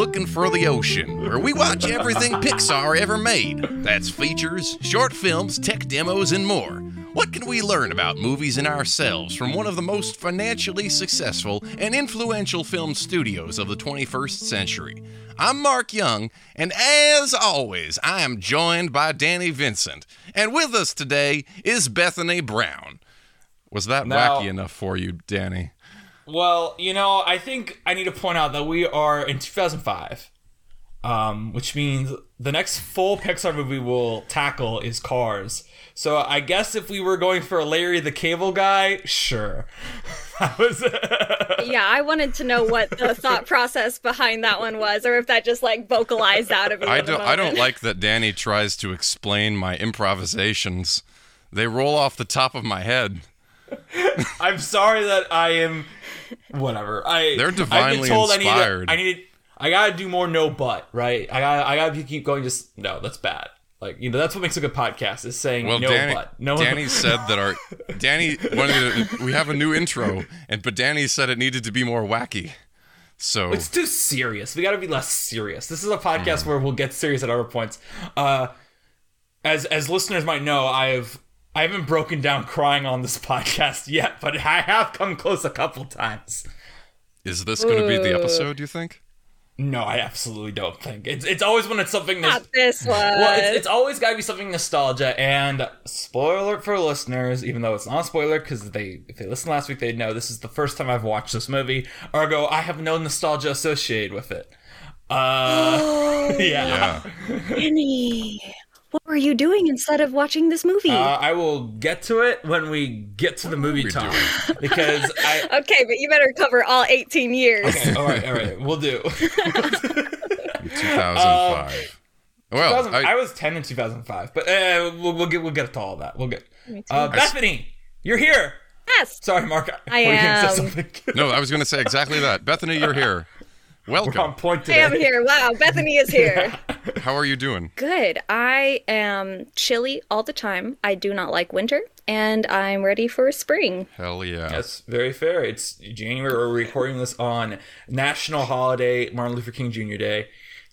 looking for the ocean, where we watch everything Pixar ever made. That's features, short films, tech demos, and more. What can we learn about movies and ourselves from one of the most financially successful and influential film studios of the 21st century? I'm Mark Young, and as always, I am joined by Danny Vincent. And with us today is Bethaney Brown. Was that Now- wacky enough for you, Danny? Well, you know, I think I need to point out that we are in 2005, um, which means the next full Pixar movie we'll tackle is Cars. So I guess if we were going for Larry the Cable Guy, sure. that was Yeah, I wanted to know what the thought process behind that one was, or if that just like vocalized out of you. I don't. I don't like that Danny tries to explain my improvisations. They roll off the top of my head. I'm sorry that I am. Whatever. I. They're I've divinely been told inspired. I need. To, I need. I gotta do more. No but. Right. I gotta. I gotta keep going. Just no. That's bad. Like you know, that's what makes a good podcast is saying Well, no Danny, but. No. Danny said that our Danny wanted to, we have a new intro, and but Danny said it needed to be more wacky. So It's too serious. We got to be less serious. This is a Mm. podcast where we'll get serious at other points. Uh, as as listeners might know, I've I haven't broken down crying on this podcast yet, but I have come close a couple times. is this going to be the Ooh. episode? You think? No, I absolutely don't think it's. It's always when it's something. Nos- Not this one. well, it's, it's always got to be something nostalgia. And spoiler alert for listeners, even though it's not a spoiler because they if they listened last week, they'd know this is the first time I've watched this movie. Ergo, I have no nostalgia associated with it. Uh, yeah. Yeah. Danny, what were you doing instead of watching this movie? Uh, I will get to it when we get to the movie we time because I. okay, but you better cover all 18 years. Okay, all right, all right, we'll do. 2005. well, 2000 I, I, was ten in two thousand five, but uh, we'll, we'll get we'll get to all that. We'll get. Uh, Bethaney, you're here. yes. Sorry, Mark. I were you say am. something? no, I was going to say exactly that. Bethaney, you're here. We're on Welcome. point I am here. Wow, Bethaney is here. How are you doing? Good. I am chilly all the time. I do not like winter, and I'm ready for spring. Hell yeah. That's very fair. It's January. We're recording this on national holiday, Martin Luther King Jr. Day.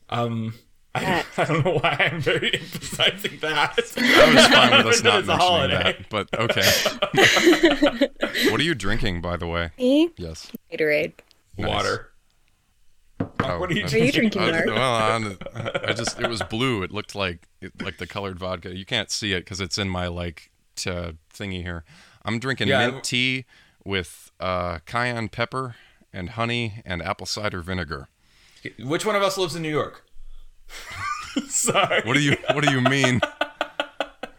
Um, I, I don't know why I'm very emphasizing that. I was fine with us not mentioning holiday. that, but okay. what are you drinking, by the way? Me? Yes. Gatorade. Water. Oh, what are you I- Are you drinking I, water? well, I, I just it was blue. It looked like it, like the colored vodka. You can't see it because it's in my like t- thingy here. I'm drinking Yeah, I- mint tea with uh, cayenne pepper and honey and apple cider vinegar. Which one of us lives in New York? Sorry. What do you What do you mean?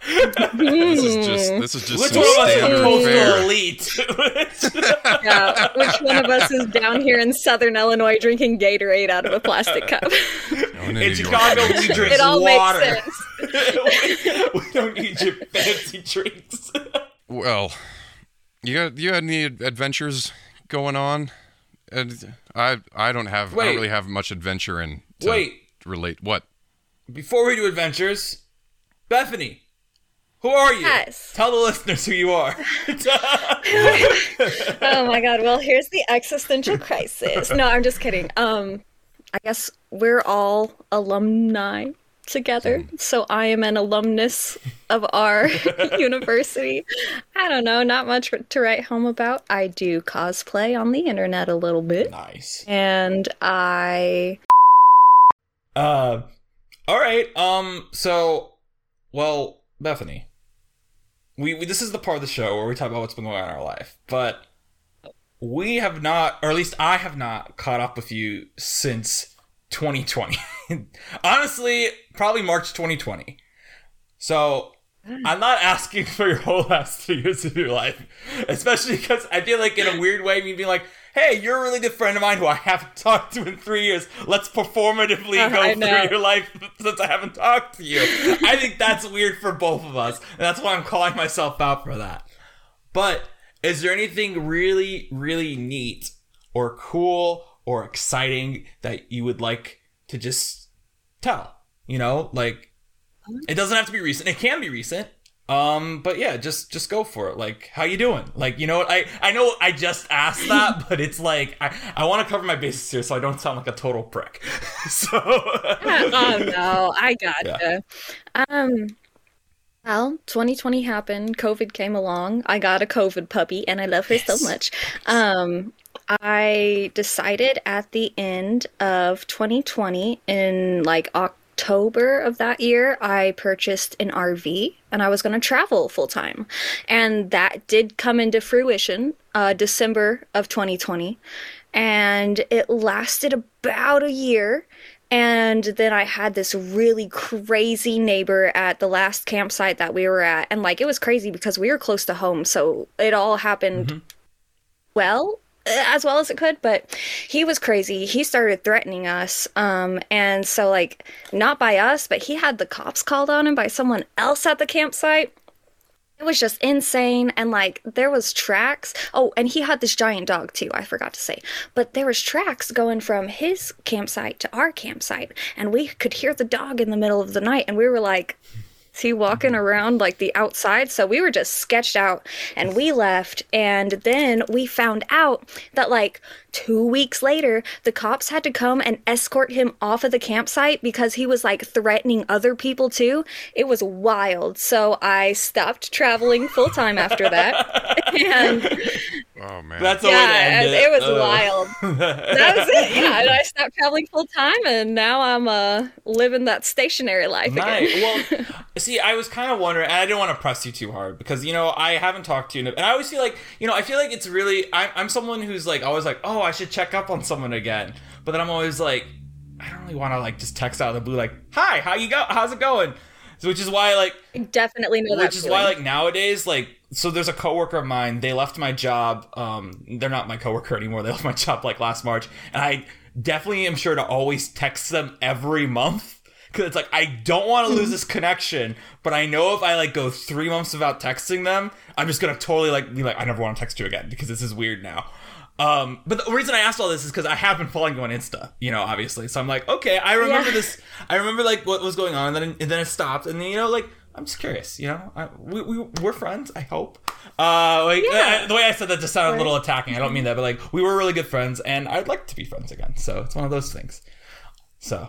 this is just hmm. this is just Which some one of us is coastal elite? Yeah. Which one of us is down here in Southern Illinois drinking Gatorade out of a plastic cup? Going to In New Chicago, York. we drink it all water. makes sense. we don't need your fancy drinks. Well, you got you had any adventures going on? And I I don't have I don't really have much adventure in to Wait. relate. What? Before we do adventures, Bethaney, who are you? Yes. Tell the listeners who you are. Oh my god. Well, here's the existential crisis. No, I'm just kidding. Um I guess we're all alumni together. So I am an alumnus of our university. I don't know, not much to write home about. I do cosplay on the internet a little bit. nice. And I Uh, all right. Um. So, well, Bethaney, we, we this is the part of the show where we talk about what's been going on in our life, but we have not, or at least I have not, caught up with you since 2020. Honestly, probably March 2020. So. Hmm. I'm not asking for your whole last three years of your life, especially because I feel like in a weird way, me being like, "Hey, you're a really good friend of mine who I haven't talked to in three years. Let's performatively Uh, go through your life since I haven't talked to you." I think that's weird for both of us, and that's why I'm calling myself out for that. But is there anything really, really neat or cool or exciting that you would like to just tell? You know, like it doesn't have to be recent. It can be recent. Um, but yeah, just just go for it. Like, how you doing? Like, you know what? I I know I just asked that, but it's like I I want to cover my bases here so I don't sound like a total prick. so oh no, I gotcha. Um, well, 2020 happened. COVID came along. I got a COVID puppy, and I love her Yes. so much. Um, I decided at the end of 2020, in like October of that year, I purchased an RV, and I was going to travel full time, and that did come into fruition. Uh, December of 2020, and it lasted about a year. And then I had this really crazy neighbor at the last campsite that we were at. And like, it was crazy because we were close to home. So it all happened well, uh, as well as it could. But he was crazy. He started threatening us. Um, and so, like, not by us, but he had the cops called on him by someone else at the campsite. It was just insane and like there was tracks. Oh, and he had this giant dog too, I forgot to say. But there was tracks going from his campsite to our campsite and we could hear the dog in the middle of the night and we were like he walking around like the outside? So we were just sketched out and we left. And then we found out that like two weeks later, the cops had to come and escort him off of the campsite because he was like threatening other people too. It was wild. So I stopped traveling full time after that. and Oh man. that's the way to yeah, end it, it. was wild. That was it. Yeah, and I stopped traveling full time and now I'm uh, living that stationary life again. Well, see, I was kind of wondering, and I didn't want to press you too hard because you know I haven't talked to you, in a- and I always feel like you know I feel like it's really I'm, I'm someone who's like always like oh I should check up on someone again, but then I'm always like I don't really want to like just text out of the blue like hi how you go how's it going, so, which is why like I definitely know that. which is why like nowadays like so there's a coworker of mine they left my job um they're not my coworker anymore they left my job like last march and i definitely am sure to always text them every month because it's like i don't want to lose this connection but i know if i like go three months without texting them i'm just gonna totally like be like i never want to text you again because this is weird now um, but the reason I asked all this is because I have been following you on Insta, you know, obviously. So I'm like, okay, I remember Yeah. this. I remember like what was going on, and then and then it stopped, and then you know, like I'm just curious, you know, I, we, we we're friends, I hope. Uh, like Yeah. uh, the way I said that just sounded a little attacking. I don't mean that, but like we were really good friends, and I'd like to be friends again. So it's one of those things. So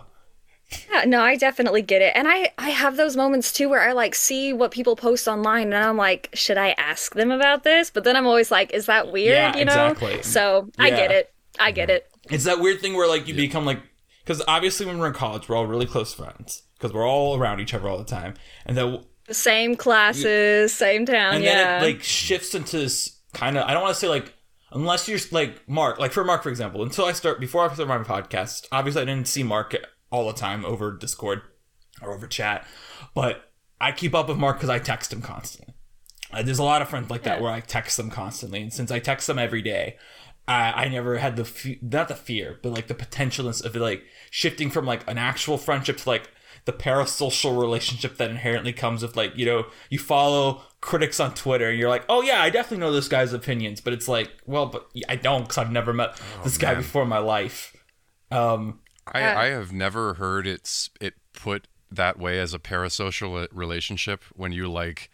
Yeah, no, I definitely get it. And I I have those moments too where I like see what people post online and I'm like, should I ask them about this? But then I'm always like, is that weird, Yeah, you know? exactly. So, I Yeah. get it. I get it. Mm-hmm. it's that weird thing where like you become like because obviously when we're in college, we're all really close friends because we're all around each other all the time, and then Same classes, same town, and yeah. then it like shifts into this kind of I don't want to say like unless you're like Mark like for Mark for example until I start before I start my podcast obviously I didn't see Mark all the time over Discord or over chat but I keep up with Mark because I text him constantly. Uh, there's a lot of friends like that Yeah. where I text them constantly and since I text them every day I, I never had the fe- not the fear but like the potentialness of it like shifting from like an actual friendship to like the parasocial relationship that inherently comes with like you know you follow critics on twitter and you're like oh yeah i definitely know this guy's opinions but it's like well but i don't because i've never met this guy before in my life. Um I, Yeah. I have never heard it's it put that way as a parasocial uh, relationship when you like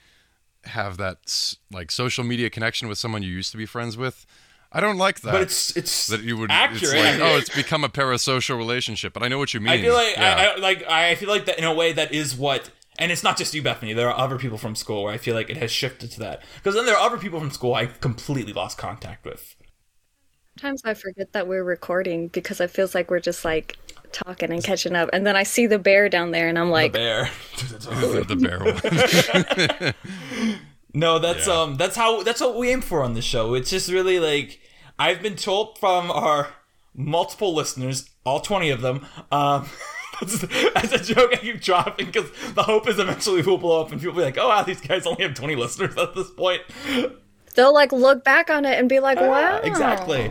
have that like social media connection with someone you used to be friends with. I don't like that. but it's it's that you would accurate It's like, oh, it's become a parasocial relationship, but I know what you mean. I feel like yeah. I, I like I feel like that in a way that is what and it's not just you Bethaney there are other people from school where I feel like it has shifted to that because then there are other people from school I completely lost contact with Sometimes I forget that we're recording because it feels like we're just like talking and catching up. And then I see the bear down there and I'm like the like, bear the bear one. No, that's Yeah. um that's how that's what we aim for on the show. It's just really like I've been told from our multiple listeners, all 20 of them, um that's, that's a joke I keep dropping because the hope is eventually we'll blow up and people will be like, oh wow, these guys only have 20 listeners at this point. They'll like look back on it and be like, ah, wow. Exactly.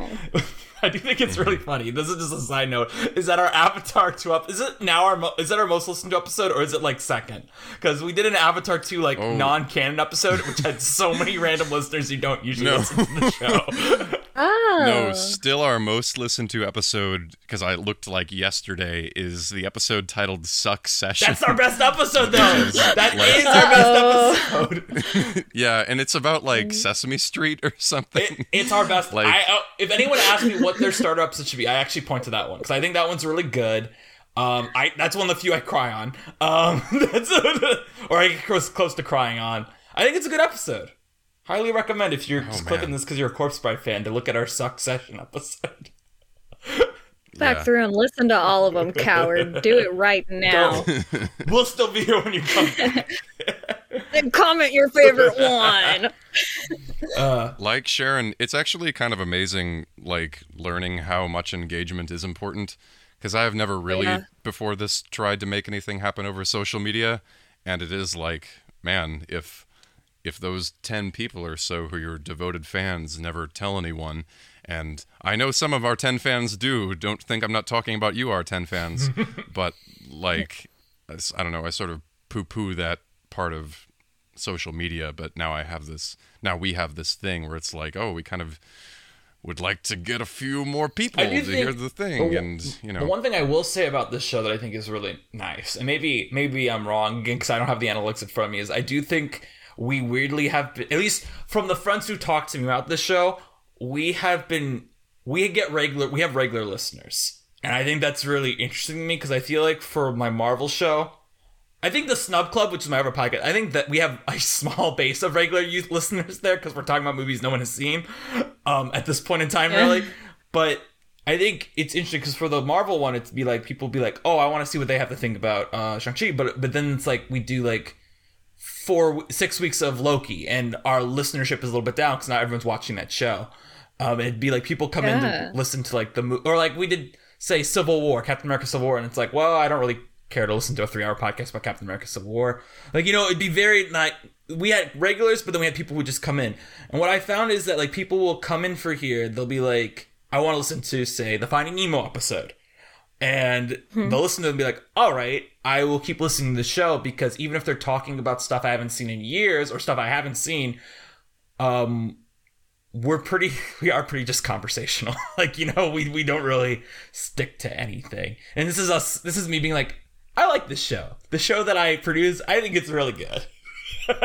I do think it's really funny. This is just a side note. Is that our Avatar two up? Is it now our mo- is that our most listened to episode or is it like second? Because we did an Avatar two like Oh. non canon episode, which had so many random listeners who don't usually No. listen to the show. Oh. No, still our most listened to episode because I looked like yesterday is the episode titled "Suck Session." That's our best episode, though. That Like- is our best episode. yeah, and it's about like Sesame Street or something. It, it's our best. Like- I, uh, if anyone asks me what their startups episode should be, I actually point to that one because I think that one's really good. Um, I that's one of the few I cry on. Um, that's or I get close, close to crying on. I think it's a good episode. Highly recommend if you're just clicking this because you're a Corpse Bride fan to look at our Succession episode. Back Yeah. through and listen to all of them, coward. Do it right now. we'll still be here when you come back. And comment your favorite one. Uh, like Sharon, it's actually kind of amazing, like learning how much engagement is important. Because I have never really Yeah. before this tried to make anything happen over social media, and it is like, man, if if those ten people or so who are your devoted fans never tell anyone, and I know some of our ten fans do. Don't think I'm not talking about you, our ten fans, but like, i don't know, I sort of poo-poo that part of social media, but now I have this. Now we have this thing where it's like, oh, we kind of would like to get a few more people to hear the thing, the- and you The know, one thing I will say about this show that I think is really nice, and maybe maybe I'm wrong because I don't have the analytics in front of me, is I do think we weirdly have been, at least from the friends who talk to me about this show, we have been we get regular we have regular listeners, and I think that's really interesting to me because I feel like for my Marvel show. I think the Snub Club, which is my other podcast, I think that we have a small base of regular youth listeners there because we're talking about movies no one has seen um, at this point in time, Yeah. really. But I think it's interesting because for the Marvel one, it'd be like people be like, "Oh, I want to see what they have to think about uh, Shang Chi," but but then it's like we do like four six weeks of Loki, and our listenership is a little bit down because not everyone's watching that show. Um, it'd be like people come in to listen to like the mo- or like we did say Civil War, Captain America Civil War, and it's like, well, I don't really care to listen to a three hour podcast about Captain America Civil War. Like you know, it'd be very like we had regulars, but then we had people who would just come in. And what I found is that like people will come in for here, they'll be like, I want to listen to say the Finding Nemo episode. And they'll listen to it and be like, all right, I will keep listening to the show because even if they're talking about stuff I haven't seen in years or stuff I haven't seen, um, we're pretty, we are pretty just conversational. like, you know, we, we don't really stick to anything. And this is us, this is me being like, I like this show. The show that I produce, I think it's really good.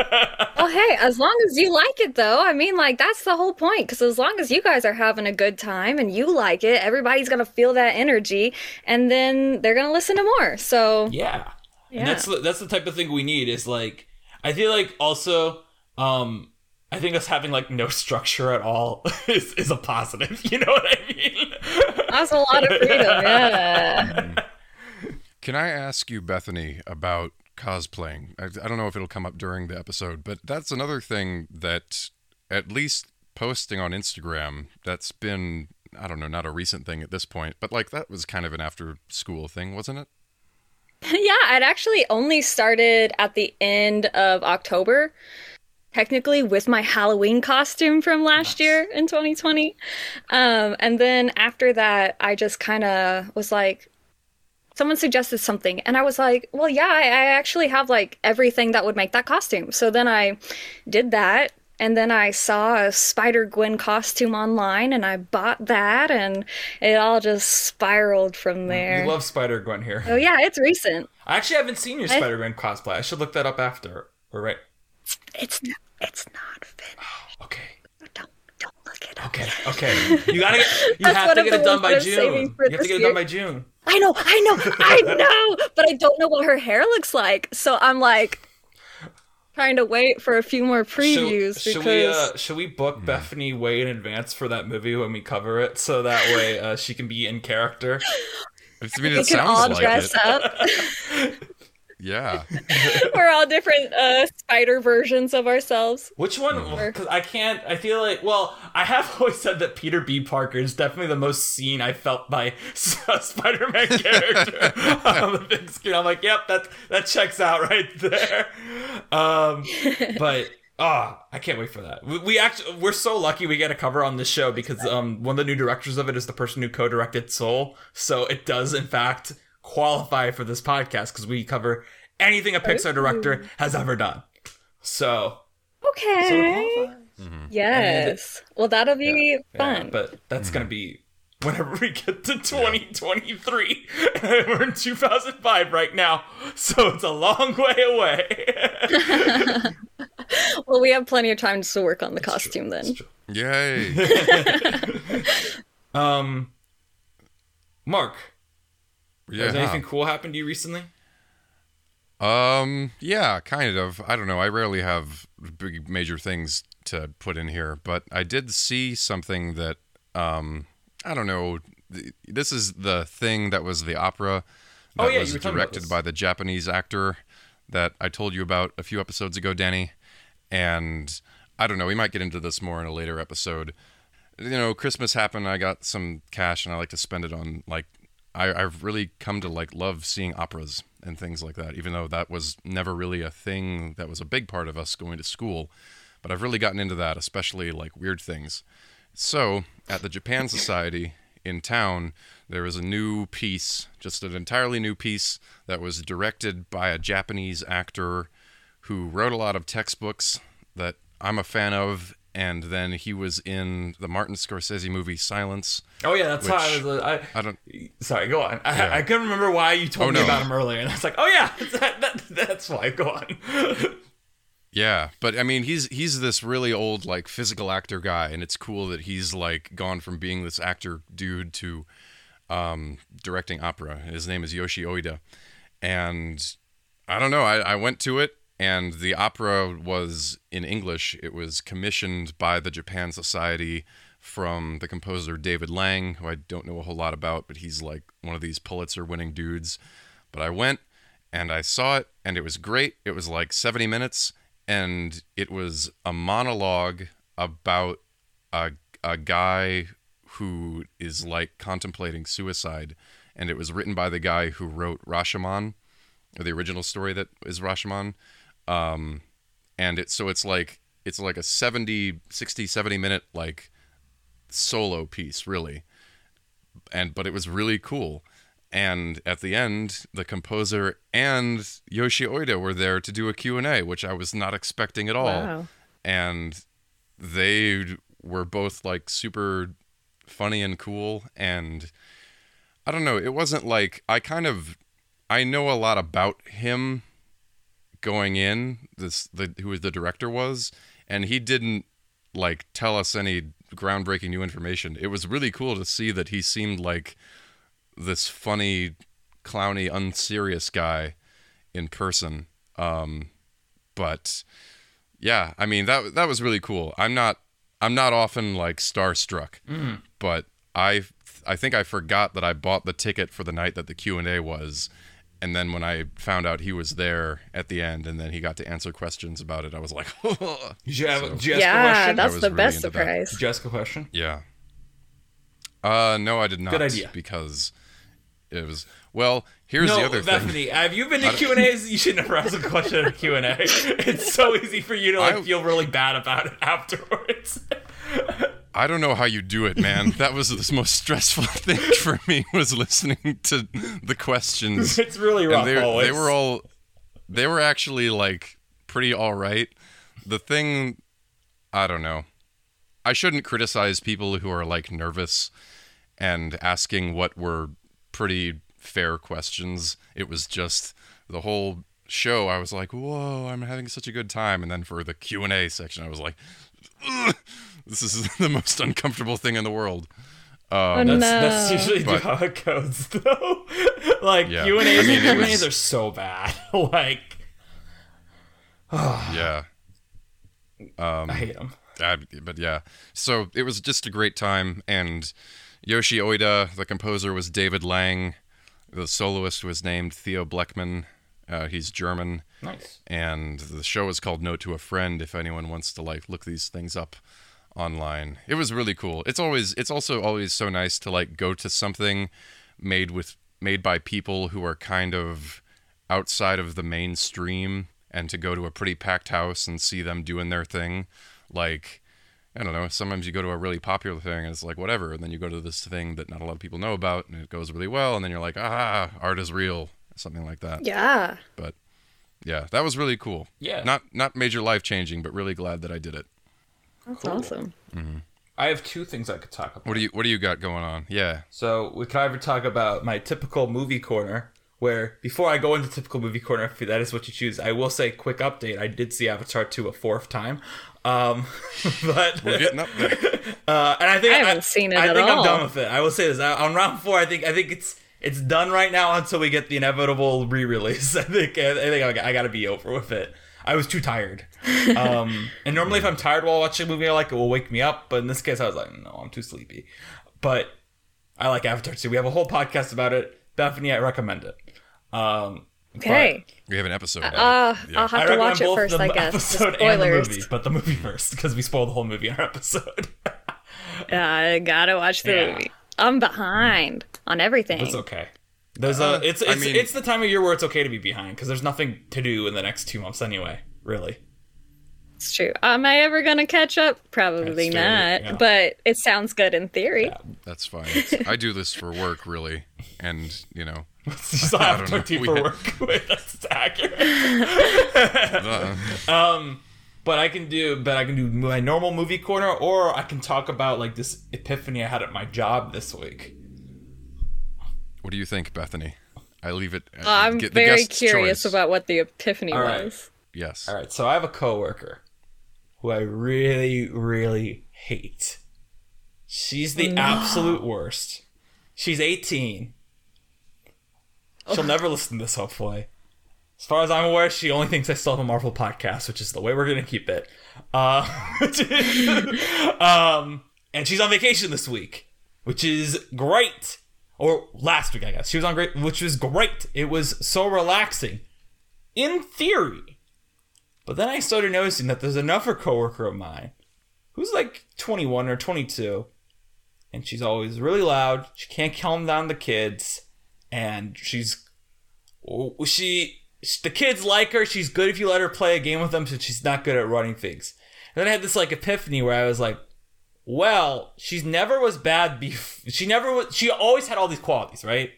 Well, hey, as long as you like it, though, I mean, like, that's the whole point. Because as long as you guys are having a good time and you like it, everybody's going to feel that energy and then they're going to listen to more. So, Yeah. Yeah. And that's that's the type of thing we need is like I feel like also um I think us having like no structure at all is, is a positive. You know what I mean? that's a lot of freedom. Yeah. Can I ask you, Bethaney, about cosplaying? I, I don't know if it'll come up during the episode, but that's another thing that, at least posting on Instagram, that's been, I don't know, not a recent thing at this point, but like that was kind of an after school thing, wasn't it? yeah, it actually only started at the end of October. Technically, with my Halloween costume from last year in 2020. Um, and then after that, I just kind of was like, someone suggested something and i was like well yeah I, I actually have like everything that would make that costume so then i did that and then i saw a spider gwen costume online and i bought that and it all just spiraled from there You love Spider Gwen here. oh yeah it's recent I actually haven't seen your Spider Gwen cosplay. I should look that up after. Or right. it's not it's not finished Okay. Oh, don't don't look it up Okay. Okay. You gotta get you have to get it done by that I'm saving June. You have to get it done by June. I know i know i know but i don't know what her hair looks like so i'm like trying to wait for a few more previews Should, should because we uh, should we book Bethaney way in advance for that movie when we cover it, so that way uh, she can be in character? I mean, we it can all like dress it. up Yeah. We're all different uh, spider versions of ourselves. Which one? Because I can't. I feel like. Well, I have always said that Peter B. Parker is definitely the most seen I felt by a Spider-Man character on the big screen. I'm like, yep, that that checks out right there. Um, but ah, I can't wait for that. We, we actually we're so lucky we get a cover on this show because um one of the new directors of it is the person who co-directed Soul, so it does in fact qualify for this podcast because we cover anything a Pixar director has ever done. So so it Okay. qualifies. Yes. Well, that'll be Yeah, fun. but that's gonna be whenever we get to 2023. And we're in 2005 right now, so it's a long way away. well, we have plenty of time to work on the costume then. Yay. um, Mark, Yeah. Has anything cool happened to you recently? Um, yeah, kind of. I don't know. I rarely have big major things to put in here, but I did see something that um I don't know. This is the thing that was the opera that Oh, yeah, was you were talking about directed by the Japanese actor that I told you about a few episodes ago, Danny. And I don't know, we might get into this more in a later episode. You know, Christmas happened, I got some cash and I like to spend it on like I, I've really come to like love seeing operas and things like that, even though that was never really a thing that was a big part of us going to school. But I've really gotten into that, especially like weird things. So, at the Japan Society in town, there was a new piece, just an entirely new piece that was directed by a Japanese actor who wrote a lot of textbooks that I'm a fan of. And then he was in the Martin Scorsese movie Silence. Oh yeah, that's how I was. I, I don't. sorry, go on. I, Yeah. I couldn't remember why you told Oh, me no. about him earlier, and I was like, oh yeah, that, that, that's why. Go on. Yeah, but I mean, he's he's this really old like physical actor guy, and it's cool that he's like gone from being this actor dude to um, directing opera. His name is Yoshi Oida, and I don't know. I, I went to it, and the opera was in English. It was commissioned by the Japan Society from the composer David Lang, who I don't know a whole lot about, but he's like one of these Pulitzer-winning dudes. But I went and I saw it, and it was great. It was like 70 minutes, and it was a monologue about a a guy who is like contemplating suicide, and it was written by the guy who wrote Rashomon, or the original story that is Rashomon. Um, and it so it's like it's like a 70 60 70 minute like solo piece really. And but it was really cool. And at the end the composer and yoshi oida were there to do a q&a which i was not expecting at all. Wow. and they were both like super funny and cool. And i don't know it wasn't like i kind of i know a lot about him going in this the who the director was and he didn't like tell us any groundbreaking new information. It was really cool to see that he seemed like this funny clowny unserious guy in person. Um but yeah i mean that that was really cool. I'm not i'm not often like starstruck but i i think i forgot that i bought the ticket for the night that the q&a was and then when i found out he was there at the end and then he got to answer questions about it i was like Did you have, So- did you ask a Yeah, question? that's was the really best into that. surprise. Did you ask a question? yeah uh no i did not Good idea. because it was well here's no, the other thing Bethaney, have you been to Q and A's? You should never ask a question at a Q and A. It's so easy for you to like I- feel really bad about it afterwards. I don't know how you do it, man. that was the most stressful thing for me was listening to the questions. it's really rough. they, they were all they were actually like pretty all right. The thing I don't know. I shouldn't criticize people who are like nervous and asking what were pretty fair questions. It was just the whole show I was like, "Whoa, I'm having such a good time." And then for the Q&A section I was like, "Ugh, this is the most uncomfortable thing in the world. Oh, Um, no. That's, that's usually But- how it goes, though. like Yeah. Q and A's I mean, and it A's was- are so bad. like yeah. I hate them. I, but yeah, so it was just a great time. And Yoshi Oida, the composer, was David Lang. The soloist was named Theo Bleckmann. Uh, he's German, Nice. and the show is called Note to a Friend. If anyone wants to like look these things up online, it was really cool. It's always, it's also always so nice to like go to something made with made by people who are kind of outside of the mainstream and to go to a pretty packed house and see them doing their thing like i don't know sometimes you go to a really popular thing and it's like whatever and then you go to this thing that not a lot of people know about and it goes really well and then you're like ah art is real something like that Yeah. but yeah that was really cool Yeah. not not major life changing but really glad that i did it That's awesome. I have two things I could talk about. what do you what do you got going on yeah So we can either talk about my typical movie corner, where before I go into typical movie corner, if that is what you choose, I will say quick update. I did see Avatar 2 a fourth time. Um, but we're getting up there uh, and I think I haven't seen it I at think I'm done with it. I will say this I, on round four. I think I think it's It's done right now until we get the inevitable re-release. I think I think I, I got to be over with it. I was too tired. Um, and normally, if I'm tired while watching a movie, I like it will wake me up. But in this case, I was like, no, I'm too sleepy. But I like Avatar too. We have a whole podcast about it. Bethaney, I recommend it. Um, Okay. We have an episode. about Uh. Yeah. I'll have I to watch it first, the I guess. The episode and the spoilers. movie, but the movie first because we spoiled the whole movie in our episode. I gotta watch the Yeah. movie. I'm behind on everything. it's okay. There's Uh, a it's I it's, mean- it's the time of year where it's okay to be behind because there's nothing to do in the next two months anyway. Really, It's true. Am I ever gonna catch up? Probably That's not. yeah. But it sounds good in theory. That's fine. I do this for work, really, and you know, so I I have don't know. talk to We for had- work. Wait, that's accurate. uh, Um, but I can do, but I can do my normal movie corner, or I can talk about like this epiphany I had at my job this week. What do you think, Bethaney? I leave it. uh, I'm get very guest's curious choice. about what the epiphany All right. was. Yes. All right, so I have a coworker who I really, really hate. She's the absolute worst. She's 18. She'll never listen to this, hopefully. As far as I'm aware, she only thinks I still have a Marvel podcast, which is the way we're gonna keep it. Uh, um, and she's on vacation this week, which is great. Or last week, I guess she was on great, which was great. It was so relaxing, in theory. But then I started noticing that there's another coworker of mine who's like 21 or 22, and she's always really loud. She can't calm down the kids, and she's she the kids like her. She's good if you let her play a game with them, but she's not good at running things. And then I had this like epiphany where I was like, well, she's never was bad. Bef- she never was. She always had all these qualities, right?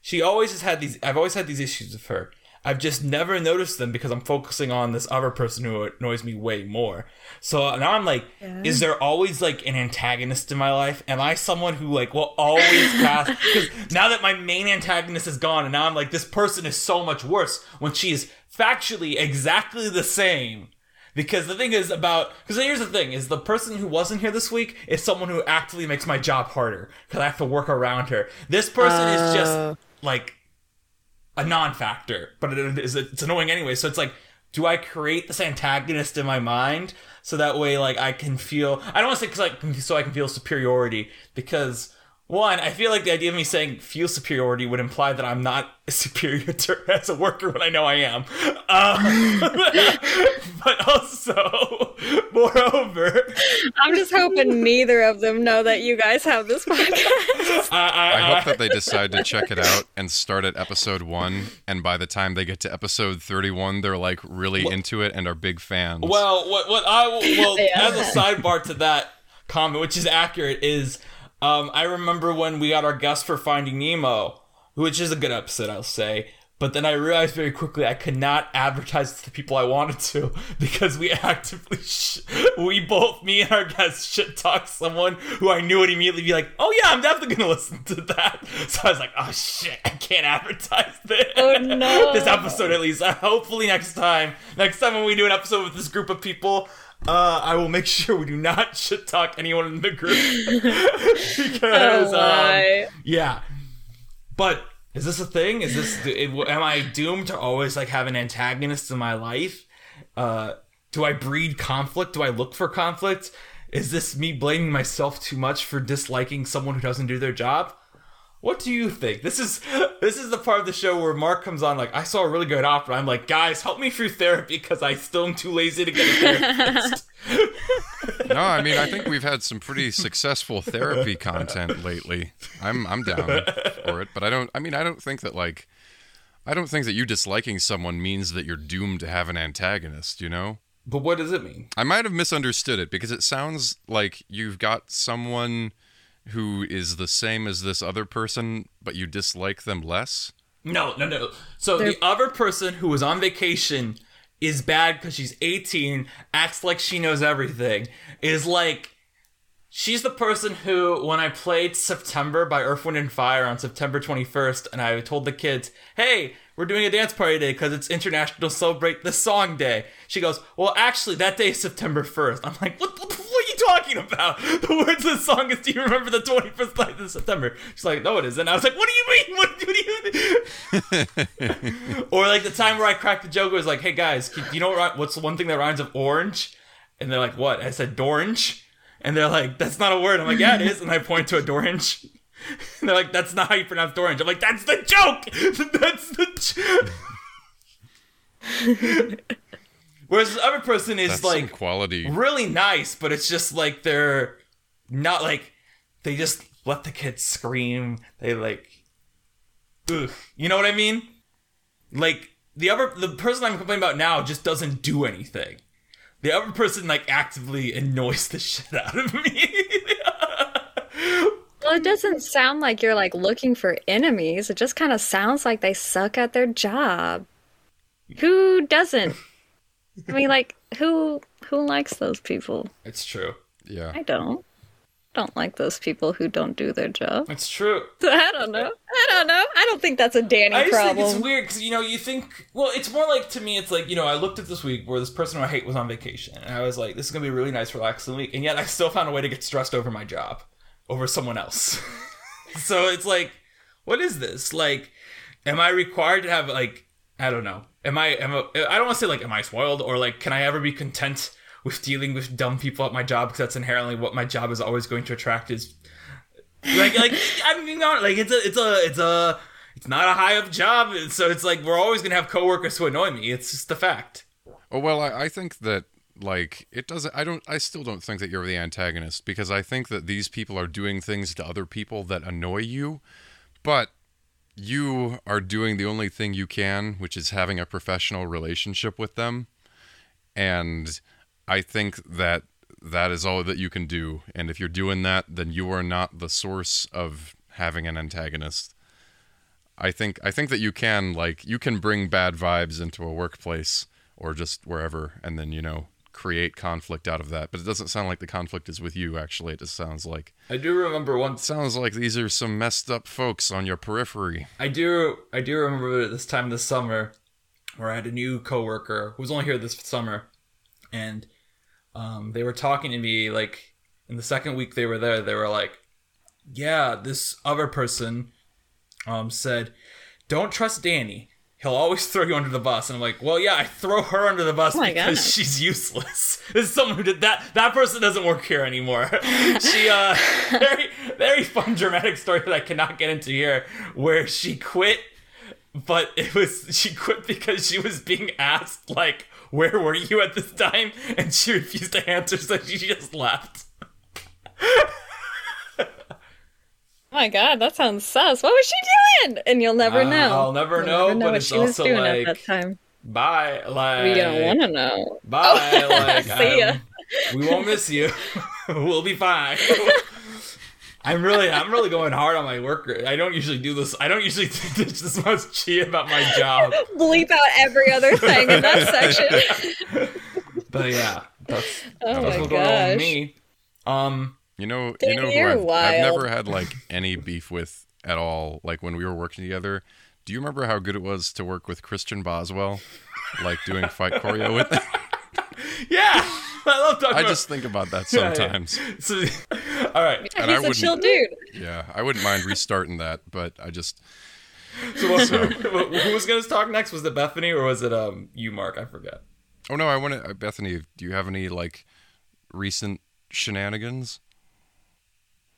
She always has had these. I've always had these issues with her. I've just never noticed them because I'm focusing on this other person who annoys me way more. So now I'm like, is there always like an antagonist in my life? Am I someone who like will always pass? Because now that my main antagonist is gone, and now I'm like, this person is so much worse when she is factually exactly the same. Because the thing is about because here's the thing is the person who wasn't here this week is someone who actively makes my job harder because I have to work around her. This person is Oh. just like a non-factor, but it is it's annoying anyway. So it's like, do I create this antagonist in my mind so that way like I can feel I don't want to say because like so I can feel superiority because one I feel like the idea of me saying feel superiority would imply that I'm not superior to as a worker when I know I am. Um, but also, moreover, I'm just hoping neither of them know that you guys have this podcast. I, I, I hope that they decide to check it out and start at episode one, and by the time they get to episode thirty-one, they're like really into it and are big fans. Well, what what I well Yeah. as a sidebar to that comment, which is accurate, is um, I remember when we got our guest for Finding Nemo, which is a good episode, I'll say. But then I realized very quickly I could not advertise to the people I wanted to because we actively, sh- we both, me and our guest, shit talk someone who I knew would immediately be like, "Oh yeah, I'm definitely gonna listen to that." So I was like, "Oh shit, I can't advertise this." Oh, no. this episode at least. Uh, hopefully next time, next time when we do an episode with this group of people, uh, I will make sure we do not shit talk anyone in the group because Oh, um, yeah. But is this a thing? Is this am I doomed to always like have an antagonist in my life? Uh, do I breed conflict? Do I look for conflict? Is this me blaming myself too much for disliking someone who doesn't do their job? What do you think? This is this is the part of the show where Mark comes on like I saw a really good opera. I'm like, guys, help me through therapy because I still am too lazy to get a therapist. no, I mean I think we've had some pretty successful therapy content lately. I'm I'm down for it, but I don't. I mean I don't think that like I don't think that you disliking someone means that you're doomed to have an antagonist. You know. but what does it mean? I might have misunderstood it because it sounds like you've got someone who is the same as this other person, but you dislike them less. No, no, no. So They're- the other person who was on vacation is bad because she's 18, acts like she knows everything, is like. She's the person who, when I played September by Earth, Wind, and Fire on September 21st, and I told the kids, hey, we're doing a dance party today because it's International Celebrate the Song Day. She goes, well, actually, that day is September 1st. I'm like, what, what, what are you talking about? The words of the song is, Do you remember the 21st night of September? She's like, No, it isn't. I was like, What do you mean? What, what do you mean? or like the time where I cracked the joke was like, Hey guys, do you know what, what's the one thing that rhymes with orange? And they're like, What? I said, Dorange. And they're like, That's not a word. I'm like, Yeah, it is. And I point to a Dorange. And they're like, That's not how you pronounce Dorange. I'm like, That's the joke. That's the joke. Whereas the other person is That's like quality. really nice, but it's just like they're not like they just let the kids scream. They like, ugh, you know what I mean? Like the other the person I'm complaining about now just doesn't do anything. The other person like actively annoys the shit out of me. Well, it doesn't sound like you're like looking for enemies. It just kind of sounds like they suck at their job. Who doesn't? I mean, like who who likes those people? it's true. Yeah. I don't. Don't like those people who don't do their job. It's true. I don't know. I don't know. I don't think that's a Danny I just problem. think it's weird because you know you think well it's more like to me it's like you know I looked at this week where this person who I hate was on vacation and I was like this is gonna be a really nice relaxing week and yet I still found a way to get stressed over my job over someone else. So it's like what is this? Like am I required to have like I don't know. Am I am I, I don't want to say like am I spoiled or like can I ever be content with dealing with dumb people at my job? Because that's inherently what my job is always going to attract is like like I mean not like it's a it's a it's a it's not a high up job. So it's like we're always gonna have coworkers who annoy me. It's just the fact. Oh well, I, I think that like it doesn't. I don't. I still don't think that you're the antagonist because I think that these people are doing things to other people that annoy you, but you are doing the only thing you can, which is having a professional relationship with them, and I think that that is all that you can do. And if you're doing that, then you are not the source of having an antagonist. I think I think that you can like you can bring bad vibes into a workplace or just wherever and then you know create conflict out of that. But it doesn't sound like the conflict is with you actually. It just sounds like I do remember it once sounds like these are some messed up folks on your periphery. I do I do remember this time this summer where I had a new coworker who was only here this summer and um, they were talking to me like in the second week they were there they were like yeah this other person um, said don't trust Danny he'll always throw you under the bus. And I'm like well yeah I throw her under the bus Oh because God. she's useless. This is someone who did that. That person doesn't work here anymore. She uh very very fun dramatic story that I cannot get into here where she quit but it was she quit because she was being asked like where were you at this time? And she refused to answer so she just left my god, that sounds sus. What was she doing? And you'll never Uh, know. I'll never You'll know, but what it's she was also doing like- at that time. bye like We don't want to know. bye like See ya. we won't miss you we'll be fine I'm really, I'm really going hard on my work. I don't usually do this. I don't usually do this much chi about my job. Bleep out every other thing in that section. But yeah, that's, Oh that's my what's going on with gosh. me. Um, You know, Dude, you know who I've, I've never had like any beef with at all. Like when we were working together. Do you remember how good it was to work with Christian Boswell, like doing fight choreo with? him? yeah, I love talking I about. just think about that Yeah, yeah. sometimes. So, all right. And I He's a wouldn't- chill dude. Yeah, I wouldn't mind restarting that, but I just So, what, who was going to talk next? Was it Bethaney or was it um you, Mark? I forget. Oh no, I want to Bethaney, do you have any like recent shenanigans?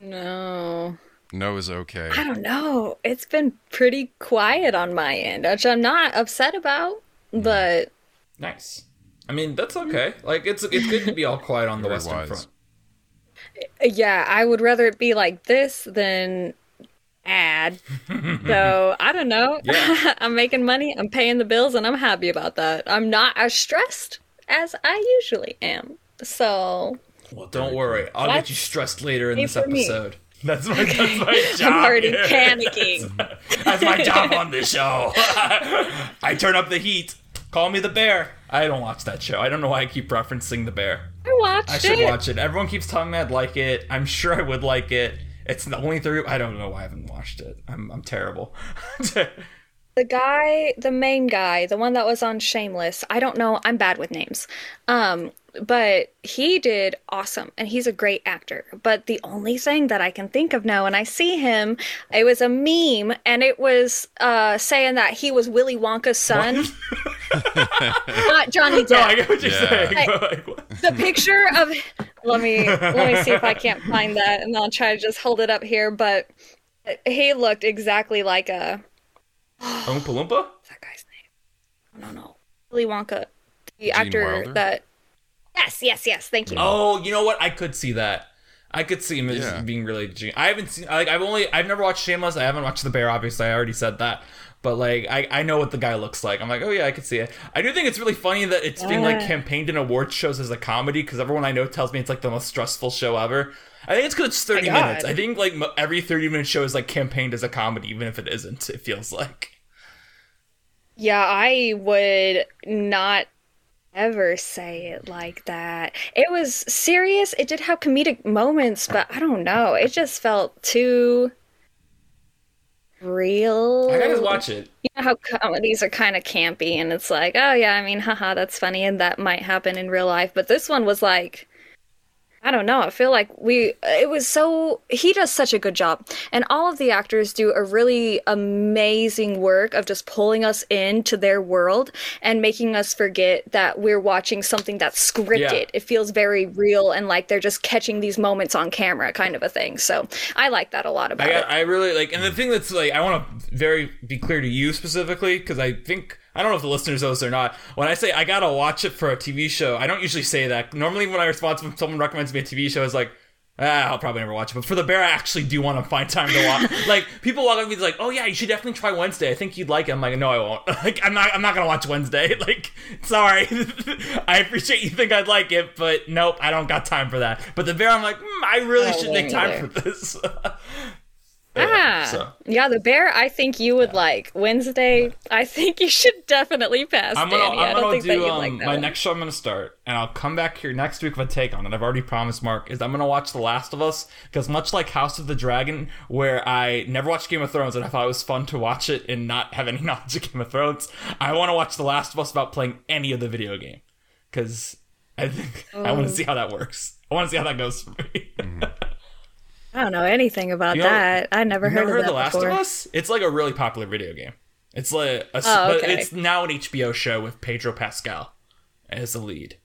No. No is okay. I don't know. It's been pretty quiet on my end, which I'm not upset about, Mm. but Nice. I mean, that's okay. Like it's it's good to be all quiet on the Very Western wise. Front. yeah, I would rather it be like this than ad. so I don't know. Yeah. I'm making money, I'm paying the bills, and I'm happy about that. I'm not as stressed as I usually am. So Well, don't worry. I'll get you stressed later in me this for me. episode. That's my that's my job. I'm already here. panicking. That's my job on this show. I turn up the heat. Call me the bear. I don't watch that show. I don't know why I keep referencing the bear. I watched it. I should it. watch it. Everyone keeps telling me I'd like it. I'm sure I would like it. It's the only three. I don't know why I haven't watched it. I'm I'm terrible. The guy, the main guy, the one that was on Shameless, I don't know, I'm bad with names. Um, but he did awesome and he's a great actor. But the only thing that I can think of now when I see him, it was a meme and it was uh, saying that he was Willy Wonka's son, not Johnny depp No, I get what you're Yeah. saying. Like- like, what- the picture of let me let me see if I can't find that and I'll try to just hold it up here. But he looked exactly like a Oompa Loompa? what's that guy's name? I don't know. Willy Wonka, the Gene actor Wilder? that. Yes, yes, yes. Thank you. Oh, you know what? I could see that. I could see him Yeah. being really. Gene- I haven't seen. Like, I've only. I've never watched Shameless. I haven't watched The Bear. Obviously, I already said that. But like, I, I know what the guy looks like. I'm like, oh yeah, I could see it. I do think it's really funny that it's being like campaigned in award shows as a comedy because everyone I know tells me it's like the most stressful show ever. I think it's because it's 30 minutes. I think like every 30 minute show is like campaigned as a comedy, even if it isn't. It feels like. Yeah, I would not ever say it like that. It was serious. It did have comedic moments, but I don't know. It just felt too real. I gotta watch it. You know how comedies are kind of campy, and it's like, oh yeah, I mean, haha, that's funny, and that might happen in real life. But this one was like, I don't know. I feel like we. It was so. He does such a good job, and all of the actors do a really amazing work of just pulling us into their world and making us forget that we're watching something that's scripted. Yeah. It feels very real and like they're just catching these moments on camera, kind of a thing. So I like that a lot about I it. I really like, and the thing that's like, I want to very be clear to you specifically because I think I don't know if the listeners know this or not. When I say I gotta watch it for a TV show, I don't usually say that. Normally, when I respond when someone recommends me a TV show, it's like. Ah, I'll probably never watch it. But for the bear, I actually do want to find time to watch. like people walk up to me, like, "Oh yeah, you should definitely try Wednesday. I think you'd like it." I'm like, "No, I won't. like, I'm not. I'm not gonna watch Wednesday. Like, sorry. I appreciate you think I'd like it, but nope, I don't got time for that." But the bear, I'm like, mm, I really Oh, should make time neither. for this. Ah, so. yeah, the bear. I think you would like Wednesday. I think you should definitely pass. I'm gonna, Danny. I I'm don't gonna think that do you'd um, like that my one. next show. I'm gonna start, and I'll come back here next week with a take on it. I've already promised Mark is I'm gonna watch The Last of Us because much like House of the Dragon, where I never watched Game of Thrones and I thought it was fun to watch it and not have any knowledge of Game of Thrones, I want to watch The Last of Us about playing any of the video game because I think I want to Oh. see how that works. I want to see how that goes for me. I don't know anything about You know- that. I never You've heard never of heard that The Last of Us? It's like a really popular video game. It's like a, Oh, but okay. it's now an HBO show with Pedro Pascal as the lead.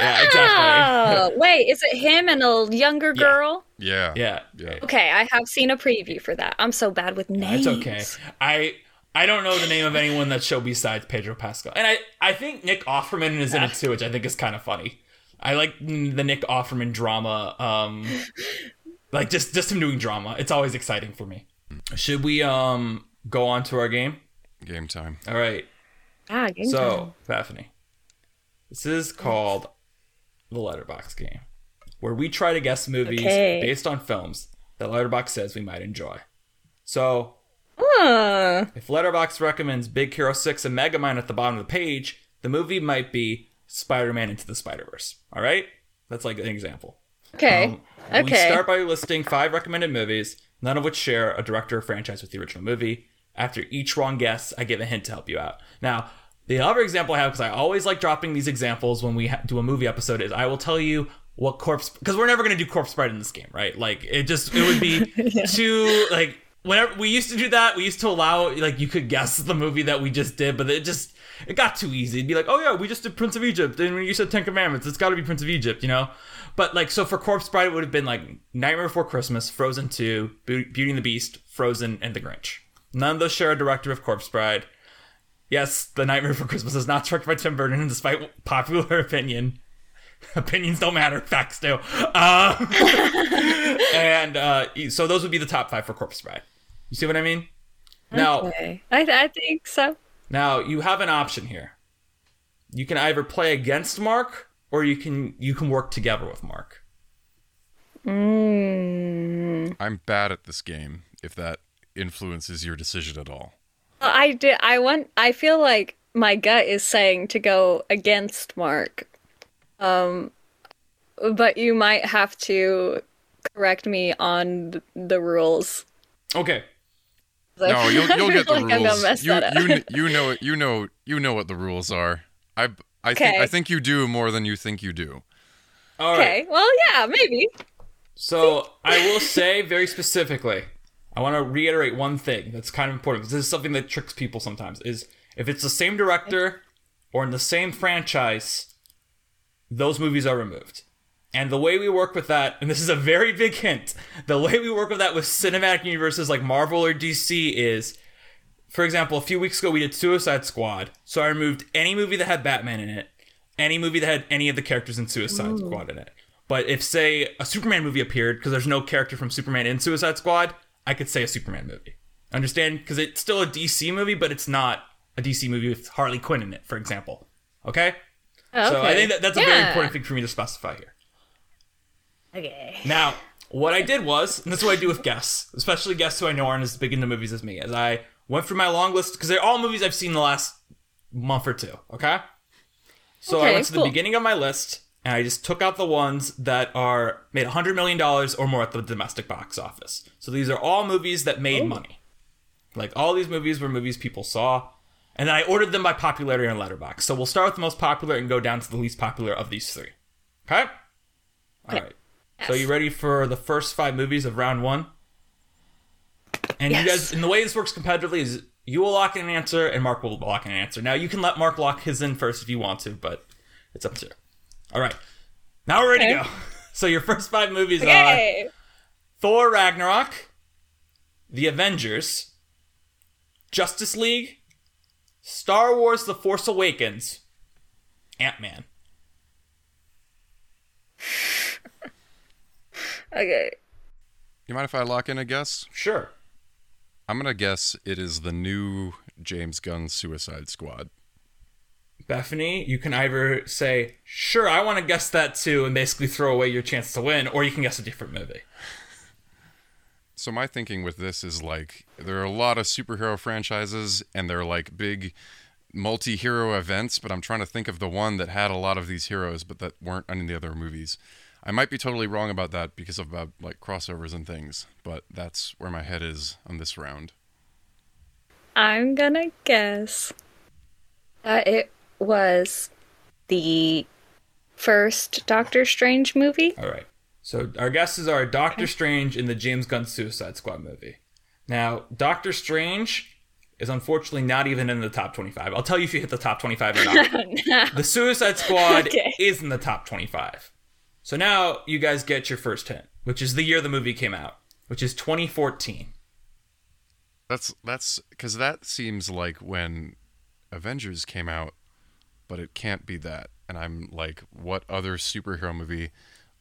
Yeah, exactly. Oh, wait, is it him and a younger girl? Yeah. Yeah, Yeah. Okay, I have seen a preview for that. I'm so bad with names. It's okay. I I don't know the name of anyone that show besides Pedro Pascal, and I I think Nick Offerman is in it too, which I think is kind of funny. I like the Nick Offerman drama. Um, like just just him doing drama. It's always exciting for me. Should we um go on to our game? Game time. All right. Ah, game time. So, Bethaney, this is called the Letterbox game, where we try to guess movies Okay. based on films that Letterbox says we might enjoy. So, Huh. if Letterbox recommends Big Hero 6 and Megamind at the bottom of the page, the movie might be Spider-Man Into the Spider-Verse. All right? That's like an example. Okay. Um, We okay. start by listing five recommended movies, none of which share a director or franchise with the original movie. After each wrong guess, I give a hint to help you out. Now, the other example I have, because I always like dropping these examples when we ha- do a movie episode, is I will tell you what corpse, because we're never going to do corpse bride in this game, right? Like, it just, it would be too, like, whenever we used to do that, we used to allow, like, you could guess the movie that we just did, but it just, it got too easy. It'd be like, oh yeah, we just did Prince of Egypt, and when you said Ten Commandments, it's got to be Prince of Egypt, you know? But like, so for Corpse Bride, it would have been like Nightmare Before Christmas, Frozen 2, Beauty and the Beast, Frozen, and The Grinch. None of those share a director of Corpse Bride. Yes, The Nightmare Before Christmas is not directed by Tim Burton, despite popular opinion. Opinions don't matter, facts do. Uh, and uh, so those would be the top five for Corpse Bride. You see what I mean? Now, Okay. I, I think so. Now you have an option here. You can either play against Mark or you can you can work together with Mark. Mm. I'm bad at this game, if that influences your decision at all. I did. I want. I feel like my gut is saying to go against Mark. Um, but you might have to correct me on the rules. Okay. No, you'll, you'll get the like rules. mess You, that up. you, you know. You know you know what the rules are. I I think I think you do more than you think you do. All right. Okay. Well, yeah, maybe. So I will say very specifically, I want to reiterate one thing that's kind of important this is something that tricks people sometimes. Is if it's the same director or in the same franchise, those movies are removed. And the way we work with that, and this is a very big hint, the way we work with that with cinematic universes like Marvel or DC is, for example, a few weeks ago we did Suicide Squad, so I removed any movie that had Batman in it, any movie that had any of the characters in Suicide Squad in it. But if, say, a Superman movie appeared, because there's no character from Superman in Suicide Squad, I could say a Superman movie. Understand? Because it's still a DC movie, but it's not a DC movie with Harley Quinn in it, for example. Okay? Okay. So I think that that's a very important thing for me to specify here. Okay. Now, what I did was, and this is what I do with guests, especially guests who I know aren't as big into movies as me, as I went through my long list because they're all movies I've seen in the last month or two. Okay. So I went to the beginning of my list and I just took out the ones that are made hundred million dollars or more at the domestic box office. So these are all movies that made oh. money. Like all these movies were movies people saw. And then I ordered them by popularity on Letterbox. So we'll start with the most popular and go down to the least popular of these three. Okay? All right. So you ready for the first five movies of round one? And you guys, and the way this works competitively is you will lock in an answer and Mark will lock in an answer. Now you can let Mark lock his in first if you want to, but it's up to you. All right. Now we're ready to go. So your first five movies are Thor Ragnarok, The Avengers, Justice League, Star Wars The Force Awakens, Ant Man. Okay. You mind if I lock in a guess? Sure. I'm gonna guess it is the new James Gunn Suicide Squad. Bethaney, you can either say, sure, I want to guess that too, and basically throw away your chance to win, or you can guess a different movie. So my thinking with this is like there are a lot of superhero franchises and they're like big multi-hero events, but I'm trying to think of the one that had a lot of these heroes but that weren't in the other movies. I might be totally wrong about that because of about like crossovers and things, but that's where my head is on this round. I'm gonna guess that it was the first Doctor Strange movie. All right. So our guesses are Doctor Strange in the James Gunn Suicide Squad movie. Now, Doctor Strange is unfortunately not even in the top 25. I'll tell you if you hit the top 25 or not. The Suicide Squad Okay. is in the top 25. So now you guys get your first hint, which is the year the movie came out, which is 2014. That's that's because that seems like when Avengers came out, but it can't be that. And I'm like, what other superhero movie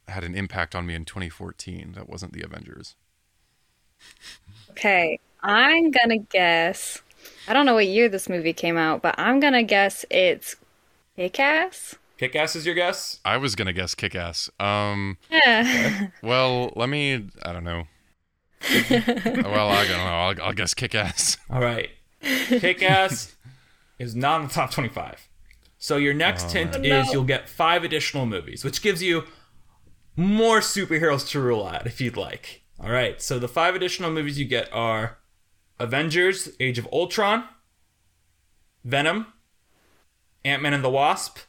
had an impact on me in 2014 that wasn't the Avengers? Okay, I'm gonna guess. I don't know what year this movie came out, but I'm gonna guess it's Kick-Ass. Kick ass is your guess? I was gonna guess Kick Ass. Um, Yeah. well, let me. I don't know. well, I don't know. I'll, I'll guess Kick Ass. All right. Kick ass is not in the top 25. So your next hint no. is you'll get five additional movies, which gives you more superheroes to rule out if you'd like. All right. So the five additional movies you get are Avengers: Age of Ultron, Venom, Ant Man and the Wasp,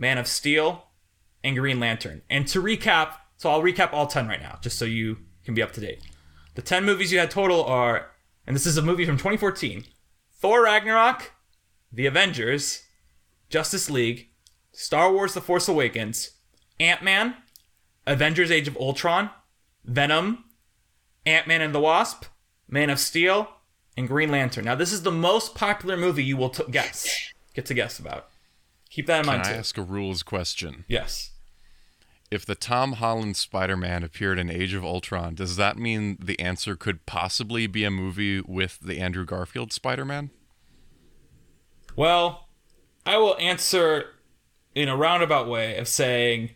Man of Steel, and Green Lantern. And to recap, so I'll recap all 10 right now, just so you can be up to date. The 10 movies you had total are, and this is a movie from 2014 Thor Ragnarok, The Avengers, Justice League, Star Wars The Force Awakens, Ant Man, Avengers Age of Ultron, Venom, Ant Man and the Wasp, Man of Steel, and Green Lantern. Now, this is the most popular movie you will t- guess, get to guess about. Keep that in Can mind, I too. ask a rules question? Yes. If the Tom Holland Spider Man appeared in Age of Ultron, does that mean the answer could possibly be a movie with the Andrew Garfield Spider Man? Well, I will answer in a roundabout way of saying,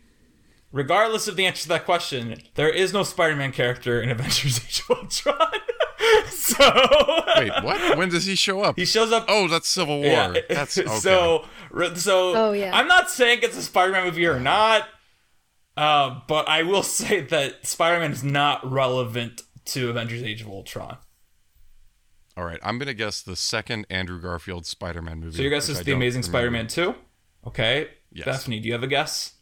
regardless of the answer to that question, there is no Spider-Man character in Avengers: Age of Ultron. so Wait, what? When does he show up? he shows up. Oh, that's Civil War. yeah. That's okay. so so. Oh, yeah. I'm not saying it's a Spider-Man movie or not, uh, but I will say that Spider-Man is not relevant to Avengers: Age of Ultron. All right, I'm gonna guess the second Andrew Garfield Spider-Man movie. So your guess is I the Amazing remember. Spider-Man two. Okay. Yes. Bethaney, do you have a guess?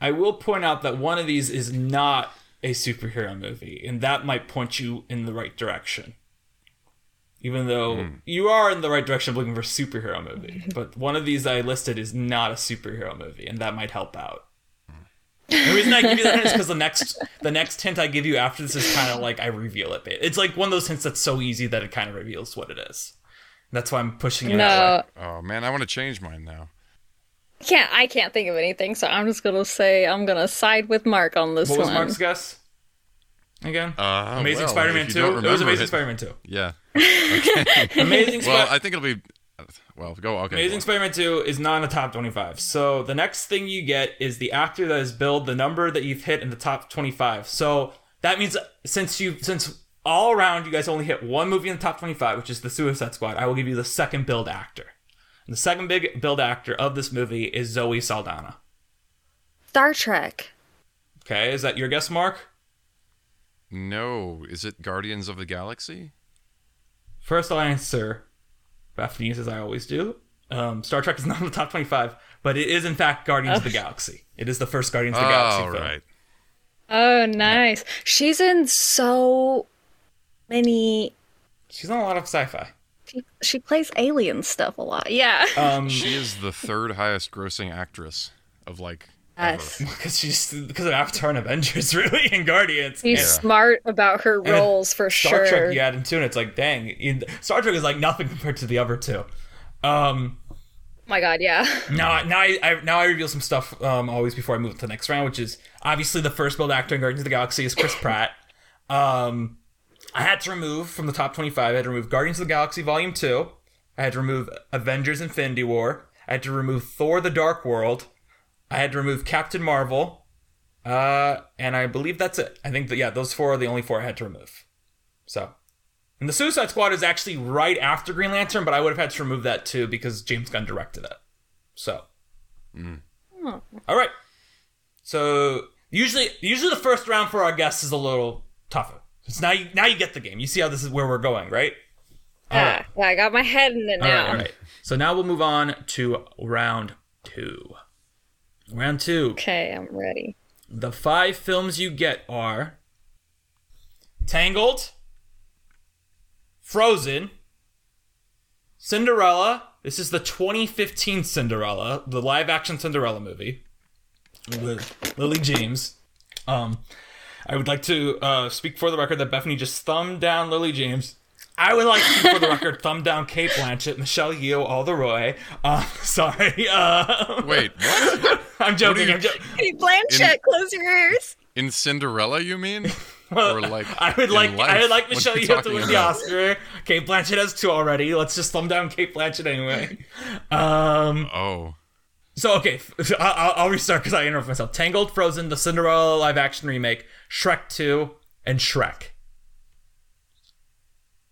I will point out that one of these is not a superhero movie, and that might point you in the right direction. Even though hmm. you are in the right direction of looking for a superhero movie, but one of these I listed is not a superhero movie, and that might help out. Hmm. The reason I give you that is because the next the next hint I give you after this is kind of like I reveal it. It's like one of those hints that's so easy that it kind of reveals what it is. That's why I'm pushing it that way. No, Oh man, I want to change mine now. Can't I can't think of anything, so I'm just gonna say I'm gonna side with Mark on this one. What was. Mark's guess? Again? Uh, Amazing well, Spider-Man 2. It was Amazing it- Spider-Man 2. Yeah. Amazing Spider- Well, I think it'll be. Well, go. Okay. Amazing go Spider-Man 2 is not in the top 25. So the next thing you get is the actor that has billed the number that you've hit in the top 25. So that means since you since all around you guys only hit one movie in the top 25, which is the Suicide Squad, I will give you the second billed actor. And the second big build actor of this movie is Zoe Saldana. Star Trek. Okay, is that your guess, Mark? No, is it Guardians of the Galaxy? First, I'll answer Bethaney's as I always do. Um, Star Trek is not in the top 25, but it is in fact Guardians of the Galaxy. It is the first Guardians of the Galaxy Oh, film. right. Oh, nice. She's in so many. She's on a lot of sci-fi. She, she plays alien stuff a lot. Yeah. Um, She is the third highest grossing actress of like. ever. yes. because she's because of Avatar and Avengers, really, and Guardians. She's And smart about her roles for sure. Star. Trek, you add into it, it's like, dang, Star Trek is like nothing compared to the other two. Um, Oh my god, yeah. now, now I, I now I reveal some stuff um, always before I move to the next round, which is obviously the first build actor in Guardians of the Galaxy is Chris Pratt. Um, I had to remove from the top twenty-five. I had to remove Guardians of the Galaxy Volume Two. I had to remove Avengers: Infinity War. I had to remove Thor: The Dark World. I had to remove Captain Marvel. Uh, and I believe that's it. I think that yeah, those four are the only four I had to remove. So, and the Suicide Squad is actually right after Green Lantern, but I would have had to remove that too because James Gunn directed it. So, all right. So usually, usually the first round for our guests is a little tougher. So now you now you get the game. You see how this is where we're going, right? Ah, yeah, I got my head in it All now. right, all right. So now we'll move on to round two. Round two. Okay, I'm ready. The five films you get are Tangled, Frozen, Cinderella. This is the 2015 Cinderella, the live action Cinderella movie with Lily James. Um, I would like to uh, speak for the record that Bethaney just thumbed down Lily James. I would like to speak for the record thumb down Cate Blanchett, Michelle Yeoh, all the Roy. Uh, sorry. Uh, Wait, what? I'm joking. you- I'm joking. Hey, Blanchett, close your ears. In Cinderella, you mean? Or like I would like life? I would like Michelle are you Yeoh to talking win the? Oscar. Cate Blanchett has two already. Let's just thumb down Cate Blanchett anyway. Um. Oh, So okay, f- I'll, I'll restart because I interrupted myself. Tangled, Frozen, the Cinderella live action remake, Shrek Two, and Shrek.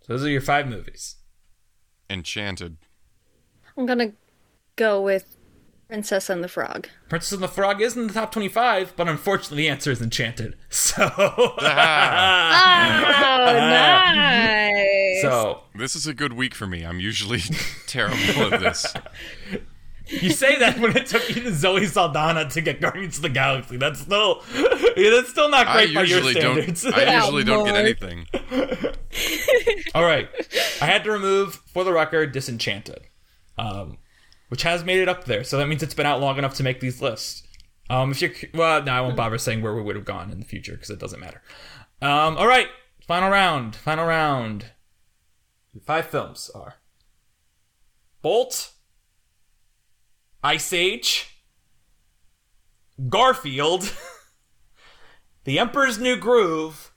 So those are your five movies. Enchanted. I'm gonna go with Princess and the Frog. Princess and the Frog is in the top twenty-five, but unfortunately, the answer is Enchanted. So. Ah, Oh, nice. So this is a good week for me. I'm usually terrible at this. You say that when it took you to Zoe Saldana to get Guardians of the Galaxy. That's still that's still not I great by your usually don't. standards. I usually don't get anything. All right, I had to remove for the record Disenchanted, um, which has made it up there. So that means it's been out long enough to make these lists. Um, if you're well, no, I won't bother saying where we would have gone in the future because it doesn't matter. Um, all right, final round. Final round. The five films are Bolt, Ice Age, Garfield, The Emperor's New Groove,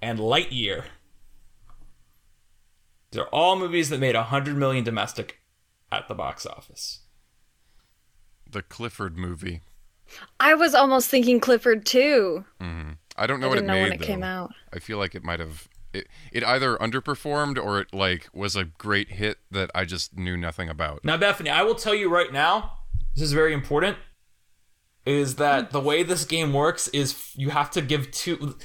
and Lightyear. These are all movies that made a 100 million domestic at the box office. The Clifford movie. I was almost thinking Clifford too. Mm-hmm. I don't know I what it didn't know made when it though. came out. I feel like it might have. It, it either underperformed or it like was a great hit that I just knew nothing about. Now, Bethaney, I will tell you right now, this is very important, is that the way this game works is you have to give two.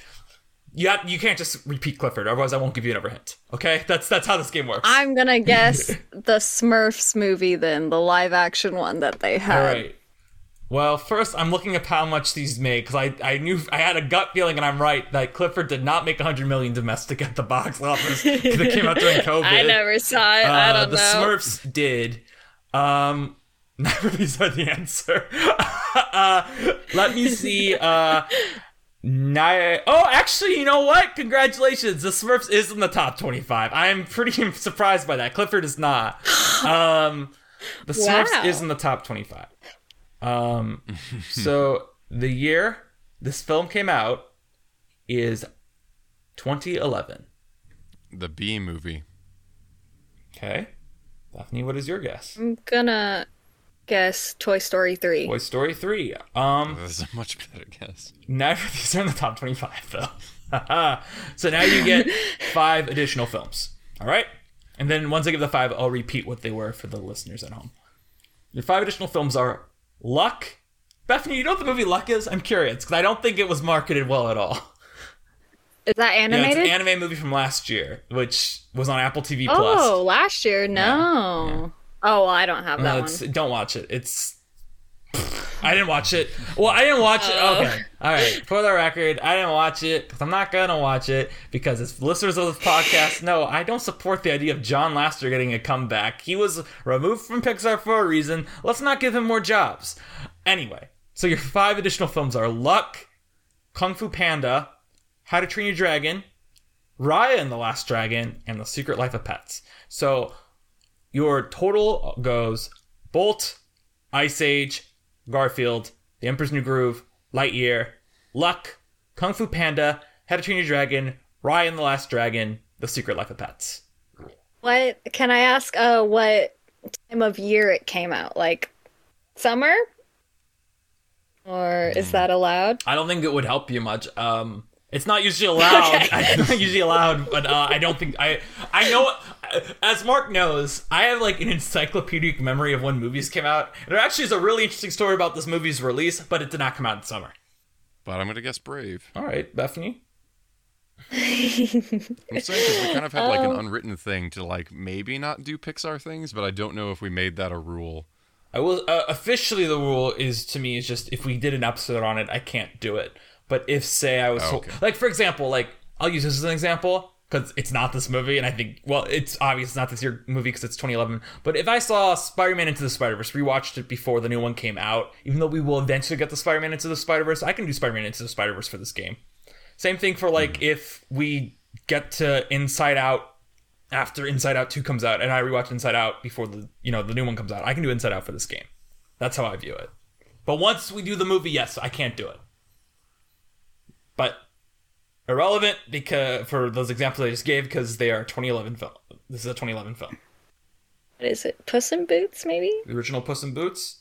You, have, you can't just repeat Clifford, otherwise I won't give you another hint. Okay, that's that's how this game works. I'm gonna guess the Smurfs movie then, the live action one that they had. All right. Well, first, I'm looking up how much these made because I, I knew I had a gut feeling, and I'm right that Clifford did not make 100 million domestic at the box office because it came out during COVID. I never saw it. I Uh, don't the know. The Smurfs did. Um, never these are the answer. uh, let me see. Uh, ni- oh, actually, you know what? Congratulations, the Smurfs is in the top 25. I'm pretty surprised by that. Clifford is not. Um, the Smurfs Wow. is in the top 25. Um, so the year this film came out is 2011. The B movie. Okay. Daphne, what is your guess? I'm gonna guess Toy Story 3. Toy Story 3. Um, That's a much better guess. never these are in the top 25 though. so now you get five additional films. All right? And then once I give the five, I'll repeat what they were for the listeners at home. Your five additional films are Luck. Bethaney, you know what the movie Luck is? I'm curious because I don't think it was marketed well at all. Is that Yeah, it's an anime movie from last year, which was on Apple TV Plus. oh, last year? No. Oh, well, I don't have that No, one. it's, don't watch it. It's. I didn't watch it. Well, I didn't watch it. Oh. Okay. All right. For the record, I didn't watch it because I'm not going to watch it because as listeners of this podcast know, I don't support the idea of John Lasseter getting a comeback. He was removed from Pixar for a reason. Let's not give him more jobs. Anyway, so your five additional films are Luck, Kung Fu Panda, How to Train Your Dragon, Raya and the Last Dragon, and The Secret Life of Pets. So your total goes Bolt, Ice Age, Garfield, The Emperor's New Groove, Lightyear, Luck, Kung Fu Panda, How to Train Your Dragon, Raya and the Last Dragon, The Secret Life of Pets. What can I ask? Uh, what time of year it came out? Like summer, or is that allowed? I don't think it would help you much. Um, it's not usually allowed. Okay. It's not usually allowed, but uh, I don't think I. I know, as Mark knows, I have like an encyclopedic memory of when movies came out. And there actually is a really interesting story about this movie's release, but it did not come out in summer. But I'm gonna guess Brave. All right, Bethaney. I'm saying because we kind of had like an unwritten thing to like maybe not do Pixar things, but I don't know if we made that a rule. I will uh, officially the rule is to me is just if we did an episode on it, I can't do it. But if say I was Oh, okay. like for example, like I'll use this as an example because it's not this movie, and I think well, it's obvious it's not this year movie because it's 2011. But if I saw Spider-Man Into the Spider-Verse, rewatched it before the new one came out, even though we will eventually get the Spider-Man Into the Spider-Verse, I can do Spider-Man Into the Spider-Verse for this game. Same thing for like mm-hmm. if we get to Inside Out after Inside Out 2 comes out and I rewatch Inside Out before the you know the new one comes out. I can do Inside Out for this game. That's how I view it. But once we do the movie, yes, I can't do it. But irrelevant because for those examples I just gave because they are 2011 film. This is a 2011 film. What is it? Puss in Boots, maybe? The original Puss in Boots.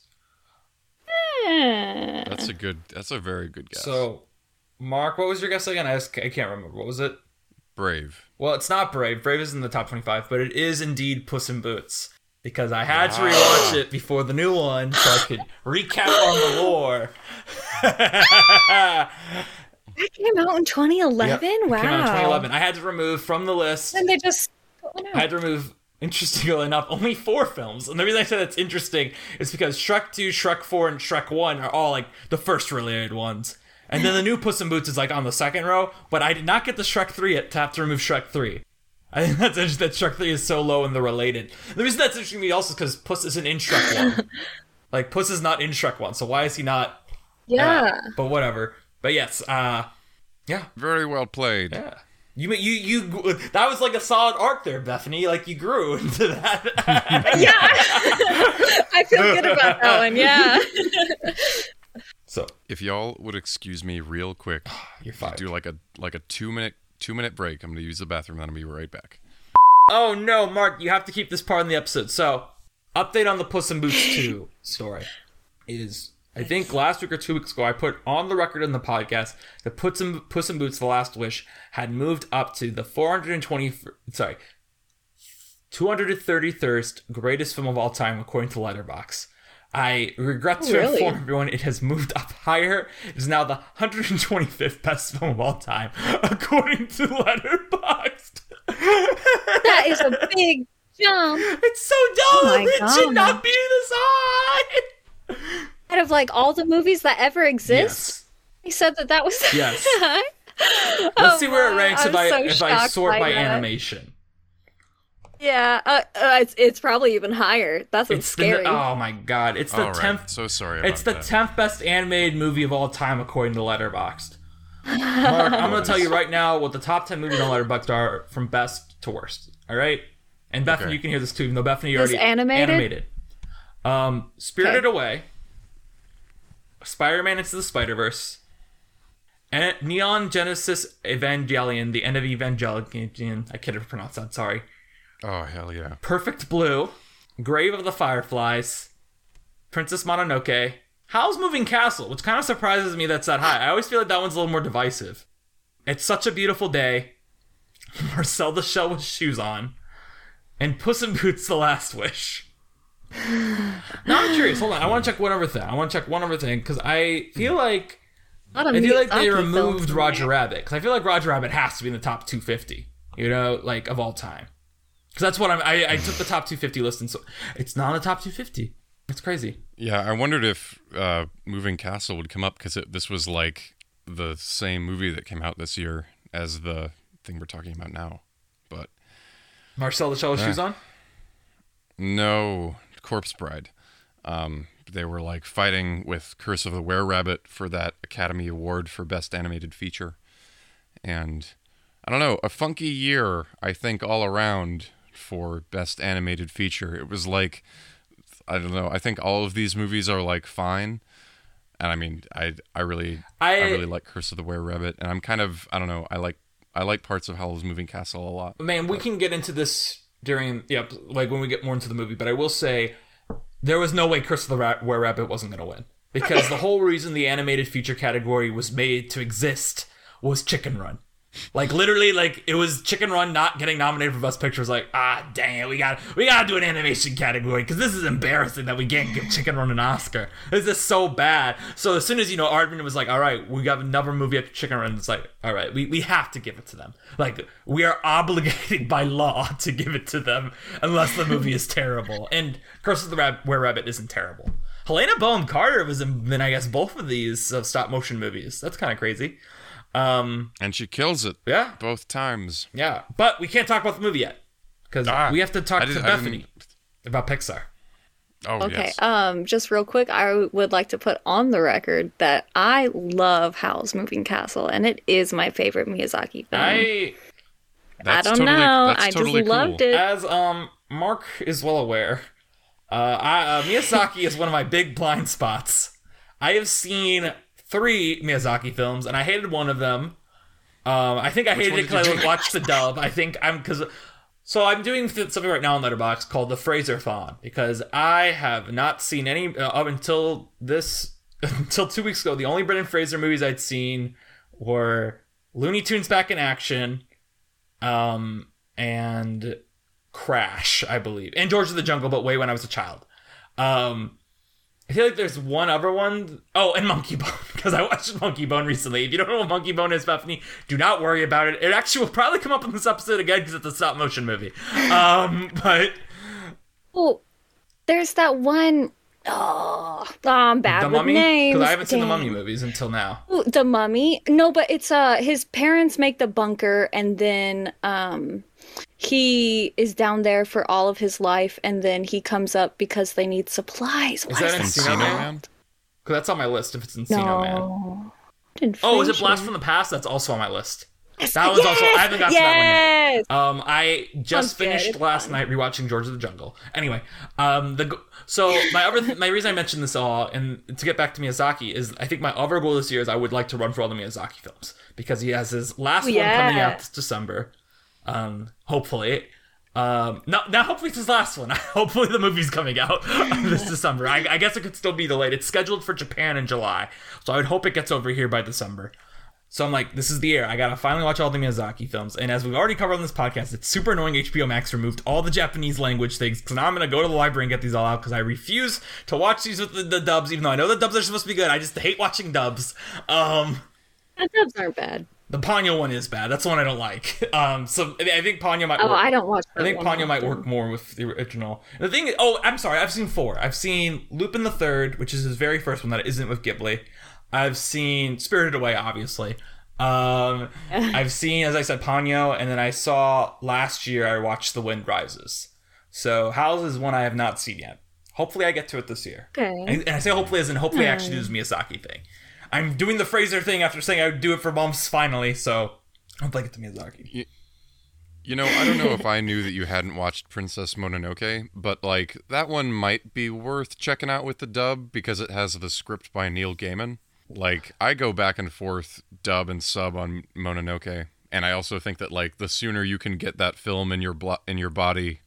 Eh. That's a good. That's a very good guess. So, Mark, what was your guess again? I, just, I can't remember. What was it? Brave. Well, it's not Brave. Brave is in the top 25, but it is indeed Puss in Boots. Because I had to rewatch it before the new one so I could recap on the lore. That came out in 2011. Yep, Wow. It came out in 2011. I had to remove from the list. And they just. one. I had to remove, interestingly enough, only four films. And the reason I said that's interesting is because Shrek 2, Shrek 4, and Shrek 1 are all like the first related ones. And then the new Puss in Boots is like on the second row, but I did not get the Shrek 3 yet to have to remove Shrek 3. I think that's interesting that Shrek 3 is so low in the related. The reason that's interesting to me also is because Puss isn't in Shrek 1. like, Puss is not in Shrek 1, so why is he not? uh, Yeah. but whatever. But yes, uh, yeah, Very well played. yeah. You you you that was like a solid arc there, Bethaney. Like you grew into that. yeah. I feel good about that one. Yeah. so If y'all would excuse me real quick, you're fine. do like a like a two minute two minute break. I'm gonna use the bathroom. Then I'll be right back. Oh no, Mark, you have to keep this part in the episode. So, update on the Puss in Boots 2 story is I think last week or two weeks ago I put on the record in the podcast that Puss in, Puss in Boots: The Last Wish had moved up to the 420 sorry 233rd greatest film of all time according to Letterbox. I regret to really? inform everyone it has moved up higher. It is now the 125th best film of all time according to Letterboxd. That is a big jump. It's so dumb. Oh my it should not be this high. Out of like all the movies that ever exist, Yes. he said that that was Yes. Let's Oh, see where it ranks if I'm I so if I sort by, that. animation. Yeah, uh, uh, it's it's probably even higher. That's what's It's scary. the oh my god! It's the All right. tenth. So sorry about It's the that. tenth best animated movie of all time according to Letterboxd. Mark, I'm gonna tell you right now what the top ten movies on Letterboxd are from best to worst. All right, and Bethaney, Okay. you can hear this too, even though Bethaney you already animated? animated. Um, Spirited Okay. Away, Spider-Man Into the Spider-Verse, and Neon Genesis Evangelion, the end of Evangelion. I can't pronounce that. Sorry. Oh hell yeah! Perfect Blue, Grave of the Fireflies, Princess Mononoke, Howl's Moving Castle, which kind of surprises me that's that high. I always feel like that one's a little more divisive. It's Such a Beautiful Day, Marcel the Shell with Shoes On, and Puss in Boots The Last Wish. Now I'm curious. Hold on. I want to check one other thing. I want to check one other thing because I feel like A lot of I feel like they removed. Roger Rabbit because I feel like Roger Rabbit has to be in the top 250. You know, like of all time. Because that's what I'm. I, I took the top 250 list and so it's not in the top 250. It's crazy. Yeah, I wondered if uh, Moving Castle would come up because this was like the same movie that came out this year as the thing we're talking about now. But Marcel the Shell with shoes on. no, Corpse Bride. Um, they were like fighting with Curse of the Were Rabbit for that Academy Award for Best Animated Feature. And I don't know, a funky year, I think, all around for Best Animated Feature. It was like, I don't know, I think all of these movies are like fine. And I mean, I I really I, I- really like Curse of the Were Rabbit, and I'm kind of I don't know I like I like parts of Howl's Moving Castle a lot. Man, we can get into this during yep, like when we get more into the movie. But I will say, there was no way Curse of the Rabbit wasn't going to win because the whole reason the animated feature category was made to exist was Chicken Run. Like literally, like it was Chicken Run not getting nominated for Best Picture. Was like, ah, dang it, we got we got to do an animation category because this is embarrassing that we can't give Chicken Run an Oscar. This is so bad. So as soon as you know, Aardman was like, all right, we got another movie after Chicken Run. It's like, all right, we we have to give it to them. Like we are obligated by law to give it to them unless the movie is terrible. And Curse of the Rab- Rabbit isn't terrible. Helena Bonham Carter was in, in I guess both of these uh, stop motion movies. That's kind of crazy. Um, And she kills it yeah, both times. yeah, but we can't talk about the movie yet because Ah, we have to talk to Bethaney about Pixar. Oh Okay, yes. um, just real quick, I would like to put on the record that I love Howl's Moving Castle, and it is my favorite Miyazaki film. I, I That's don't totally, know, That's I totally just loved cool. it. as um Mark is well aware, uh, I, uh, Miyazaki is one of my big blind spots. I have seen three Miyazaki films, and I hated one of them. Um, I think I hated it because I watched the dub. I think I'm because. So I'm doing something right now on Letterbox called the Fraserthon because I have not seen any uh, up until this until two weeks ago. The only Brendan Fraser movies I'd seen were Looney Tunes Back in Action, um, and Crash, I believe, and George of the Jungle, but way when I was a child. Um, I feel like there's one other one. Oh, and Monkeybone, because I watched Monkeybone recently. If you don't know what Monkeybone is, Bethaney, do not worry about it. It actually will probably come up in this episode again because it's a stop motion movie. Um, but Oh, there's that one oh, I'm bad the with Mummy, names. because I haven't seen the Mummy movies until now. Ooh, the mummy no but it's uh his parents make the bunker and then um he is down there for all of his life and then he comes up because they need supplies Why that is Encino Encino Man? Man? Because that's on my list. If it's Encino Man. no Brendan Oh, is it Blast from the Past? That's also on my list. That one's also. I haven't got to that one yet. Um, I just good, finished last fun. night rewatching George of the Jungle. Anyway, um, the so my other th- my reason I mentioned this all and to get back to Miyazaki is I think my other goal this year is I would like to run for all the Miyazaki films because he has his last one coming out this December. Um, hopefully. Um, no, not hopefully it's his last one. hopefully the movie's coming out this December. I, I guess it could still be delayed. It's scheduled for Japan in July, so I would hope it gets over here by December. So I'm like, this is the year. I gotta finally watch all the Miyazaki films. And as we've already covered on this podcast, it's super annoying HBO Max removed all the Japanese language things. So now I'm gonna go to the library and get these all out because I refuse to watch these with the, the dubs, even though I know the dubs are supposed to be good. I just hate watching dubs. Um, The dubs aren't bad The Ponyo one is bad. That's the one I don't like. Um, so I think Ponyo might. Oh, work. I don't watch. I think Ponyo might work more with the original. The thing is, oh, I'm sorry, I've seen four. I've seen Lupin the Third, which is his very first one that isn't with Ghibli. I've seen Spirited Away, obviously. Um, I've seen, as I said, Ponyo, and then I saw last year. I watched The Wind Rises. So Howl's is one I have not seen yet. Hopefully, I get to it this year. Okay. And and I say hopefully as in hopefully I actually do this Miyazaki thing. I'm doing the Fraser thing after saying I would do it for Bumps finally, so hopefully I it to Miyazaki. You know, I don't know if I knew that you hadn't watched Princess Mononoke, but like that one might be worth checking out with the dub because it has the script by Neil Gaiman. Like I go back and forth dub and sub on Mononoke, and I also think that like the sooner you can get that film in your blo- in your body,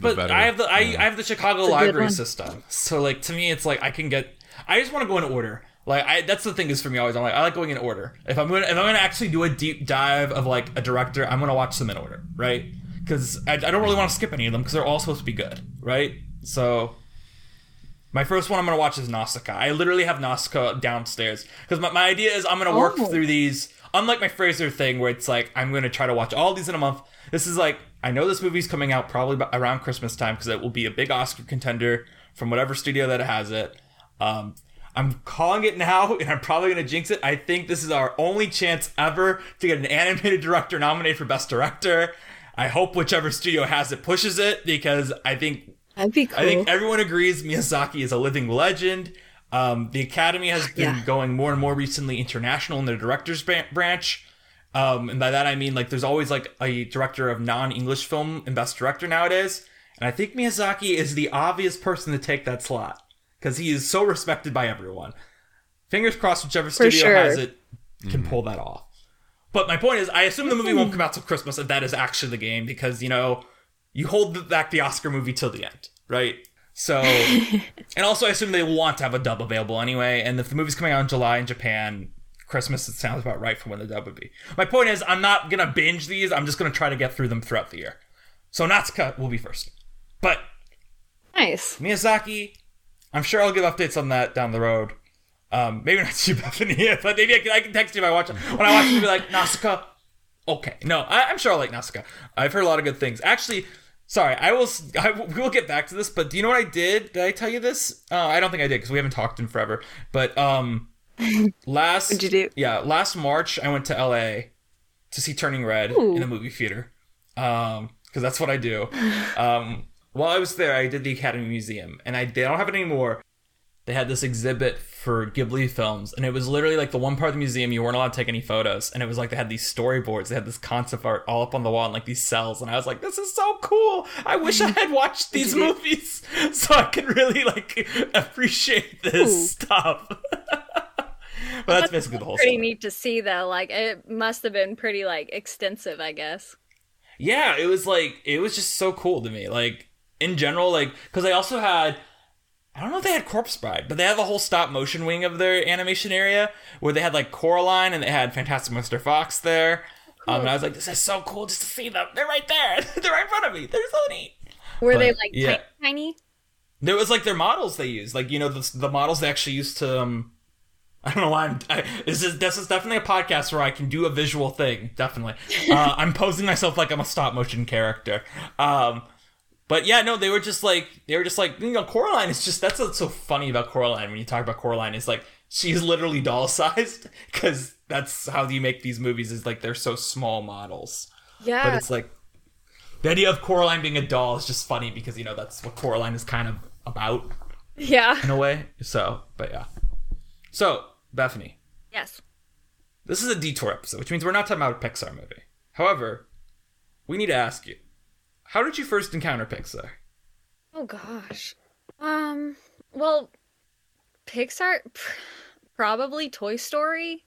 But better. I have the I, Yeah. I have the Chicago library system, so like to me it's like I can get. I just want to go in order. Like I, that's the thing is for me always. I'm like I like going in order. If I'm gonna if I'm gonna actually do a deep dive of like a director, I'm gonna watch them in order, right? Because I, I don't really want to skip any of them because they're all supposed to be good, right? So my first one I'm gonna watch is Nausicaa. I literally have Nausicaa downstairs because my, my idea is I'm gonna work Oh. through these. Unlike my Fraser thing where it's like I'm gonna try to watch all these in a month. This is like I know this movie's coming out probably around Christmas time because it will be a big Oscar contender from whatever studio that has it. Um, I'm calling it now, and I'm probably gonna jinx it. I think this is our only chance ever to get an animated director nominated for Best Director. I hope whichever studio has it pushes it because I think That'd be cool. I think everyone agrees Miyazaki is a living legend. Um, the Academy has been Yeah. going more and more recently international in their directors branch. Um, and by that I mean like there's always like a director of non-English film and best director nowadays. And I think Miyazaki is the obvious person to take that slot because he is so respected by everyone. Fingers crossed, whichever studio sure. has it can mm-hmm. pull that off. But my point is, I assume the movie mm-hmm. won't come out till Christmas, if that is actually the game, because you know you hold back the Oscar movie till the end, right? So, and also I assume they want to have a dub available anyway. And if the movie's coming out in July in Japan, Christmas it sounds about right for when the dub would be. My point is, I'm not gonna binge these. I'm just gonna try to get through them throughout the year. So Nausicaa will be first, but nice. Miyazaki, I'm sure I'll give updates on that down the road. Um, maybe not to you, Bethaney, but maybe I can, I can text you if I watch it. When I watch it, be like, Nausicaa, okay. No, I, I'm sure I'll like Nausicaa. I've heard a lot of good things. Actually, sorry, I will, I will we'll get back to this, but do you know what I did? Did I tell you this? Uh, I don't think I did because we haven't talked in forever. But um, last, What'd you do? Yeah, last March, I went to LA to see Turning Red Ooh. in a movie theater. Um, because that's what I do. Um, while I was there, I did the Academy Museum, and I they don't have it anymore. They had this exhibit for Ghibli films, and it was literally like the one part of the museum you weren't allowed to take any photos, and it was like they had these storyboards, they had this concept art all up on the wall and like these cells, and I was like, this is so cool. I wish I had watched these movies so I could really like appreciate this Ooh. stuff. but that's basically the whole Pretty story. neat to see though. Like it must have been pretty like extensive, I guess. yeah it was like it was just so cool to me like in general like because they also had i don't know if they had corpse bride but they had the whole stop motion wing of their animation area where they had like coraline and they had fantastic mr fox there um, and i was like this is so cool just to see them they're right there they're right in front of me they're so neat Were they like yeah. tiny, tiny? there was like their models they used like you know the, the models they actually used to um I don't know why I'm. I, this is this is definitely a podcast where I can do a visual thing. Definitely, uh, I'm posing myself like I'm a stop motion character. Um, but yeah, no, they were just like they were just like you know Coraline is just that's what's so funny about Coraline when you talk about Coraline is like she's literally doll sized because that's how you make these movies is like they're so small models. Yeah, but it's like the idea of Coraline being a doll is just funny because you know that's what Coraline is kind of about Yeah. in a way. So, but yeah. So, Bethaney, Yes. this is a detour episode, which means we're not talking about a Pixar movie. However, we need to ask you, how did you first encounter Pixar? Oh gosh. Um. Well, Pixar, pr- probably Toy Story.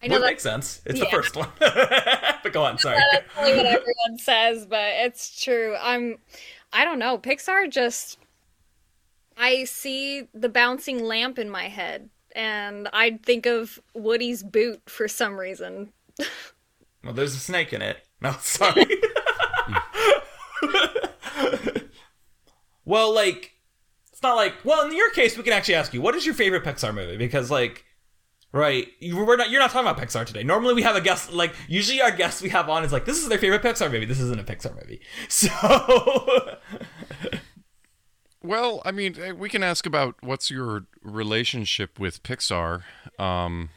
I know Would that makes sense. It's the first one. but go on, sorry. that's what everyone says, but it's true. I'm. I don't know. Pixar just. I see the bouncing lamp in my head, and I'd think of Woody's boot for some reason. Well, there's a snake in it. No, sorry. well, like, it's not like. Well, in your case, we can actually ask you, what is your favorite Pixar movie? Because, like, Right. You- We're not. You're not talking about Pixar today. Normally, we have a guest. Like usually, our guests we have on is like, this is their favorite Pixar movie. This isn't a Pixar movie. So, Well, I mean, eh, we can ask about what's your relationship with Pixar. Um,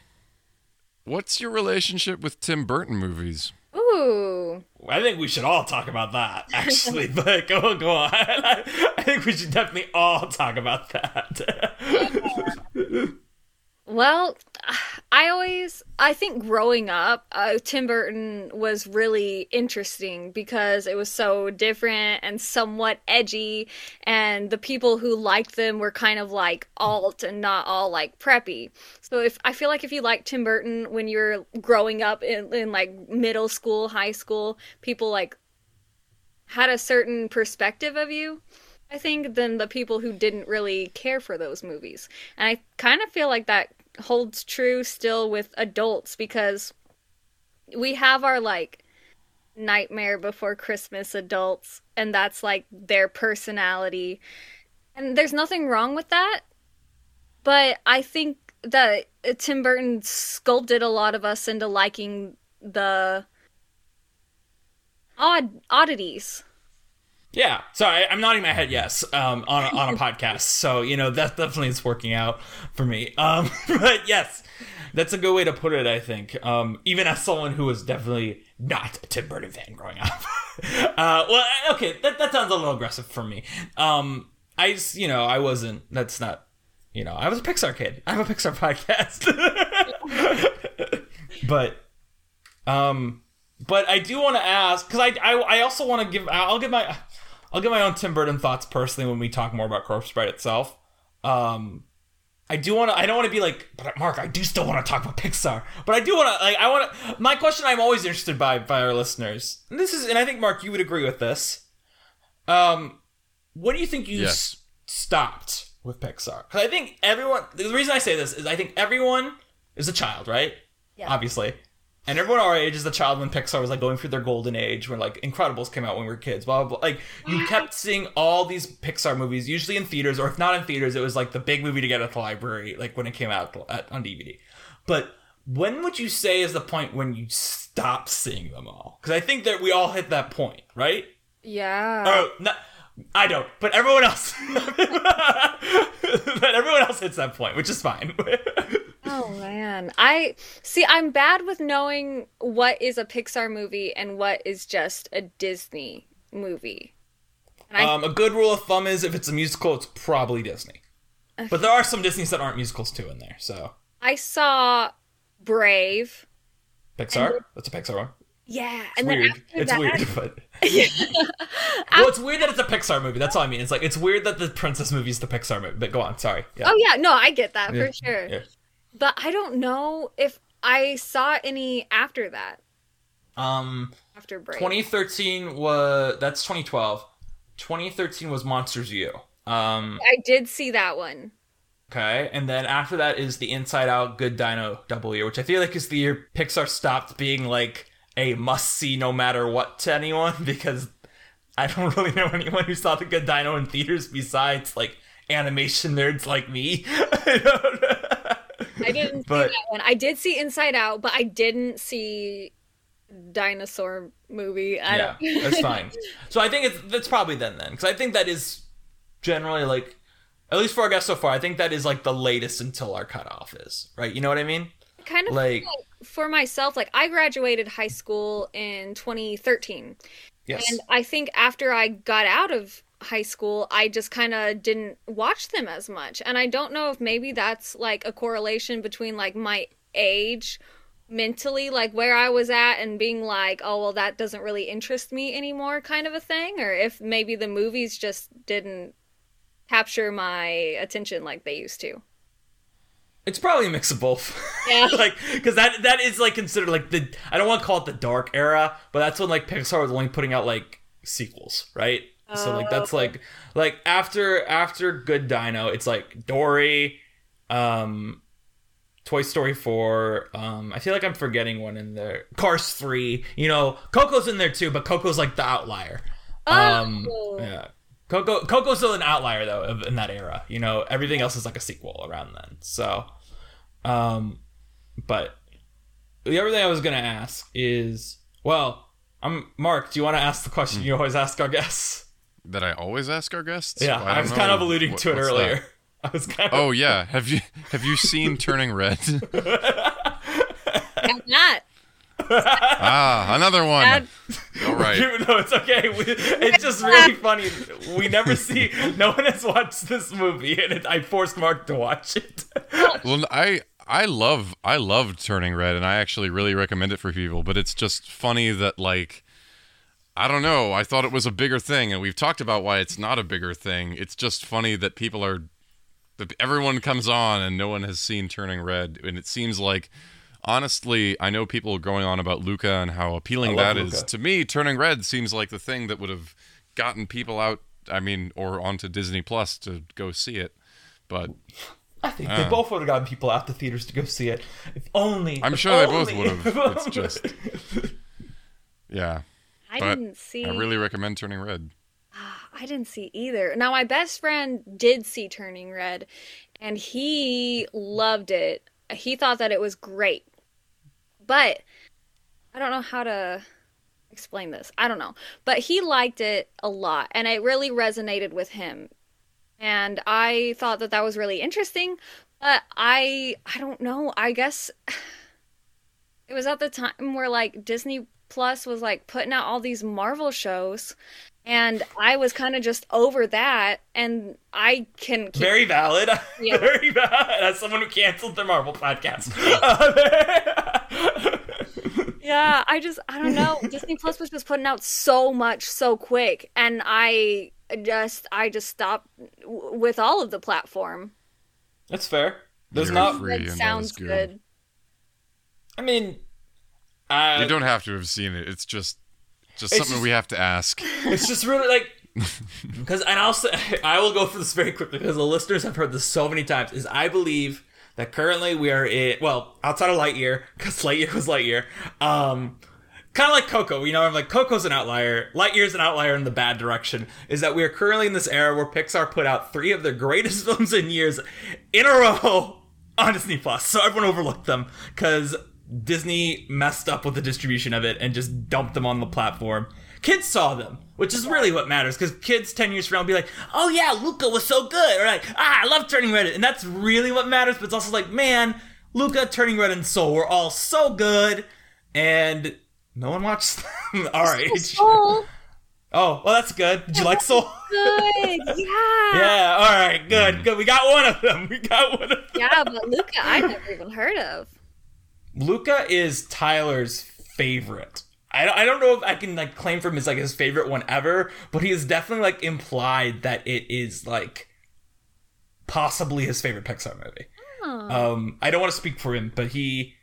what's your relationship with Tim Burton movies? Ooh. I think we should all talk about that. Actually, but go on, go on. I think we should definitely all talk about that. Well, I always, I think growing up, uh, Tim Burton was really interesting because it was so different and somewhat edgy, and the people who liked them were kind of like alt and not all like preppy. So if I feel like if you like Tim Burton when you're growing up in, in like middle school, high school, people like had a certain perspective of you. I think, than the people who didn't really care for those movies. And I kind of feel like that holds true still with adults because we have our like Nightmare Before Christmas adults, and that's like their personality. And there's nothing wrong with that. But I think that uh, Tim Burton sculpted a lot of us into liking the odd oddities. Yeah. Sorry, I'm nodding my head. Yes. Um, on a, on a podcast. So you know that definitely is working out for me. Um, but yes, that's a good way to put it. I think. Um, even as someone who was definitely not a Tim Burton fan growing up. uh, well, okay, that that sounds a little aggressive for me. Um, I just, you know, I wasn't. That's not. You know, I was a Pixar kid. I have a Pixar podcast. but um but I do want to ask because I, I I also want to give I'll give my I'll give my own Tim Burton thoughts personally when we talk more about Corpse Bride itself. Um, I do want to. I don't want to be like, but Mark, I do still want to talk about Pixar. But I do want to. Like, I want to. My question, I'm always interested by by our listeners. And this is, and I think Mark, you would agree with this. Um, what do you think you Yes. s- stopped with Pixar? Because I think everyone. The reason I say this is I think everyone is a child, right? Yeah. Obviously. And everyone our age is a child when Pixar was like going through their golden age, when like Incredibles came out when we were kids. Blah blah. blah. Like you kept seeing all these Pixar movies, usually in theaters, or if not in theaters, it was like the big movie to get at the library, like when it came out at, on DVD. But when would you say is the point when you stop seeing them all? Because I think that we all hit that point, right? Yeah. Oh, no, I don't, but everyone else, but everyone else hits that point, which is fine. Oh man. I see I'm bad with knowing what is a Pixar movie and what is just a Disney movie. I Um, a good rule of thumb is if it's a musical, it's probably Disney. But there are some Disneys that aren't musicals too in there. So I saw Brave. Pixar, that's a Pixar one. Yeah, It's and weird. then It's that, weird, but yeah. well, it's weird that it's a Pixar movie. That's all I mean. It's like it's weird that the princess movie is the Pixar movie. But go on, sorry. Yeah. Oh yeah, no, I get that Yeah, for sure. But I don't know if I saw any after that. Um, After Brave. 2013 was that's 2012. 2013 was Monsters U. Um, I did see that one. Okay, and then after that is the Inside Out Good Dino Double Year, which I feel like is the year Pixar stopped being like a must see no matter what to anyone because I don't really know anyone who saw the Good Dino in theaters besides like animation nerds like me. I don't- I didn't But- see that one. I did see Inside Out, but I didn't see dinosaur movie. I yeah, don't that's fine. So I think it's that's probably then then because I think that is generally like at least for our guests so far. I think that is like the latest until our cutoff is right. You know what I mean? kind of Like- like for myself like i graduated high school in 2013 Yes. and i think after i got out of high school i just kind of didn't watch them as much and i don't know if maybe that's like a correlation between like my age mentally like where i was at and being like oh well that doesn't really interest me anymore kind of a thing or if maybe the movies just didn't capture my attention like they used to It's probably a mix of both. Yeah. like, because that that is like considered like the I don't want to call it the dark era, but that's when like Pixar was only putting out like sequels, right? So like that's Oh. like like after after Good Dino, it's like Dory, um, Toy Story four. Um, I feel like I'm forgetting one in there. Cars three. You know, Coco's in there too, but Coco's like the outlier. Um, Oh. yeah. Coco Coco's still an outlier though of, in that era. You know, everything else is like a sequel around then. So, um, but the other thing I was gonna ask is, well, I'm Mark. Do you want to ask the question Hmm. you always ask our guests? That I always ask our guests. Yeah, Well, I, don't was kind of alluding What- to it earlier. that? I was kind of. Oh yeah, have you have you seen Turning Red? I'm not. ah, another one. Dad. All right. no, it's okay. We, it's just really funny. We never see. No one has watched this movie, and it, I forced Mark to watch it. Well, I I love I loved Turning Red, and I actually really recommend it for people. But it's just funny that like I don't know. I thought it was a bigger thing, and we've talked about why it's not a bigger thing. It's just funny that people are that everyone comes on and no one has seen Turning Red, and it seems like. Honestly, I know people are going on about Luca and how appealing I love that is. To me, Turning Red seems like the thing that would have gotten people out. I mean, or onto Disney Plus to go see it. But I think uh. they both would have gotten people out the theaters to go see it. If only. I'm if sure they both would have. It's just, yeah. I But didn't see. I really recommend Turning Red. Ah, I didn't see either. Now my best friend did see Turning Red, and he loved it. He thought that it was great, but I don't know how to explain this. I don't know, but he liked it a lot, and it really resonated with him. And I thought that that was really interesting, but I I don't know. I guess it was at the time where like Disney Plus was like putting out all these Marvel shows and I was kind of just over that and I can keep Very valid. Yeah. Very valid. As someone who canceled their Marvel podcast. Yeah, I just I don't know. Disney Plus was just putting out so much so quick and I just I just stopped w- with all of the platform. That's fair. There's You're not. free. That sounds is good. good. I mean, uh, You don't have to have seen it. It's just, just It's something just- we have to ask. it's just really like because and I'll say I will go for this very quickly because the listeners have heard this so many times. Is I believe that currently we are in well outside of Lightyear because Lightyear was Lightyear. Um, kind of like Coco, you know, I'm like Coco's an outlier. Lightyear's an outlier in the bad direction. Is that we are currently in this era where Pixar put out three of their greatest films in years in a row on Disney Plus, so everyone overlooked them because Disney messed up with the distribution of it and just dumped them on the platform. Kids saw them, which is really what matters because kids 10 years from now will be like, oh yeah, Luca was so good. Or like, ah, I love Turning Red. And that's really what matters. But it's also like, man, Luca, Turning Red, and Soul were all so good. And no one watched them our age. Oh, Oh, well, that's good. Did you like Soul? good. Yeah. yeah, all right, good, good. We got one of them. We got one of them. Yeah, but Luca I never even heard of. Luca is Tyler's favorite. I, I don't know if I can like claim from his like his favorite one ever, but he has definitely like implied that it is like possibly his favorite Pixar movie. Um, I don't want to speak for him, but he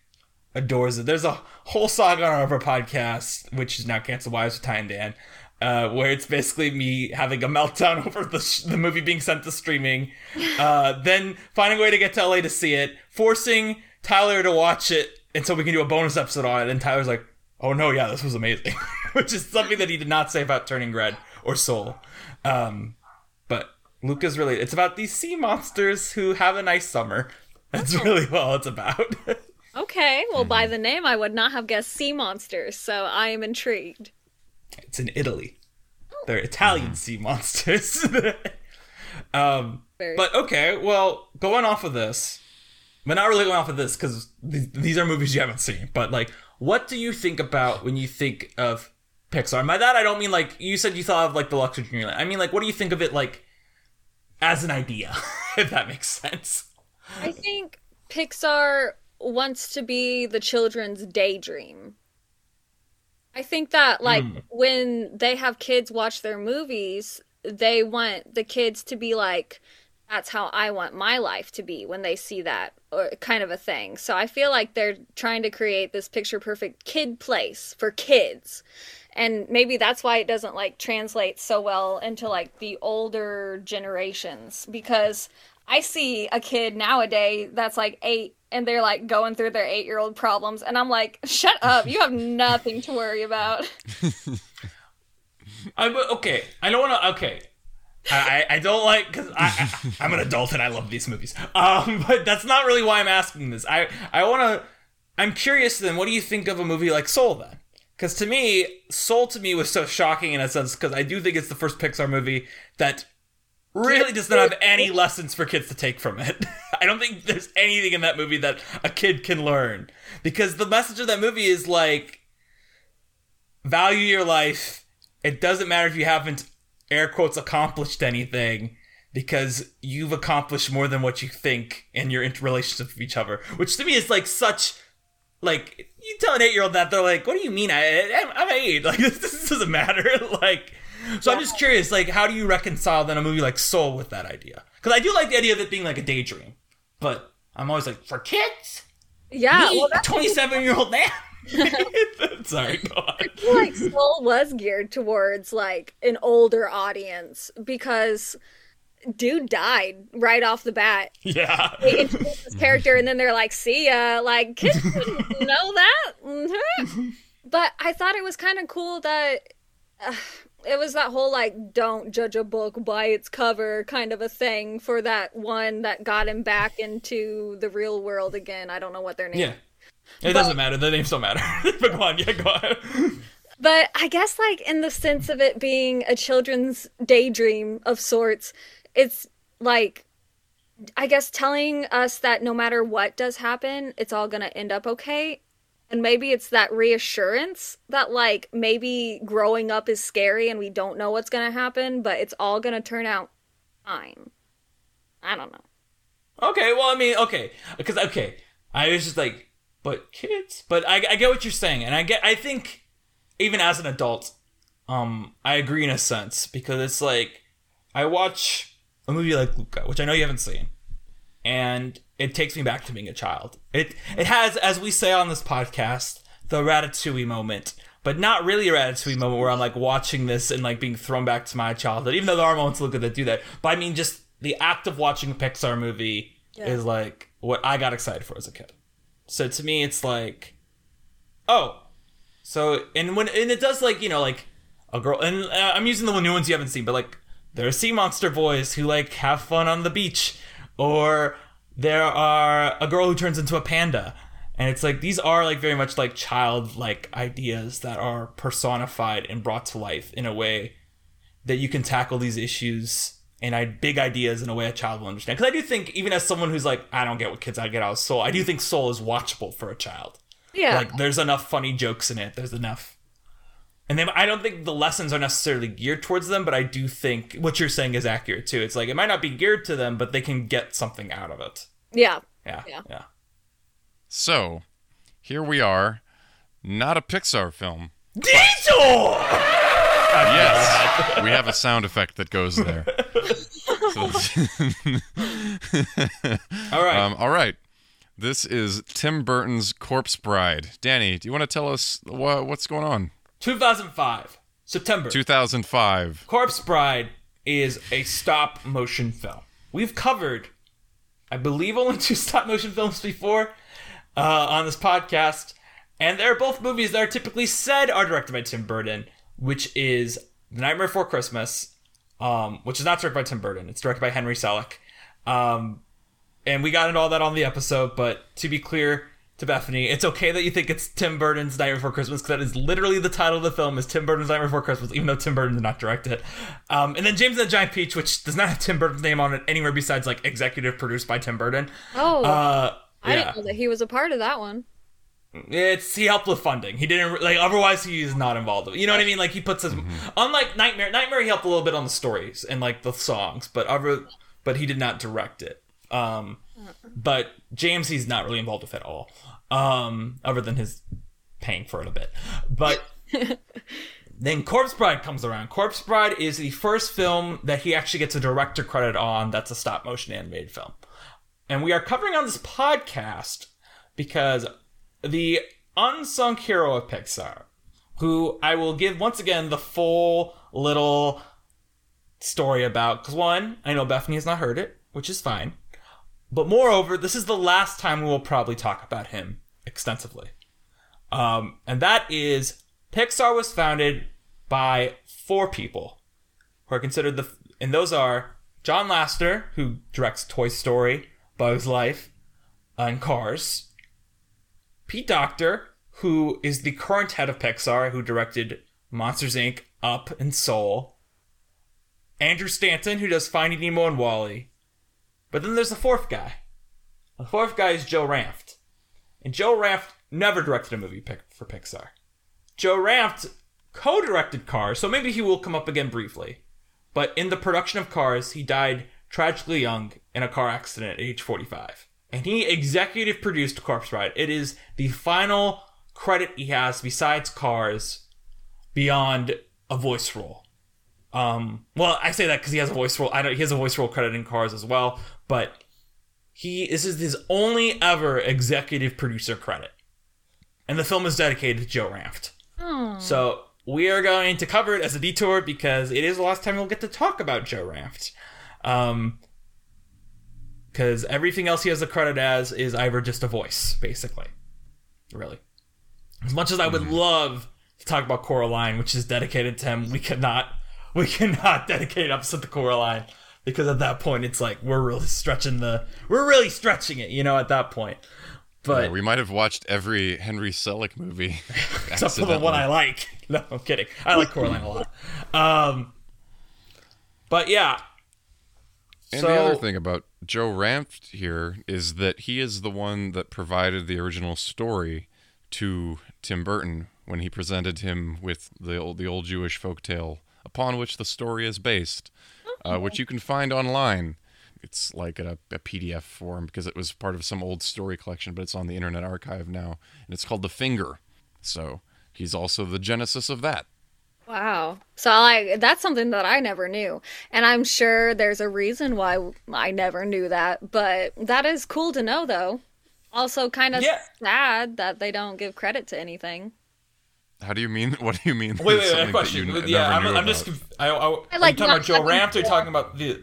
adores it. There's a whole saga on our podcast, which is now canceled. Wives with Ty and Dan, uh, where it's basically me having a meltdown over the sh- the movie being sent to streaming, uh, then finding a way to get to LA to see it, forcing Tyler to watch it until we can do a bonus episode on it. And Tyler's like, "Oh no, yeah, this was amazing," which is something that he did not say about Turning Red or Soul. Um, but Luca's really it's about these sea monsters who have a nice summer. That's really all it's about. Okay, well by Mm-hmm. the name I would not have guessed sea monsters, so I am intrigued. it's in Italy. They're Italian sea monsters. um, Very but okay, well, going off of this, but not really going off of this because th- these are movies you haven't seen. But like, what do you think about when you think of Pixar? And by that, I don't mean like you said you thought of like the Luxury Dreamland. I mean like, what do you think of it like as an idea? if that makes sense. I think Pixar wants to be the children's daydream. I think that like hmm. when they have kids watch their movies, they want the kids to be like that's how I want my life to be when they see that or kind of a thing. So I feel like they're trying to create this picture perfect kid place for kids. And maybe that's why it doesn't like translate so well into like the older generations because I see a kid nowadays that's like 8 and they're like going through their 8-year-old problems and I'm like, "Shut up. You have nothing to worry about." I but okay. I don't want to. Okay, I I don't like because I, I I'm an adult and I love these movies. Um, but that's not really why I'm asking this. I I want to I'm curious then, what do you think of a movie like Soul then? Because to me, Soul to me was so shocking in a sense because I do think it's the first Pixar movie that really does not have any lessons for kids to take from it. I don't think there's anything in that movie that a kid can learn because the message of that movie is like value your life. It doesn't matter if you haven't air quotes accomplished anything because you've accomplished more than what you think in your relationship with each other, which to me is like such like you tell an eight year old that they're like, "What do you mean? I I'm, eight. Like this, this doesn't matter." like, so I'm just curious, like, how do you reconcile then a movie like Soul with that idea? Because I do like the idea of it being like a daydream, but I'm always like, for kids, Yeah, me, well, a 27 year old man. Sorry, go on. Like Soul was geared towards like an older audience because dude died right off the bat. Yeah. They introduced this character and then they're like, "See ya!" Like kids didn't know that. Mhm. but I thought it was kind of cool that uh, it was that whole like "don't judge a book by its cover" kind of a thing for that one that got him back into the real world again. I don't know what their name. Yeah. It doesn't matter. The names don't matter. but go on. Yeah, go on. But I guess, like, in the sense of it being a children's daydream of sorts, it's like, I guess, telling us that no matter what does happen, it's all going to end up okay. And maybe it's that reassurance that, like, maybe growing up is scary and we don't know what's going to happen, but it's all going to turn out fine. I don't know. Okay, well, I mean, okay, because okay, I was just like, but kids, but I, I get what you're saying, and I get, I think, even as an adult, um, I agree in a sense because it's like, I watch a movie like Luca, which I know you haven't seen, and it takes me back to being a child. It it has, as we say on this podcast, the Ratatouille moment. But not really a Ratatouille moment where I'm like watching this and like being thrown back to my childhood, even though there are moments Luca that do that. But I mean, just the act of watching a Pixar movie Yeah. is like what I got excited for as a kid. So to me, it's like, oh, so and when and it does like you know like a girl and uh, I'm using the new ones you haven't seen, but like there are sea monster boys who like have fun on the beach, or there are a girl who turns into a panda. And it's like these are like very much like childlike ideas that are personified and brought to life in a way that you can tackle these issues and I had big ideas in a way a child will understand. Because I do think, even as someone who's like, I don't get what kids I get out of Soul, I do think Soul is watchable for a child. Yeah. Like, there's enough funny jokes in it. There's enough. And then I don't think the lessons are necessarily geared towards them, but I do think what you're saying is accurate too. It's like it might not be geared to them, but they can get something out of it. yeah. Yeah. Yeah. Yeah. So, here we are. Not a Pixar film. Detour! Yes, we have a sound effect that goes there. All right. um, all right. This is Tim Burton's Corpse Bride. Danny, do you want to tell us wha what's going on? 2005, September. 2005. Corpse Bride is a stop motion film. We've covered, I believe, only two stop motion films before uh, on this podcast, and they're both movies that are typically said are directed by Tim Burton, which is The Nightmare Before Christmas, um, which is not directed by Tim Burton. It's directed by Henry Selick. Um, and we got into all that on the episode, but to be clear to Bethaney, it's okay that you think it's Tim Burton's Nightmare Before Christmas because that is literally the title of the film is Tim Burton's Nightmare Before Christmas, even though Tim Burton did not direct it. Um, and then James and the Giant Peach, which does not have Tim Burton's name on it anywhere besides like executive produced by Tim Burton. Oh, Uh, I yeah, didn't know that he was a part of that one. It's he helped with funding. He didn't like otherwise he's not involved. You know what I mean? Like he puts his unlike Nightmare. Nightmare he helped a little bit on the stories and like the songs, but other but he did not direct it. Um, but James he's not really involved with at all. Um, other than his paying for it a bit. But then Corpse Bride comes around. Corpse Bride is the first film that he actually gets a director credit on. That's a stop motion animated film, and we are covering on this podcast because the unsung hero of Pixar, who I will give once again the full little story about. Because one, I know Bethaney has not heard it, which is fine. But moreover, this is the last time we will probably talk about him extensively. Um, and that is Pixar was founded by four people who are considered the, and those are John Lasseter, who directs Toy Story, Bug's Life, and Cars. Pete Docter, who is the current head of Pixar, who directed Monsters Inc., Up, and Soul. Andrew Stanton, who does Finding Nemo and WALL-E. But then there's the fourth guy. The fourth guy is Joe Ranft. And Joe Ranft never directed a movie for Pixar. Joe Ranft co directed Cars, so maybe he will come up again briefly. But in the production of Cars, he died tragically young in a car accident at age 45. And he executive produced Corpse Bride. It is the final credit he has besides Cars beyond a voice role. Um, well, I say that because he has a voice role. I don't. He has a voice role credit in Cars as well, but he this is his only ever executive producer credit, and the film is dedicated to Joe Ranft. So we are going to cover it as a detour because it is the last time we'll get to talk about Joe Ranft. Um, because everything else he has the credit as is either just a voice, basically. Really. As much as I would love to talk about Coraline, which is dedicated to him, we cannot we cannot dedicate an episode to Coraline because at that point it's like we're really stretching the we're really stretching it, you know, at that point. But Yeah, we might have watched every Henry Selick movie. except for the one I like. No, I'm kidding. I like Coraline a lot. Um, but yeah. And so, the other thing about Joe Ranft here is that he is the one that provided the original story to Tim Burton when he presented him with the old, the old Jewish folktale upon which the story is based, uh, which you can find online. It's like a, a PDF form because it was part of some old story collection, but it's on the Internet Archive now, and it's called The Finger. So he's also the genesis of that. Wow. So like that's something that I never knew. And I'm sure there's a reason why I never knew that, but that is cool to know though. Also kind of Yeah. sad that they don't give credit to anything. How do you mean? What do you mean? wait, wait, something wait. that Question. n- yeah, I'm, I'm just. conf- I, I, are I like talking about Joe having Ranft or are talking about the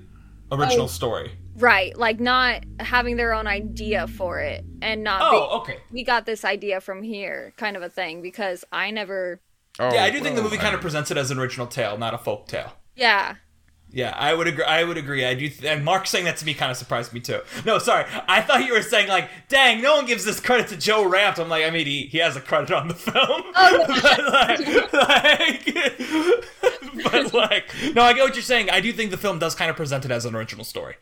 original Oh. story? Right, like not having their own idea for it and not Oh, being, okay. we got this idea from here kind of a thing because I never Oh, Yeah, I do think the oh, movie I kind of presents it as an original tale, not a folk tale. yeah. Yeah, I would agree. I would agree. I do. Th- and Mark saying that to me kind of surprised me too. No, sorry. I thought you were saying like, "Dang, no one gives this credit to Joe Ranft." I'm like, I mean, he, he has a credit on the film. Oh, but, like, like, but like, no, I get what you're saying. I do think the film does kind of present it as an original story,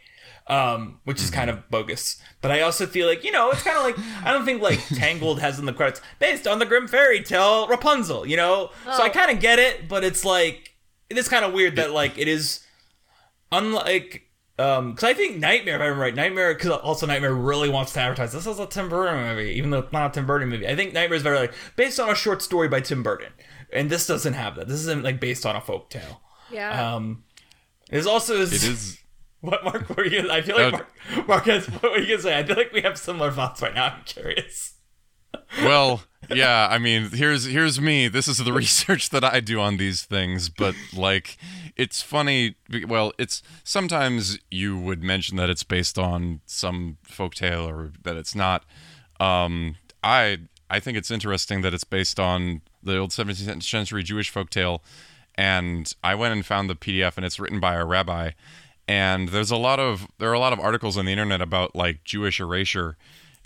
um, which is kind of bogus. But I also feel like you know, it's kind of like I don't think like Tangled has in the credits based on the Grimm fairy tale Rapunzel. You know, so I Oh. kind of get it, but it's like it is kind of weird that like it is unlike um because i think nightmare if i remember right nightmare because also nightmare really wants to advertise this is a tim burton movie even though it's not a tim burton movie i think nightmare is very like based on a short story by tim burton and this doesn't have that this isn't like based on a folk tale Yeah. um there's also It is. What mark were you i feel like Uh, mark, mark has, what were you gonna say? I feel like we have similar thoughts right now. I'm curious. Well yeah i mean here's here's me. This is the research that i do on these things but like it's funny well it's sometimes you would mention that it's based on some folktale or that it's not. Um i i think it's interesting that it's based on the old 17th century jewish folktale and i went and found the pdf and it's written by a rabbi and there's a lot of there are a lot of articles on the internet about like jewish erasure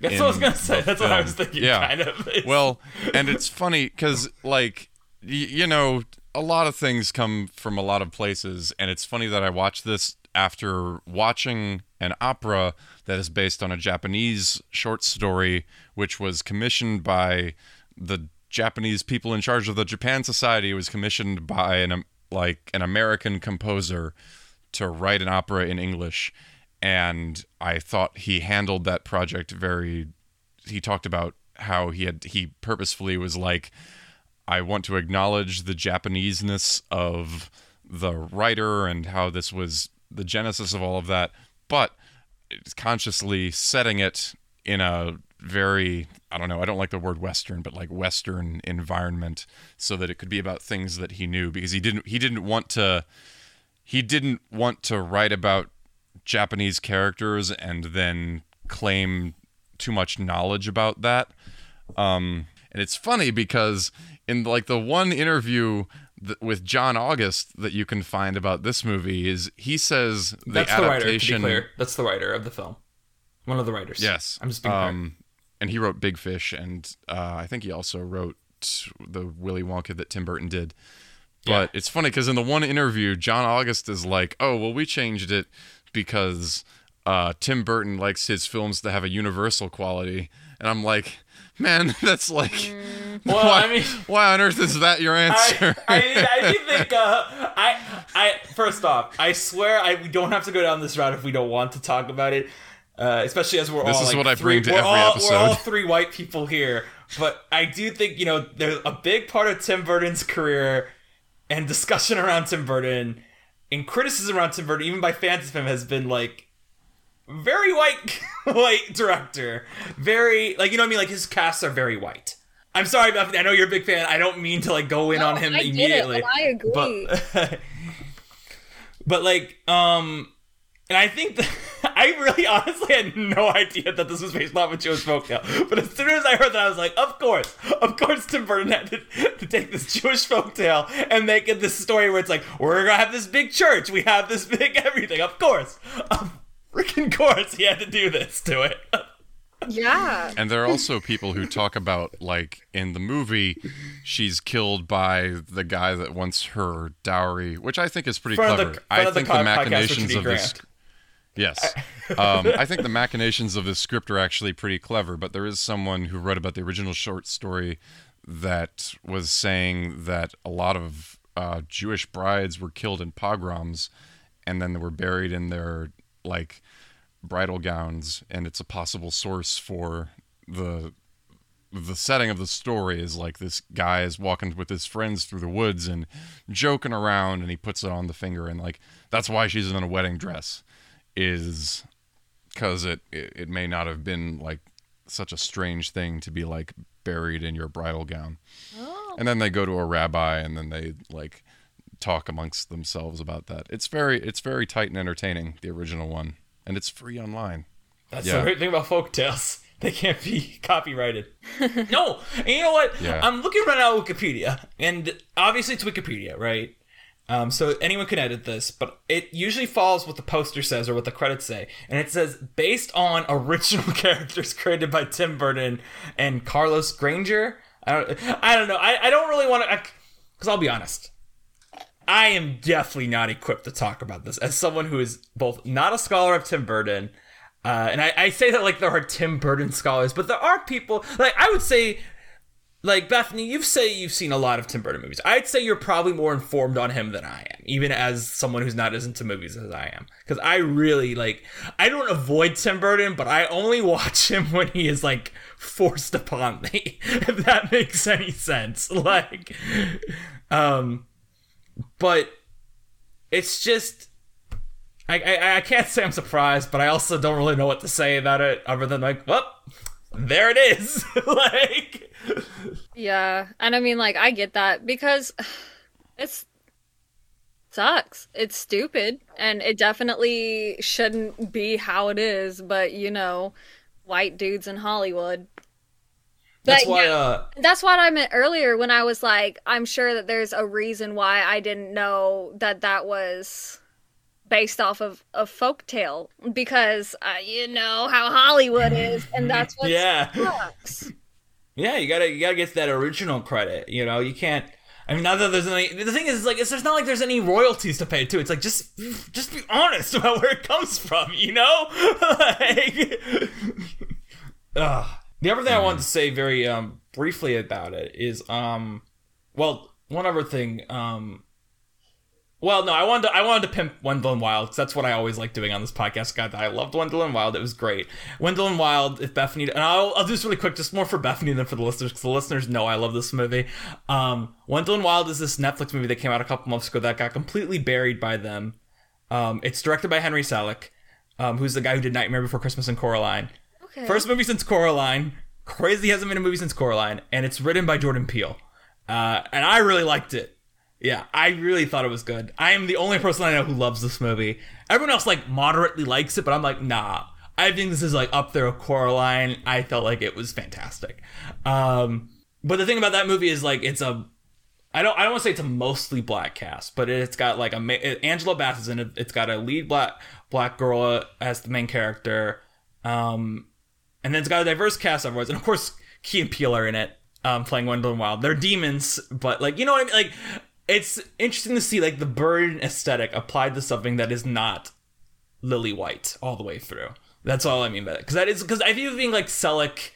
that's what i was gonna say that's what i was thinking Yeah. kind of Well, and it's funny because, like, y- you know, a lot of things come from a lot of places, and it's funny that I watched this after watching an opera that is based on a Japanese short story, which was commissioned by the Japanese people in charge of the Japan Society. It was commissioned by an um, like an American composer to write an opera in English, and I thought he handled that project very he talked about how he had he purposefully was like I want to acknowledge the Japaneseness of the writer and how this was the genesis of all of that, but consciously setting it in a very I don't know, I don't like the word western, but like western environment so that it could be about things that he knew because he didn't he didn't want to he didn't want to write about Japanese characters and then claim too much knowledge about that. Um, and it's funny because in like the one interview th- with John August that you can find about this movie is he says the that's the writer to be clear that's the writer of the film one of the writers Yes. i'm just being clear. um, and he wrote Big Fish, and uh, I think he also wrote the Willy Wonka that Tim Burton did. But Yeah. it's funny because in the one interview, John August is like, "Oh, well, we changed it because uh, Tim Burton likes his films to have a universal quality," and I'm like, "Man, that's like, Well, why, I mean- why on earth is that your answer?" I, I, I do think uh, I I first off, I swear I we don't have to go down this route if we don't want to talk about it. Uh, especially as we're This all is like, what I three, bring to we're every all, We're all three white people here, but I do think you know there's a big part of Tim Burton's career and discussion around Tim Burton and criticism around Tim Burton, even by fans of him, has been like very white white director, very like you know what I mean. Like his casts are very white. I'm sorry, Bethaney. I know you're a big fan. I don't mean to like go in on him I get it, immediately. I agree. But, but like, um, and I think that I really honestly had no idea that this was based off a Jewish folktale. But as soon as I heard that, I was like, of course, of course, Tim Burton had to, to take this Jewish folktale and make it this story where it's like, we're gonna have this big church, we have this big everything. Of course, of freaking course, he had to do this to it. yeah. And there are also people who talk about like in the movie, she's killed by the guy that wants her dowry, which I think is pretty Front of the- clever. I of the think the machinations Judy of this. Yes, um, I think the machinations of this script are actually pretty clever. But there is someone who wrote about the original short story that was saying that a lot of uh, Jewish brides were killed in pogroms, and then they were buried in their like bridal gowns, and it's a possible source for the the setting of the story is like this guy is walking with his friends through the woods and joking around and he puts it on the finger and like that's why she's in a wedding dress is because it, it it may not have been like such a strange thing to be like buried in your bridal gown oh. and then they go to a rabbi and then they like talk amongst themselves about that it's very it's very tight and entertaining the original one and it's free online That's Yeah. the great thing about folk tales. They can't be copyrighted. no, and you know what? Yeah. I'm looking right now at Wikipedia, and obviously it's Wikipedia, right? Um, so anyone can edit this, but it usually follows what the poster says or what the credits say, and it says based on original characters created by Tim Burton and Carlos Grangel. I don't, I don't know. I, I don't really want to, because I'll be honest. I am definitely not equipped to talk about this as someone who is both not a scholar of Tim Burton, uh, and I, I say that like there are Tim Burton scholars, but there are people like I would say, like Bethaney, you've say you've seen a lot of Tim Burton movies. I'd say you're probably more informed on him than I am, even as someone who's not as into movies as I am, because I really like I don't avoid Tim Burton, but I only watch him when he is like forced upon me, if that makes any sense. Like, um, but it's just I, I I can't say I'm surprised, but I also don't really know what to say about it other than like, well, there it is. like, Yeah, and I mean, like, I get that because it's sucks. It's stupid, and it definitely shouldn't be how it is. But you know, white dudes in Hollywood. that's But, why. yeah, Uh, that's what I meant earlier when I was like, I'm sure that there's a reason why I didn't know that that was based off of a folk tale because uh, you know how Hollywood is, and that's what yeah, sucks. yeah. You gotta you gotta get that original credit. You know, you can't. I mean, not that there's any. The thing is, like, it's, there's not like there's any royalties to pay too. It's like just, just be honest about where it comes from. You know, like, Ugh. The other thing I wanted to say very um briefly about it is um, well, one other thing um. Well, no, I wanted to, I wanted to pimp Wendell and Wild 'cause that's what I always like doing on this podcast. God, I loved Wendell and Wild; it was great. Wendell and Wild, if Bethaney, and I'll, I'll do this really quick, just more for Bethaney than for the listeners, because the listeners know I love this movie. Um, Wendell and Wild is this Netflix movie that came out a couple months ago that got completely buried by them. Um, it's directed by Henry Selick, um, who's the guy who did Nightmare Before Christmas and Coraline. Okay. First movie since Coraline. Crazy hasn't been a movie since Coraline, and it's written by Jordan Peele. Uh, and I really liked it. Yeah, I really thought it was good. I am the only person I know who loves this movie. Everyone else like moderately likes it, but I'm like, nah. I think this is like up there with Coraline. I felt like it was fantastic. Um, but the thing about that movie is like it's a I don't I don't want to say it's a mostly black cast, but it's got like a Angela Bassett in it. It's got a lead black black girl as the main character. Um, and then it's got a diverse cast otherwise, and of course Key and Peele are in it, um, playing Wendell and Wild. They're demons, but like you know what I mean. Like it's interesting to see like the Burton aesthetic applied to something that is not lily white all the way through. That's all I mean by that. Because that is because I feel being like Selick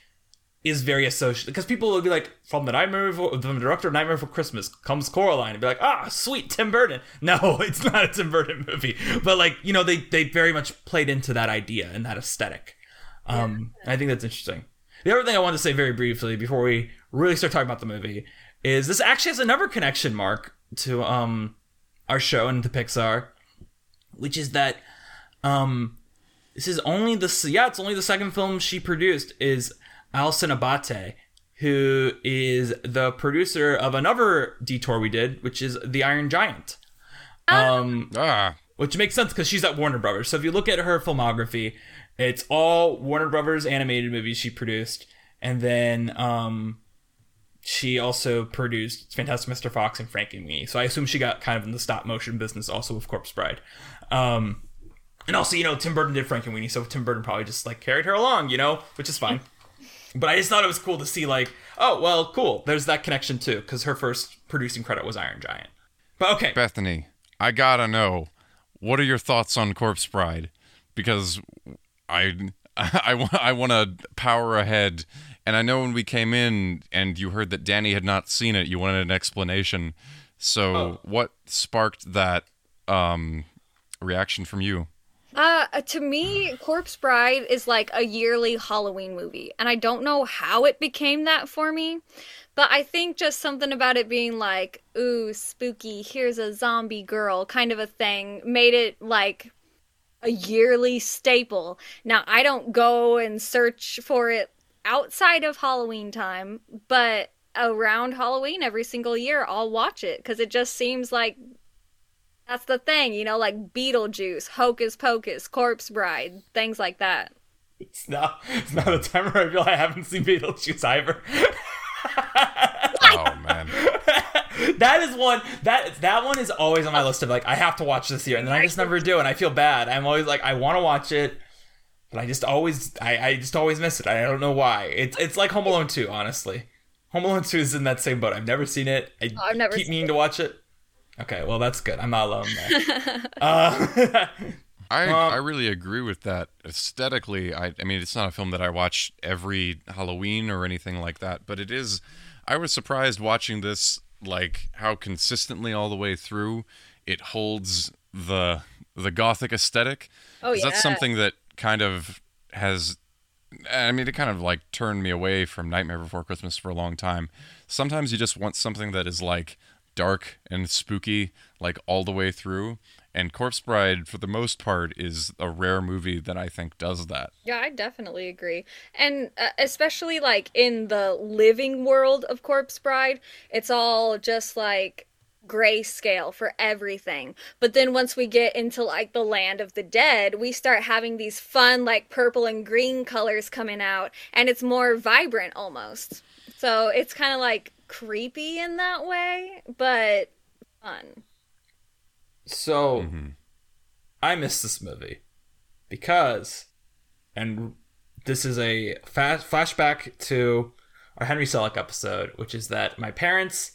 is very associated because people will be like from the Nightmare Before, the director of Nightmare Before Christmas comes Coraline and be like ah sweet Tim Burton. No, it's not a Tim Burton movie, but like you know they they very much played into that idea and that aesthetic. Um, I think that's interesting. The other thing I wanted to say very briefly before we really start talking about the movie is this actually has another connection, Mark, to um our show and to Pixar, which is that um this is only the yeah it's only the second film she produced is Allison Abbate, who is the producer of another detour we did, which is The Iron Giant. Um, Ah, which makes sense because she's at Warner Brothers. So if you look at her filmography, it's all Warner Brothers animated movies she produced, and then um, she also produced Fantastic Mr. Fox and Frankenweenie. So I assume she got kind of in the stop motion business also with Corpse Bride. Um, and also, you know, Tim Burton did Frankenweenie, so Tim Burton probably just like carried her along, you know, which is fine. but I just thought it was cool to see like, oh well, cool. There's that connection too, because her first producing credit was Iron Giant. But okay, Bethaney, I gotta know, what are your thoughts on Corpse Bride? Because I I, wa- I want to power ahead, and I know when we came in and you heard that Danny had not seen it, you wanted an explanation. So Oh. what sparked that um, reaction from you? Uh, to me, Corpse Bride is like a yearly Halloween movie, and I don't know how it became that for me, but I think just something about it being like, ooh, spooky, here's a zombie girl kind of a thing made it like a yearly staple. Now, I don't go and search for it outside of Halloween time, but around Halloween every single year, I'll watch it because it just seems like that's the thing, you know, like Beetlejuice, Hocus Pocus, Corpse Bride, things like that. it's not it's not a time where I feel I haven't seen Beetlejuice either. Oh man, that is one that that one is always on my list of like I have to watch this year, and then I just never do, and I feel bad. I'm always like I want to watch it, but I just always I, I just always miss it. I don't know why. It's it's like Home Alone 2, honestly. Home Alone 2 is in that same boat. I've never seen it. I Oh, I've never keep seen meaning to watch it. Okay, well that's good. I'm not alone there. uh, I Um, I really agree with that. Aesthetically, I I mean it's not a film that I watch every Halloween or anything like that, but it is. I was surprised watching this, like how consistently all the way through it holds the the gothic aesthetic. Oh yeah. that's something that kind of has. I mean, it kind of like turned me away from Nightmare Before Christmas for a long time. Sometimes you just want something that is like dark and spooky, like all the way through. And Corpse Bride, for the most part, is a rare movie that I think does that. Yeah, I definitely agree. And uh, especially like in the living world of Corpse Bride, it's all just like grayscale for everything. But then once we get into like the land of the dead, we start having these fun like purple and green colors coming out and it's more vibrant almost. So it's kind of like creepy in that way, but fun. so mm-hmm. I miss this movie because, and this is a fast flashback to our Henry Selick episode, which is that my parents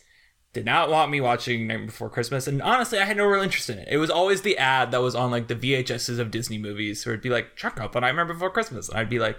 did not want me watching Night Before Christmas, and honestly, I had no real interest in it. It was always the ad that was on like the VHSs of Disney movies, where it'd be like, "Check out the Nightmare Before Christmas," and I'd be like,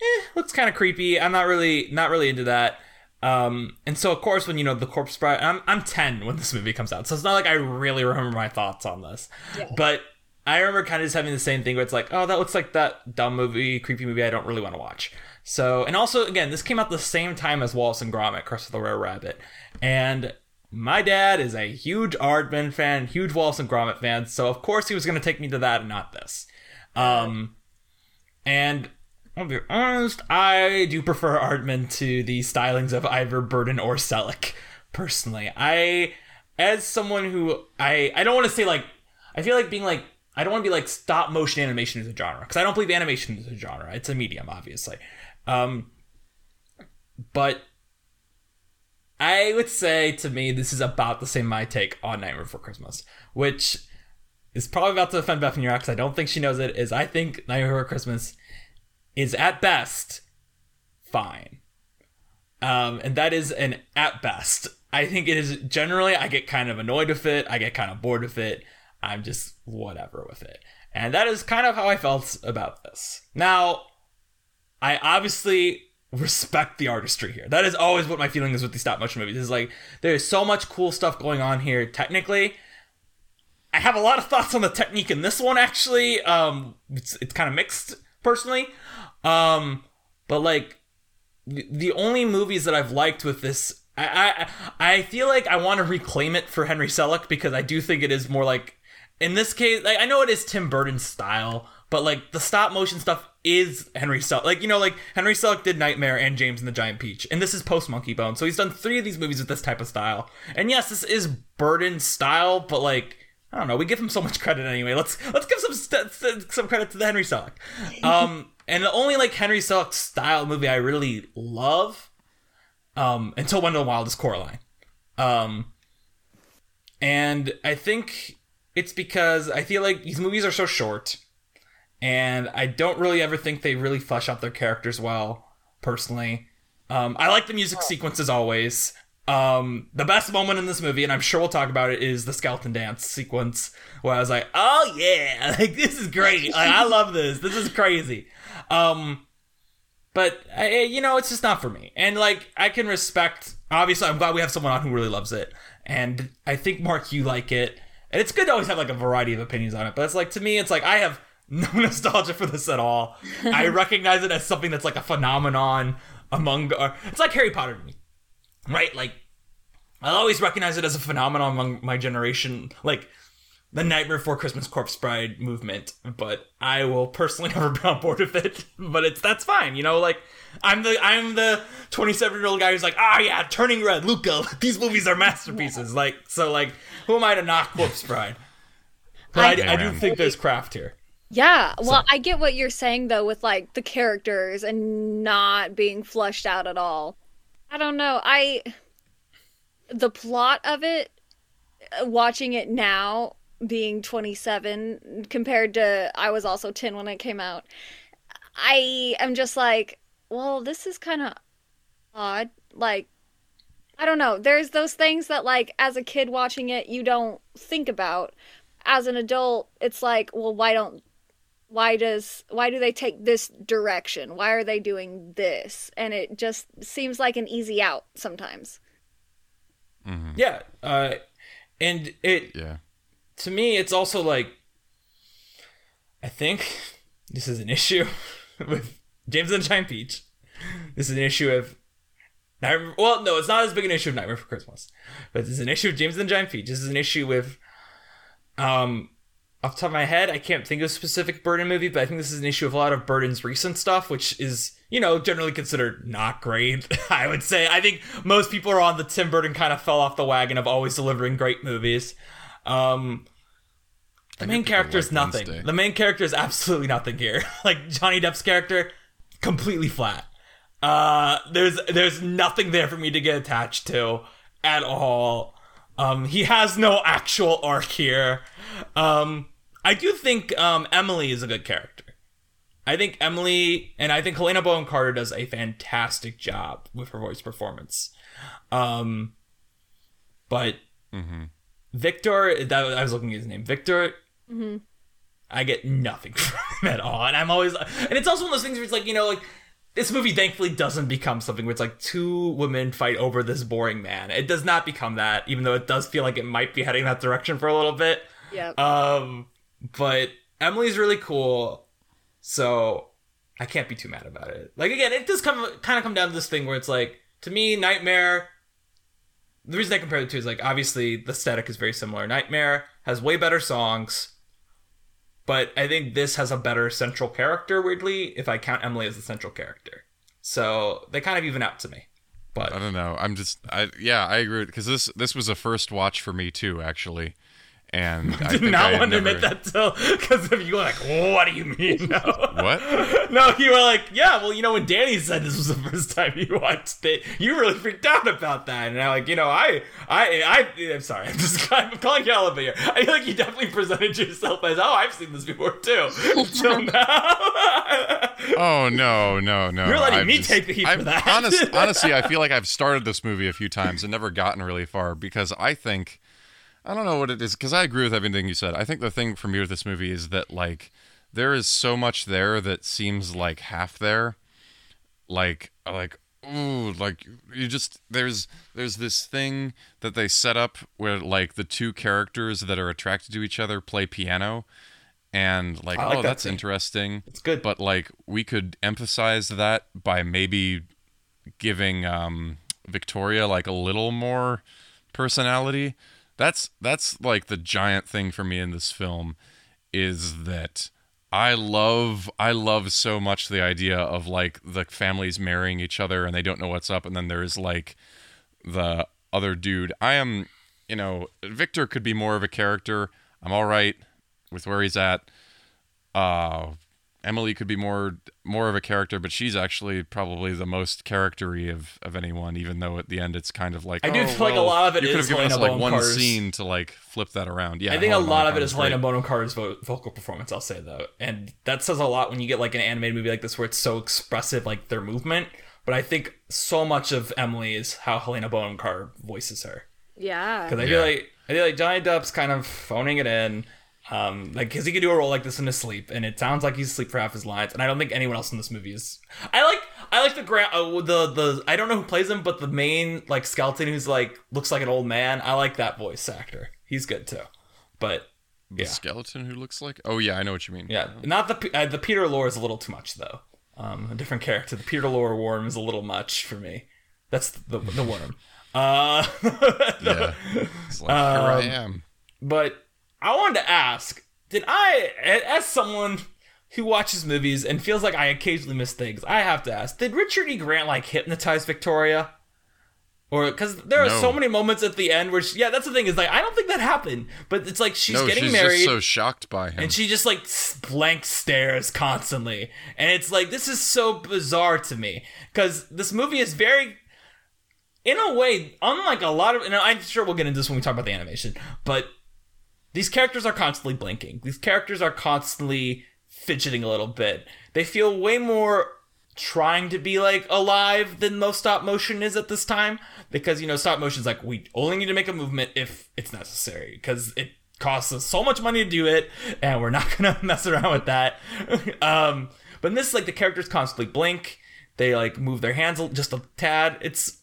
"Eh, looks kind of creepy." I'm not really not really into that. Um, and so of course, when you know the Corpse Bride, I'm I'm 10 when this movie comes out, so it's not like I really remember my thoughts on this. But I remember kind of just having the same thing where it's like, oh, that looks like that dumb movie, creepy movie I don't really want to watch. So, and also, again, this came out the same time as Wallace and Gromit, Curse of the Were-Rabbit. And my dad is a huge Aardman fan, huge Wallace and Gromit fan, so of course he was going to take me to that and not this. Um, and I'll be honest, I do prefer Aardman to the stylings of either Burton or Selick, personally. I, as someone who, I, I don't want to say like, I feel like being like, I don't want to be like stop motion animation is a genre because I don't believe animation is a genre. It's a medium, obviously. Um, but I would say to me, this is about the same my take on Nightmare Before Christmas, which is probably about to offend Bethaney your because I don't think she knows it. Is I think Nightmare Before Christmas is at best fine. Um, and that is an at best. I think it is generally, I get kind of annoyed with it. I get kind of bored with it. I'm just whatever with it. And that is kind of how I felt about this. Now, I obviously respect the artistry here. That is always what my feeling is with these stop motion movies. Is like there's so much cool stuff going on here technically. I have a lot of thoughts on the technique in this one actually. Um it's it's kind of mixed personally. Um but like the, only movies that I've liked with this I, I I feel like I want to reclaim it for Henry Selick because I do think it is more like in this case like, I know it is Tim Burton style, but like the stop motion stuff is Henry Selick. Like you know, like Henry Selick did Nightmare and James and the Giant Peach, and this is post Monkeybone. So he's done three of these movies with this type of style. And yes, this is Burton style, but like I don't know, we give him so much credit anyway. Let's let's give some st- some credit to the Henry Selick. Um, and the only like Henry Selick style movie I really love, um, until Wendell Wild is Coraline. Um, and I think it's because I feel like these movies are so short and I don't really ever think they really flesh out their characters well, personally. Um, I like the music sequences always. Um, the best moment in this movie, and I'm sure we'll talk about it, is the skeleton dance sequence where I was like, "Oh yeah, like this is great! Like, I love this. This is crazy." Um, but I, you know, it's just not for me. And like, I can respect. Obviously, I'm glad we have someone on who really loves it, and I think Mark, you like it, and it's good to always have like a variety of opinions on it. But it's like to me, it's like I have no nostalgia for this at all. I recognize it as something that's like a phenomenon among. Uh, it's like Harry Potter to me, right? Like I'll always recognize it as a phenomenon among my generation, like the Nightmare Before Christmas Corpse Bride movement. But I will personally never be on board with it. But it's that's fine, you know. Like I'm the I'm the 27 year old guy who's like, ah, yeah, Turning Red, Luca. These movies are masterpieces. Like so, like who am I to knock Corpse Bride? But I, I do think there's craft here. Yeah, well, I get what you're saying though with like the characters and not being flushed out at all. I don't know. I the plot of it uh, watching it now being 27 compared to I was also 10 when it came out. I am just like, well, this is kind of odd. Like I don't know. There's those things that like as a kid watching it you don't think about. As an adult, it's like, well, why don't why does why do they take this direction? Why are they doing this? And it just seems like an easy out sometimes. Mm-hmm. yeah uh and it yeah. to me it's also like i think this is an issue with james and the giant peach. This is an issue of Nightmare, well no it's not as big an issue of nightmare for christmas but this is an issue of james and the giant peach. This is an issue with um off the top of my head, I can't think of a specific Burton movie, but I think this is an issue of a lot of Burton's recent stuff, which is, you know, generally considered not great. I would say. I think most people are on the Tim Burton kind of fell off the wagon of always delivering great movies. Um, the main character is nothing. Wednesday. The main character is absolutely nothing here. like Johnny Depp's character, completely flat. Uh, there's there's nothing there for me to get attached to at all. Um, he has no actual arc here. Um, I do think um, Emily is a good character. I think Emily and I think Helena Bonham Carter does a fantastic job with her voice performance. Um, but mm-hmm. Victor, that I was looking at his name, Victor. Mm-hmm. I get nothing from him at all, and I'm always, and it's also one of those things where it's like you know, like this movie thankfully doesn't become something where it's like two women fight over this boring man. It does not become that, even though it does feel like it might be heading that direction for a little bit. Yeah. Um, but Emily's really cool, so I can't be too mad about it. Like again, it does come kind of come down to this thing where it's like to me, Nightmare. The reason I compare the two is like obviously the aesthetic is very similar. Nightmare has way better songs, but I think this has a better central character. Weirdly, if I count Emily as the central character, so they kind of even out to me. But I don't know. I'm just, I yeah, I agree because this this was a first watch for me too, actually and I did not want to admit that till because if you were like, what do you mean? No. what? No, you were like, yeah. Well, you know, when Danny said this was the first time you watched it, you really freaked out about that, and I'm like, you know, I, I, I, I'm sorry, I'm just I'm calling you out a bit here. I feel like you definitely presented yourself as, oh, I've seen this before too, until now. Oh no, no, no! You're letting I've me take the heat I've- for that. honest, honestly, I feel like I've started this movie a few times and never gotten really far because I think I don't know what it is because I agree with everything you said. I think the thing for me with this movie is that like there is so much there that seems like half there, like like ooh like you just there's there's this thing that they set up where like the two characters that are attracted to each other play piano and like like oh that that's interesting It's good. but like we could emphasize that by maybe giving um Victoria like a little more personality. That's that's like the giant thing for me in this film is that I love I love so much the idea of like the families marrying each other and they don't know what's up and then there's like the other dude. I am, you know, Victor could be more of a character. I'm all right with where he's at. Uh Emily could be more more of a character, but she's actually probably the most charactery of, of anyone. Even though at the end it's kind of like I do oh, feel like a lot of it you could is have given us like one Carter's- scene to like flip that around. Yeah, I think a lot Bonham of it is Carter's great. Helena Bonham Carter's vo- vocal performance. I'll say though, and that says a lot when you get like an animated movie like this where it's so expressive, like their movement. But I think so much of Emily is how Helena Bonham Carter voices her. Yeah. Because I Yeah. feel like I feel like Johnny Depp's kind of phoning it in, um, like because he could do a role like this in his sleep, and it sounds like he's asleep for half his lines. And I don't think anyone else in this movie is. I like I like the gra- uh, the the I don't know who plays him, but the main like skeleton who's like looks like an old man. I like that voice actor. He's good too. But The yeah. skeleton who looks like. Oh yeah, I know what you mean. yeah, not the uh, the Peter Lorre is a little too much though. Um, a different character. The Peter Lorre worm is a little much for me. That's the the worm. Uh, yeah. It's like here I am. But I wanted to ask, did I, as someone who watches movies and feels like I occasionally miss things, I have to ask, did Richard E. Grant like hypnotize Victoria? Or because there are No. so many moments at the end where, she, yeah, that's the thing is like I don't think that happened, but it's like she's no, getting she's married just so shocked by him. and she just like blank stares constantly and it's like this is so bizarre to me because this movie is very in a way unlike a lot of and i'm sure we'll get into this when we talk about the animation but these characters are constantly blinking. These characters are constantly fidgeting a little bit. They feel way more trying to be like alive than most stop motion is at this time because you know stop motion is like we only need to make a movement if it's necessary because it costs us so much money to do it and we're not gonna mess around with that. Um but in this like the characters constantly blink. They like move their hands just a tad. It's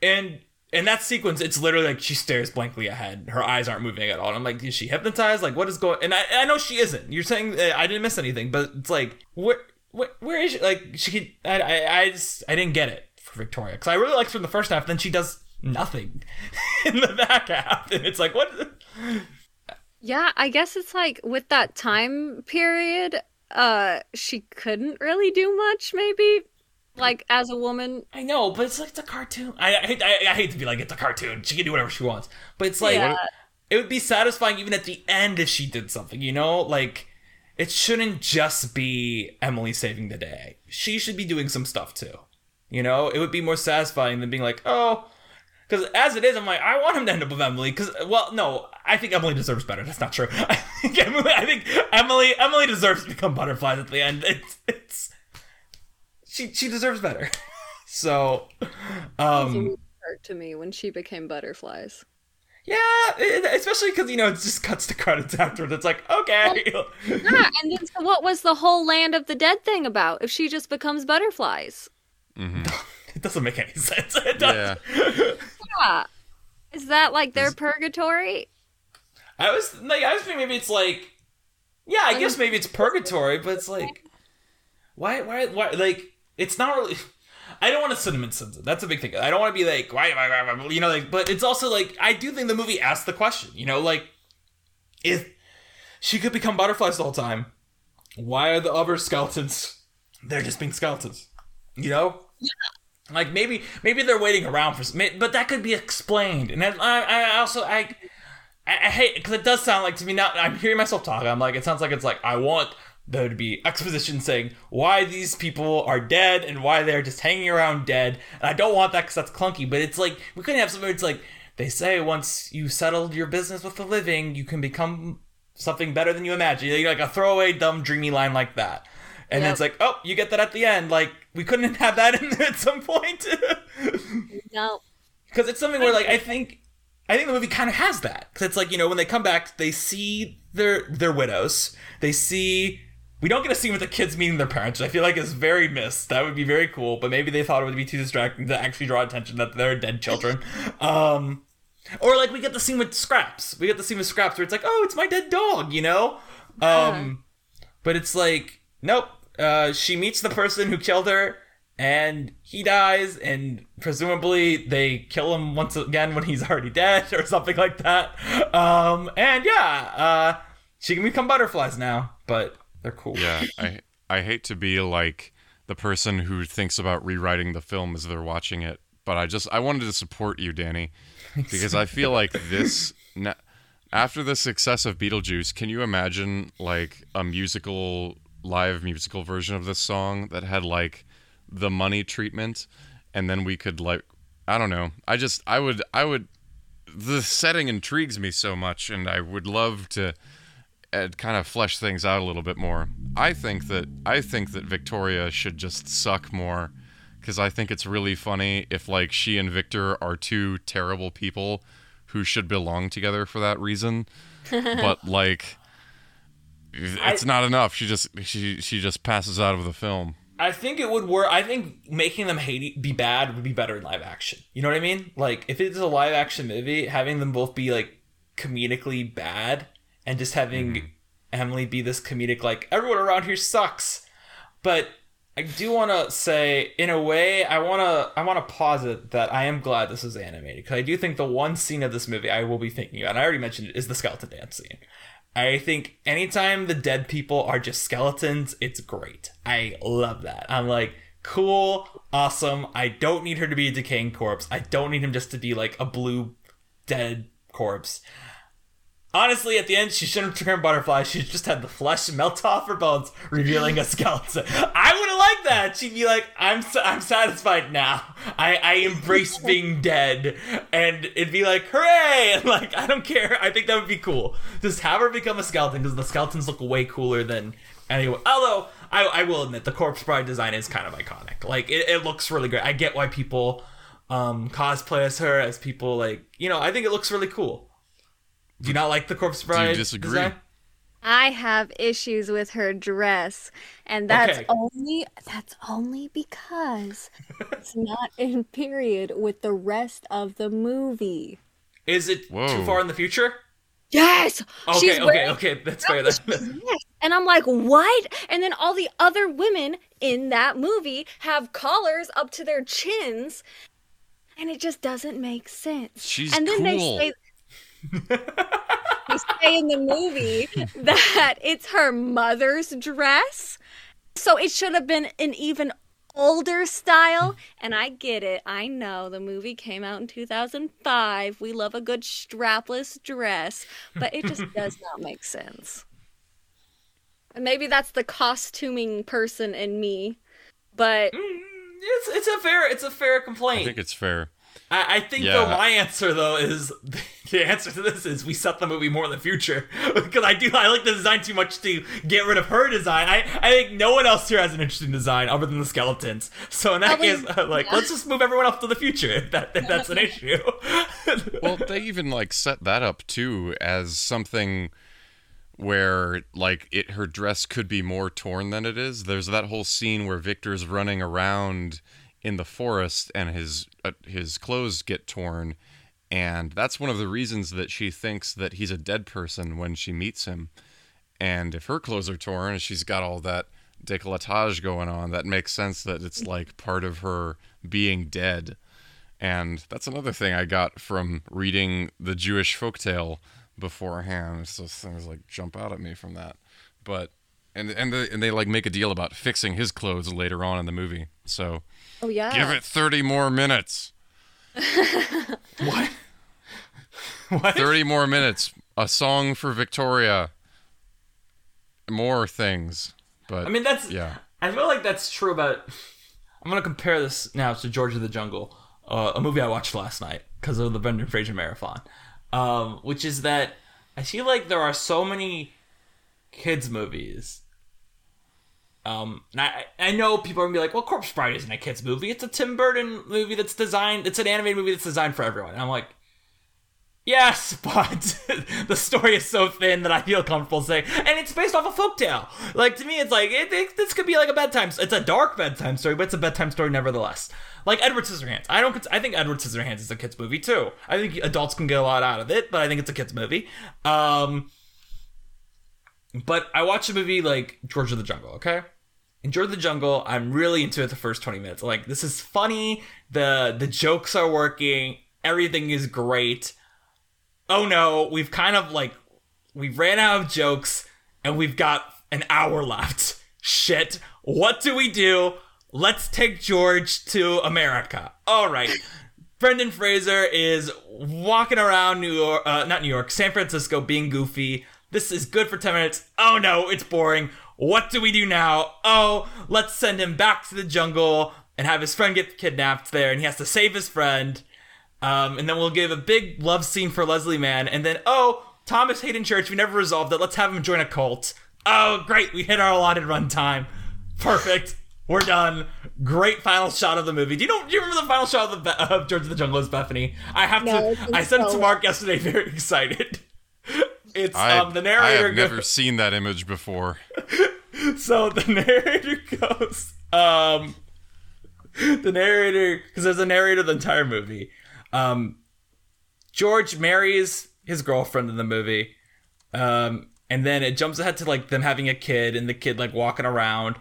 and in that sequence it's literally like she stares blankly ahead. Her eyes aren't moving at all. And i'm like is she hypnotized? Like what is going? And i, I know she isn't. You're saying i didn't miss anything but it's like where where, where is she? Like she I, I i just i didn't get it for victoria. Because i really liked her in the first half then she does nothing in the back half. And it's like what? Yeah, I guess it's like with that time period, uh, she couldn't really do much, maybe. Like as a woman. i know but it's like it's a cartoon i, I, hate, I, I hate to be like it's a cartoon she can do whatever she wants but it's like Yeah. it would be satisfying even at the end if she did something, you know? Like, it shouldn't just be Emily saving the day. She should be doing some stuff too. You know? It would be more satisfying than being like, oh. Because as it is, I'm like, I want him to end up with Emily. Because, well, no, I think Emily deserves better. That's not true. I think Emily, I think Emily, Emily deserves to become butterflies at the end. It's, it's, she, she deserves better. so, um, hurt to me when she became butterflies. Yeah, it- especially because you know it just cuts the credits afterwards. It's like okay, Yeah, and then so what was the whole land of the dead thing about if she just becomes butterflies? it doesn't make any sense. It does. Yeah. Yeah. Is that like their purgatory? I was like, I was thinking maybe it's like, yeah, I guess maybe it's purgatory, but it's like, why, why, why? Like, it's not really. I don't want to cinnamon it. That's a big thing. I don't want to be like, why, why, why, why, you know, like, but it's also like, I do think the movie asks the question, you know, like, if she could become butterflies the whole time, why are the other skeletons? They're just being skeletons, you know. Like maybe maybe they're waiting around for, but that could be explained. And I, I also I I, I hate because it does sound like to me now. I'm hearing myself talk. I'm like, it sounds like it's like I want there to be exposition saying why these people are dead and why they're just hanging around dead. And I don't want that because that's clunky. But it's like we couldn't have something. It's like they say once you settled your business with the living, you can become something better than you imagine. You know, like a throwaway, dumb, dreamy line like that. And Yep. it's like, oh, you get that at the end. Like we couldn't have that in there at some point. No. because it's something where like I think I think the movie kind of has that because it's like you know when they come back they see their their widows they see we don't get a scene with the kids meeting their parents which I feel like is very missed. That would be very cool but maybe they thought it would be too distracting to actually draw attention that they're dead children. Um or like we get the scene with Scraps. We get the scene with Scraps where it's like oh it's my dead dog you know? Um but it's like nope uh she meets the person who killed her and he dies and presumably they kill him once again when he's already dead or something like that. Um and yeah uh she can become butterflies now but they're cool Yeah, I I hate to be like the person who thinks about rewriting the film as they're watching it, but I just I wanted to support you, Danny, because I feel like this after the success of Beetlejuice, can you imagine like a musical live musical version of this song that had like the money treatment and then we could like I don't know. I just I would I would the setting intrigues me so much and I would love to uh, kind of flesh things out a little bit more. I think that I think that Victoria should just suck more because I think it's really funny if like she and Victor are two terrible people who should belong together for that reason. but like it's not enough. She just she she just passes out of the film. I think it would work. I think making them hate e, be bad would be better in live action. You know what I mean? Like if it's a live action movie, having them both be like comedically bad and just having mm-hmm. Emily be this comedic like everyone around here sucks. But I do want to say, in a way, I want to I want to posit that I am glad this is animated because I do think the one scene of this movie I will be thinking about, and I already mentioned it, is the skeleton dance scene. I think anytime the dead people are just skeletons, it's great. I love that. I'm like, cool, awesome. I don't need her to be a decaying corpse. I don't need him just to be like a blue dead corpse. Honestly, at the end, she shouldn't have turned butterfly. She just had the flesh melt off her bones, revealing a skeleton. I would have liked that. She'd be like, "I'm I'm satisfied now. I I embrace being dead," and it'd be like, "Hooray!" And like, I don't care. I think that would be cool. Just have her become a skeleton because the skeletons look way cooler than anyone. Although I I will admit the corpse bride design is kind of iconic. Like it, it looks really great. I get why people um cosplay as her as people like you know. I think it looks really cool. Do you not like the corpse bride? Do you disagree? design? I have issues with her dress, and that's Okay. only that's only because it's not in period with the rest of the movie. Is it Whoa. too far in the future? Yes, Okay, she's okay, wearing okay. That's fair. Then. Yes. And I'm like, what? And then all the other women in that movie have collars up to their chins, and it just doesn't make sense. She's and then cool. they say they say in the movie that it's her mother's dress. So it should have been an even older style. And I get it. I know the movie came out in 2005. We love a good strapless dress, but it just does not make sense. And maybe that's the costuming person in me. But mm, it's it's a fair it's a fair complaint. I think it's fair. I, I think Yeah. though my answer though is the answer to this is we set the movie more in the future because I do I like the design too much to get rid of her design. I I think no one else here has an interesting design other than the skeletons. So in that Probably- case, uh, like yeah. let's just move everyone off to the future if that if that's an issue. well, they even like set that up too as something where like it her dress could be more torn than it is. There's that whole scene where Victor's running around in the forest and his uh, his clothes get torn and that's one of the reasons that she thinks that he's a dead person when she meets him. And if her clothes are torn and she's got all that décolletage going on, that makes sense that it's like part of her being dead. And that's another thing I got from reading the Jewish folktale beforehand. So things like jump out at me from that. But and and they, and they like make a deal about fixing his clothes later on in the movie. So oh yeah. give it 30 more minutes. what? What? 30 more minutes. A song for Victoria. More things. But I mean, that's. yeah. I feel like that's true about. I'm gonna compare this now to George of the Jungle, uh, a movie I watched last night because of the Brendan Fraser marathon, um, which is that I feel like there are so many kids movies Um, and I, I know people are gonna be like, well, Corpse Bride isn't a kids movie. It's a Tim Burton movie that's designed. It's an animated movie that's designed for everyone. And I'm like, yes, but the story is so thin that I feel comfortable saying, and it's based off a folktale. Like to me, it's like it, it, this could be like a bedtime. It's a dark bedtime story, but it's a bedtime story nevertheless. Like Edward Scissorhands. I don't. I think Edward Scissorhands is a kids movie too. I think adults can get a lot out of it, but I think it's a kids movie. Um, but I watched a movie like George of the Jungle. Okay. George the Jungle, I'm really into it the first 20 minutes. Like this is funny. The the jokes are working. Everything is great. Oh no, we've kind of like we ran out of jokes and we've got an hour left. Shit. What do we do? Let's take George to America. All right. Brendan Fraser is walking around New York, uh, not New York, San Francisco, being goofy. This is good for 10 minutes. Oh no, it's boring. What do we do now? Oh, let's send him back to the jungle and have his friend get kidnapped there, and he has to save his friend. Um, and then we'll give a big love scene for Leslie Mann, and then, oh, Thomas Hayden Church, we never resolved it. Let's have him join a cult. Oh, great, we hit our allotted runtime. Perfect. We're done. Great final shot of the movie. Do you know? Do you remember the final shot of the of George of the Jungle is Bethaney? I have No, to. I sent it to Mark yesterday, very excited. It's I, um the narrator. I have goes- never seen that image before. so the narrator goes um the narrator because there's a narrator the entire movie um george marries his girlfriend in the movie um and then it jumps ahead to like them having a kid and the kid like walking around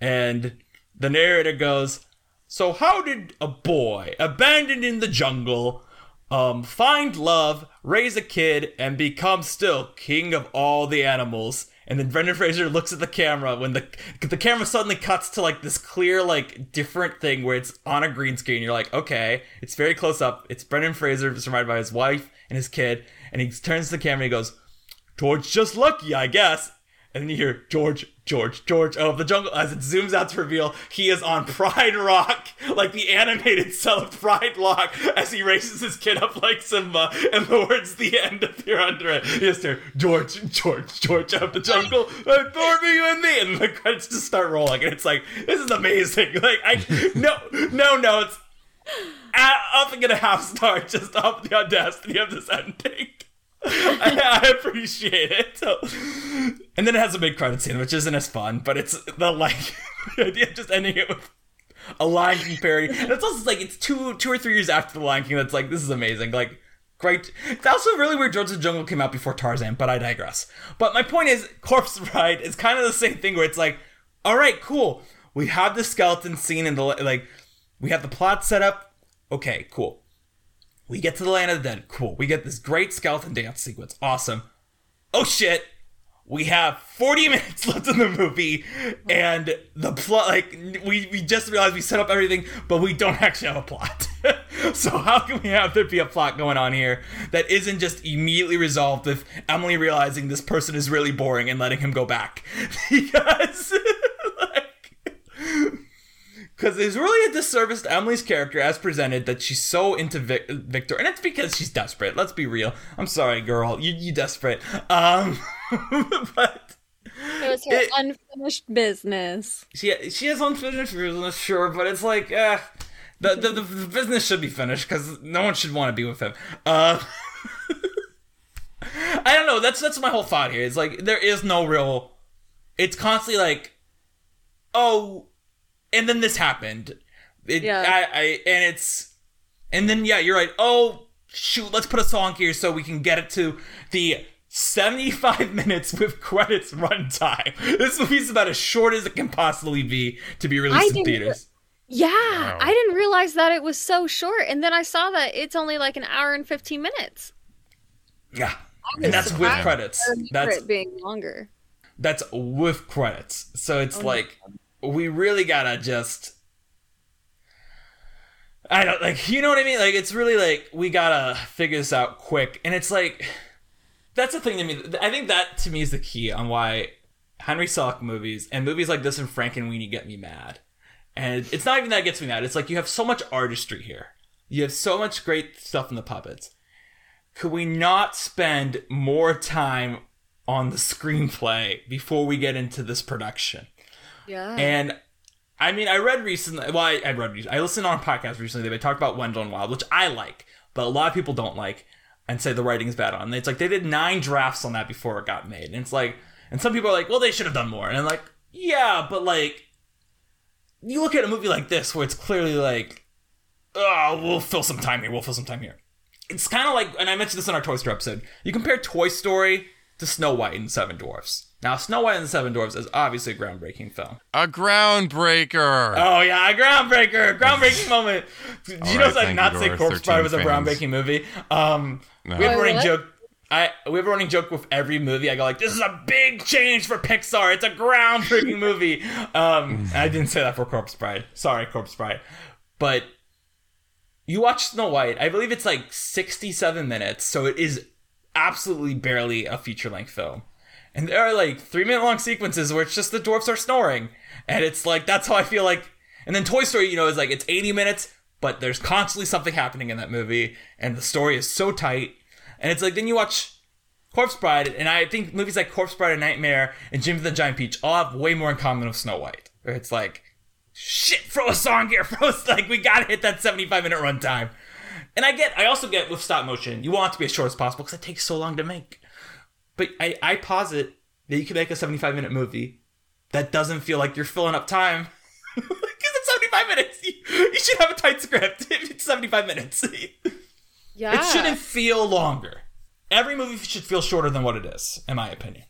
and the narrator goes so how did a boy abandoned in the jungle um find love raise a kid and become still king of all the animals and then Brendan Fraser looks at the camera when the the camera suddenly cuts to like this clear like different thing where it's on a green screen. You're like, okay, it's very close up. It's Brendan Fraser surrounded by his wife and his kid, and he turns to the camera and he goes, "George, just lucky, I guess." And then you hear George, George, George of the jungle as it zooms out to reveal he is on Pride Rock, like the animated cel of Pride Rock, as he raises his kid up like Simba, and the words "the end" appear under it. Just hear George, George, George of the jungle, adore me, you and me, and the credits just start rolling, and it's like this is amazing. Like I no no notes, uh, up and get a half star just off the audacity of this ending. I, I appreciate it. So, and then it has a big credit scene, which isn't as fun, but it's the like the idea of just ending it with a Lion King parody. And it's also like it's two two or three years after the Lion King. That's like this is amazing. Like great. It's also really weird. George the Jungle came out before Tarzan, but I digress. But my point is, Corpse Bride is kind of the same thing where it's like, all right, cool. We have the skeleton scene and the like. We have the plot set up. Okay, cool. We get to the land of the dead. Cool. We get this great skeleton dance sequence. Awesome. Oh shit. We have 40 minutes left in the movie, and the plot, like, we, we just realized we set up everything, but we don't actually have a plot. so, how can we have there be a plot going on here that isn't just immediately resolved with Emily realizing this person is really boring and letting him go back? because, because it's really a disservice to Emily's character as presented that she's so into Vic- Victor, and it's because she's desperate. Let's be real. I'm sorry, girl, you you desperate. Um, but It was her It- unfinished business. she she has unfinished business, sure, but it's like, eh, the the, the, business should be finished because no one should want to be with him. Uh, I don't know. That's that's my whole thought here. It's like there is no real. It's constantly like, oh, and then this happened. It, Yeah. I, I and it's and then yeah, you're right. Oh shoot, let's put a song here so we can get it to the 75 minutes with credits runtime. This movie's about as short as it can possibly be to be I released in didn't- theaters. Yeah, I didn't realize that it was so short, and then I saw that it's only like an hour and fifteen minutes. Yeah. And that's with credits. That's it being longer. that's with credits. So it's Oh. like we really gotta just I don't like you know what I mean? Like it's really like we gotta figure this out quick. And it's like that's the thing to me. I think that to me is the key on why Henry Selick movies and movies like this and Frankenweenie get me mad. And it's not even that gets me mad. It's like you have so much artistry here. You have so much great stuff in the puppets. Could we not spend more time on the screenplay before we get into this production? Yeah. And I mean, I read recently. Well, I, I read. I listened on a podcast recently. They talked about Wendell and Wild, which I like, but a lot of people don't like and say the writing is bad on. It's like they did nine drafts on that before it got made, and it's like, and some people are like, well, they should have done more, and I'm like, yeah, but like, you look at a movie like this where it's clearly like, oh, we'll fill some time here. We'll fill some time here. It's kind of like, and I mentioned this in our Toy Story episode. You compare Toy Story to Snow White and Seven Dwarfs. Now, Snow White and the Seven Dwarfs is obviously a groundbreaking film. A groundbreaker. Oh yeah, a groundbreaker, groundbreaking moment. Did you know right, I thank not you say Corpse 13 Bride was a fans. groundbreaking movie? Um, No. we have a running what? joke. I we have a running joke with every movie. I go like, "This is a big change for Pixar. It's a groundbreaking movie." Um, I didn't say that for Corpse Bride. Sorry, Corpse Bride. But you watch Snow White. I believe it's like sixty-seven minutes, so it is absolutely barely a feature-length film. And there are like three-minute long sequences where it's just the dwarfs are snoring, and it's like that's how I feel like. And then Toy Story, you know, is like it's eighty minutes, but there's constantly something happening in that movie, and the story is so tight. And it's like then you watch Corpse Bride, and I think movies like Corpse Bride and Nightmare and Jimmy the Giant Peach all have way more in common with Snow White. Where it's like, shit, throw a song here, throw like we gotta hit that 75 minute runtime. And I get, I also get with stop motion, you want it to be as short as possible because it takes so long to make. But I, I posit that you can make a 75 minute movie that doesn't feel like you're filling up time. Because it's 75 minutes. You, you should have a tight script if it's 75 minutes. yeah. It shouldn't feel longer. Every movie should feel shorter than what it is, in my opinion.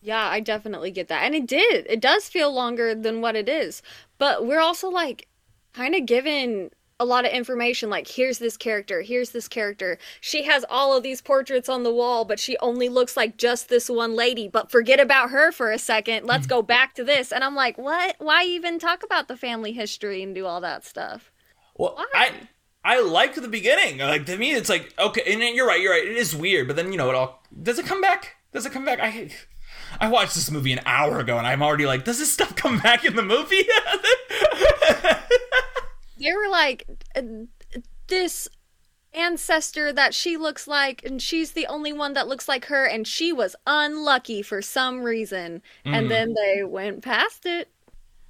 Yeah, I definitely get that. And it did. It does feel longer than what it is. But we're also like kind of given a lot of information like here's this character, here's this character. She has all of these portraits on the wall, but she only looks like just this one lady. But forget about her for a second. Let's go mm-hmm. back to this. And I'm like, "What? Why even talk about the family history and do all that stuff?" Well, Why? I I like the beginning. Like to me, it's like okay, and you're right, you're right. It is weird, but then you know it all. Does it come back? Does it come back? I I watched this movie an hour ago, and I'm already like, does this stuff come back in the movie? they were like uh, this ancestor that she looks like and she's the only one that looks like her and she was unlucky for some reason and then they went past it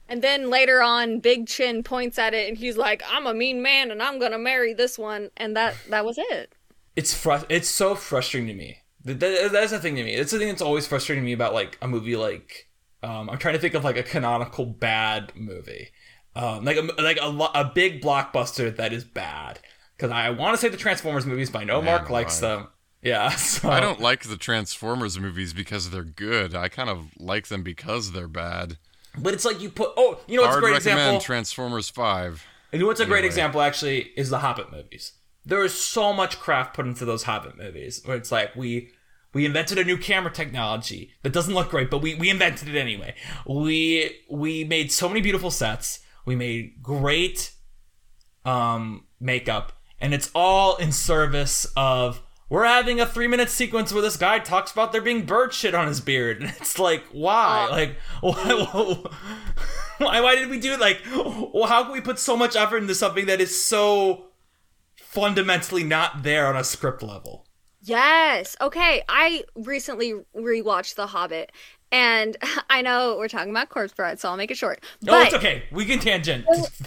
and then later on big chin points at it and he's like i'm a mean man and i'm gonna marry this one and that that was it it's fru- It's so frustrating to me. That, that- that's the thing to me. It's the thing that's always frustrating to me about like a movie like. Um, I'm trying to think of like a canonical bad movie, um, like a like a, a big blockbuster that is bad. Because I want to say the Transformers movies, but I know Man Mark likes alive. them. Yeah, so I don't like the Transformers movies because they're good. I kind of like them because they're bad. But it's like you put. Oh, you know what's a great example? Transformers Five. And what's a great example actually is the Hobbit movies. There is so much craft put into those Hobbit movies where it's like we we invented a new camera technology that doesn't look great, but we, we invented it anyway. We we made so many beautiful sets. We made great um makeup, and it's all in service of we're having a three minute sequence where this guy talks about there being bird shit on his beard. And it's like, why? Oh. Like, why, why, why did we do it? Like, how can we put so much effort into something that is so fundamentally not there on a script level? Yes. Okay. I recently rewatched The Hobbit, and I know we're talking about Corpse Bride, so I'll make it short. No, but it's okay. We can tangent.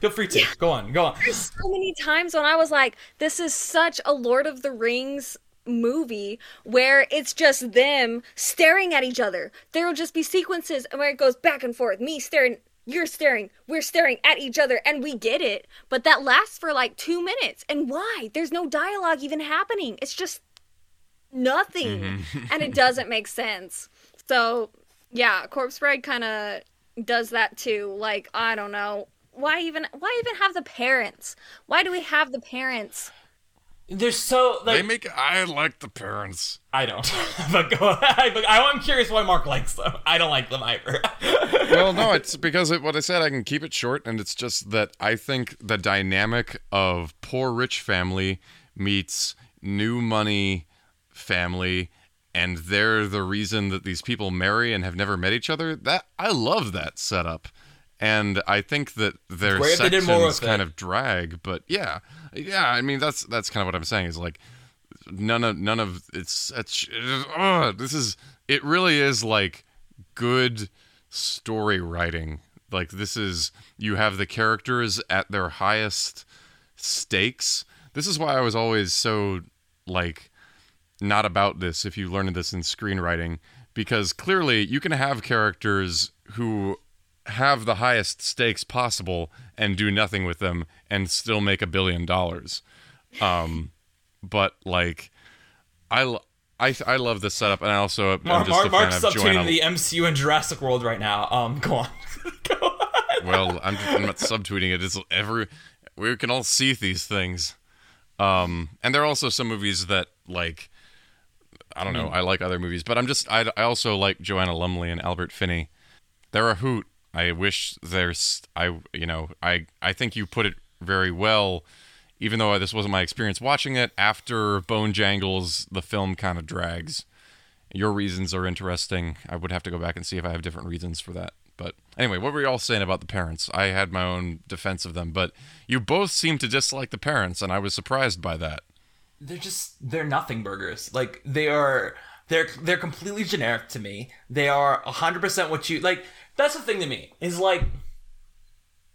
Feel free to. Go on. Go on. there's so many times when I was like, this is such a Lord of the Rings movie where it's just them staring at each other. There will just be sequences where it goes back and forth, me staring, you're staring, we're staring at each other, and we get it. But that lasts for like two minutes. And why? There's no dialogue even happening. It's just nothing. Mm-hmm. and it doesn't make sense. So, yeah, Corpse Bride kind of does that too. Like, I don't know. Why even why even have the parents? Why do we have the parents? They're so like They make. I like the parents. I don't, but go. But I'm curious why Mark likes them. I don't like them either. well, no, it's because it, what I said. I can keep it short, and it's just that I think the dynamic of poor rich family meets new money family, and they're the reason that these people marry and have never met each other. That I love that setup, and I think that their Great if they did sections kind of drag. But yeah, yeah. I mean, that's that's kind of what I'm saying. Is like none of none of it's it's, it's oh, this is it really is like good story writing. Like this is you have the characters at their highest stakes. This is why I was always so like not about this if you learned this in screenwriting because clearly you can have characters who have the highest stakes possible and do nothing with them and still make a billion dollars. Um, but like, i love this setup, and I also am Mark, just Mark, a fan Mark's of Joanna. the MCU and Jurassic World right now. Um, go on. go on. well, I'm, I'm not subtweeting it. It's every we can all see these things. Um, and there are also some movies that like I don't know. Hmm. I like other movies, but I'm just I, I also like Joanna Lumley and Albert Finney. They're a hoot. I wish there's I you know I I think you put it very well. Even though this wasn't my experience watching it, after Bonejangles, the film kind of drags. Your reasons are interesting. I would have to go back and see if I have different reasons for that. But anyway, what were you all saying about the parents? I had my own defense of them, but you both seem to dislike the parents, and I was surprised by that. They're just they're nothing burgers. Like they are they're they're completely generic to me. They are 100% what you like that's the thing to me. Is like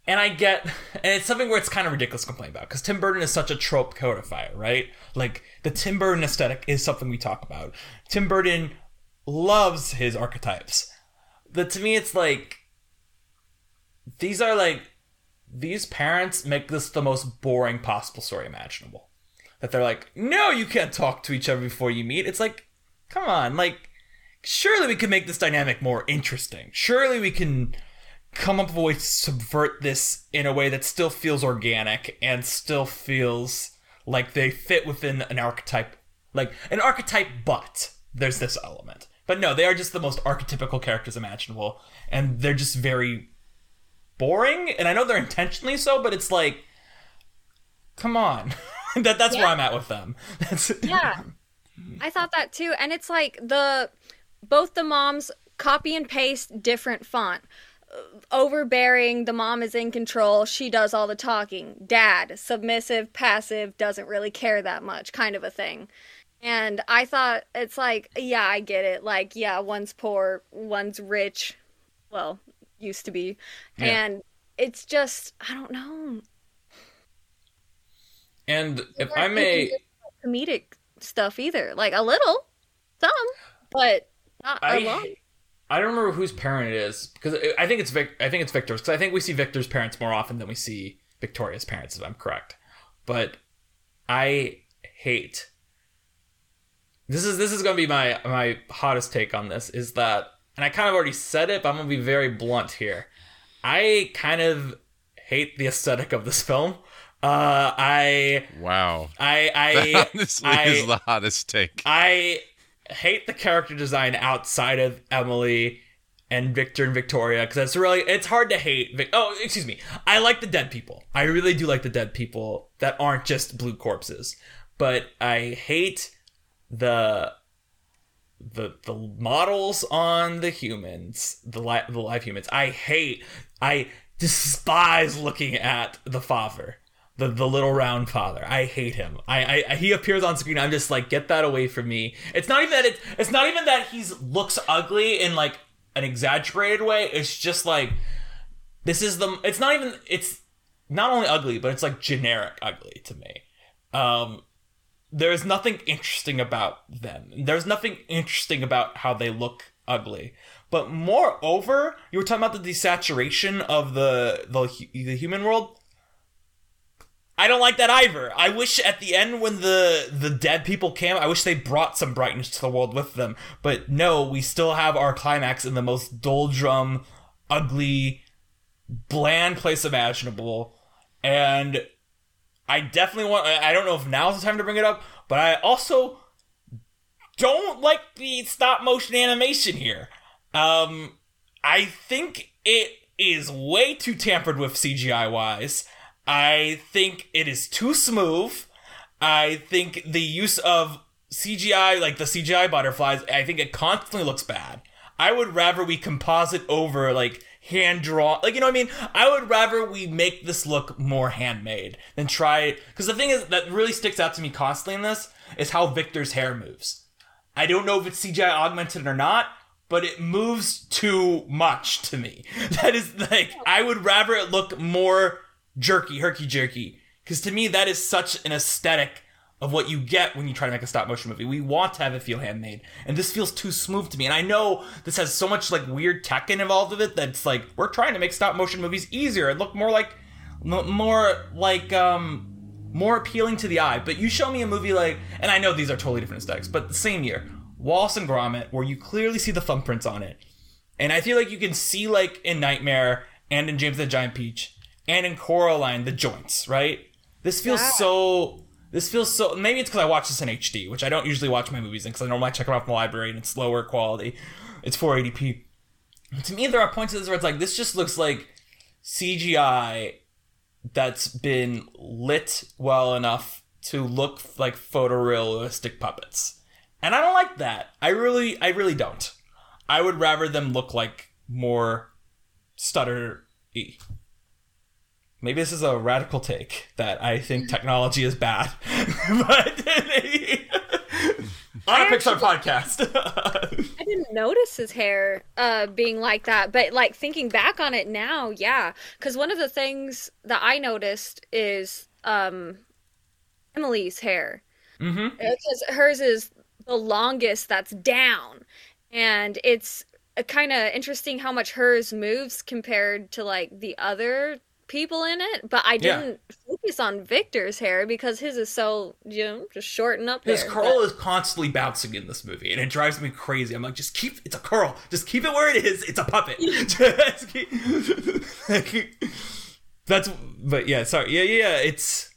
and I get and it's something where it's kind of ridiculous to complain about cuz Tim Burton is such a trope codifier, right? Like the Tim Burton aesthetic is something we talk about. Tim Burton loves his archetypes. But to me it's like these are like these parents make this the most boring possible story imaginable that they're like, no, you can't talk to each other before you meet. It's like, come on, like, surely we can make this dynamic more interesting. Surely we can come up with a way to subvert this in a way that still feels organic and still feels like they fit within an archetype, like an archetype, but there's this element. But no, they are just the most archetypical characters imaginable, and they're just very boring. And I know they're intentionally so, but it's like, come on. that that's where I'm at with them. That's Yeah. I thought that too. And it's like the both the moms copy and paste different font. Overbearing, the mom is in control, she does all the talking. Dad, submissive, passive, doesn't really care that much, kind of a thing. And I thought it's like, yeah, I get it. Like, yeah, one's poor, one's rich. Well, used to be. And it's just, I don't know. And if I may, comedic stuff either. Like a little, some, but not a lot. I I don't remember whose parent it is because I think it's Vic. I think it's Victor's because I think we see Victor's parents more often than we see Victoria's parents, if I'm correct. But I hate. This is this is gonna be my my hottest take on this is that, and I kind of already said it, but I'm gonna be very blunt here. I kind of hate the aesthetic of this film. Uh, I Wow. I I honestly I, is the hottest take. I hate the character design outside of Emily and Victor and Victoria because it's really it's hard to hate. Vic- oh, excuse me. I like the dead people. I really do like the dead people that aren't just blue corpses. But I hate the the the models on the humans, the li- the live humans. I hate. I despise looking at the father. The, the little round father. I hate him. I, I he appears on screen. I'm just like, get that away from me. It's not even that it, it's not even that he's looks ugly in like an exaggerated way. It's just like this is the. It's not even. It's not only ugly, but it's like generic ugly to me. Um, there's nothing interesting about them. There's nothing interesting about how they look ugly. But moreover, you were talking about the desaturation of the the, the human world. I don't like that either. I wish at the end when the the dead people came, I wish they brought some brightness to the world with them. But no, we still have our climax in the most doldrum, ugly, bland place imaginable. And I definitely want I don't know if now's the time to bring it up, but I also don't like the stop motion animation here. Um I think it is way too tampered with CGI wise. I think it is too smooth. I think the use of CGI, like the CGI butterflies, I think it constantly looks bad. I would rather we composite over like hand draw, like you know what I mean. I would rather we make this look more handmade than try. Because the thing is that really sticks out to me constantly in this is how Victor's hair moves. I don't know if it's CGI augmented or not, but it moves too much to me. That is like I would rather it look more jerky, herky jerky, because to me that is such an aesthetic of what you get when you try to make a stop motion movie. We want to have it feel handmade, and this feels too smooth to me. And I know this has so much like weird tech involved with it that's like we're trying to make stop motion movies easier and look more like more like um more appealing to the eye. But you show me a movie like, and I know these are totally different aesthetics, but the same year, Wallace and Gromit, where you clearly see the thumbprints on it, and I feel like you can see like in Nightmare and in James and the Giant Peach and in Coraline the joints, right? This feels Yeah. so. This feels so. Maybe it's because I watch this in HD, which I don't usually watch my movies in because I normally check it off the library and it's lower quality. It's 480p. To me, there are points of this where it's like this just looks like CGI that's been lit well enough to look like photorealistic puppets. And I don't like that. I really I really don't. I would rather them look like more stutter y. Maybe this is a radical take that I think technology is bad. but on a Pixar podcast. I didn't notice his hair uh, being like that, but like thinking back on it now, yeah. Because one of the things that I noticed is um, Emily's hair. mm-hmm. Because hers is the longest that's down, and it's kind of interesting how much hers moves compared to like the other people in it. But I didn't focus on Victor's hair because his is so you know just shorten up. His there. curl is constantly bouncing in this movie, and it drives me crazy. I'm like, just keep it's a curl. Just keep it where it is. It's a puppet. That's but yeah, sorry. Yeah, yeah, yeah. It's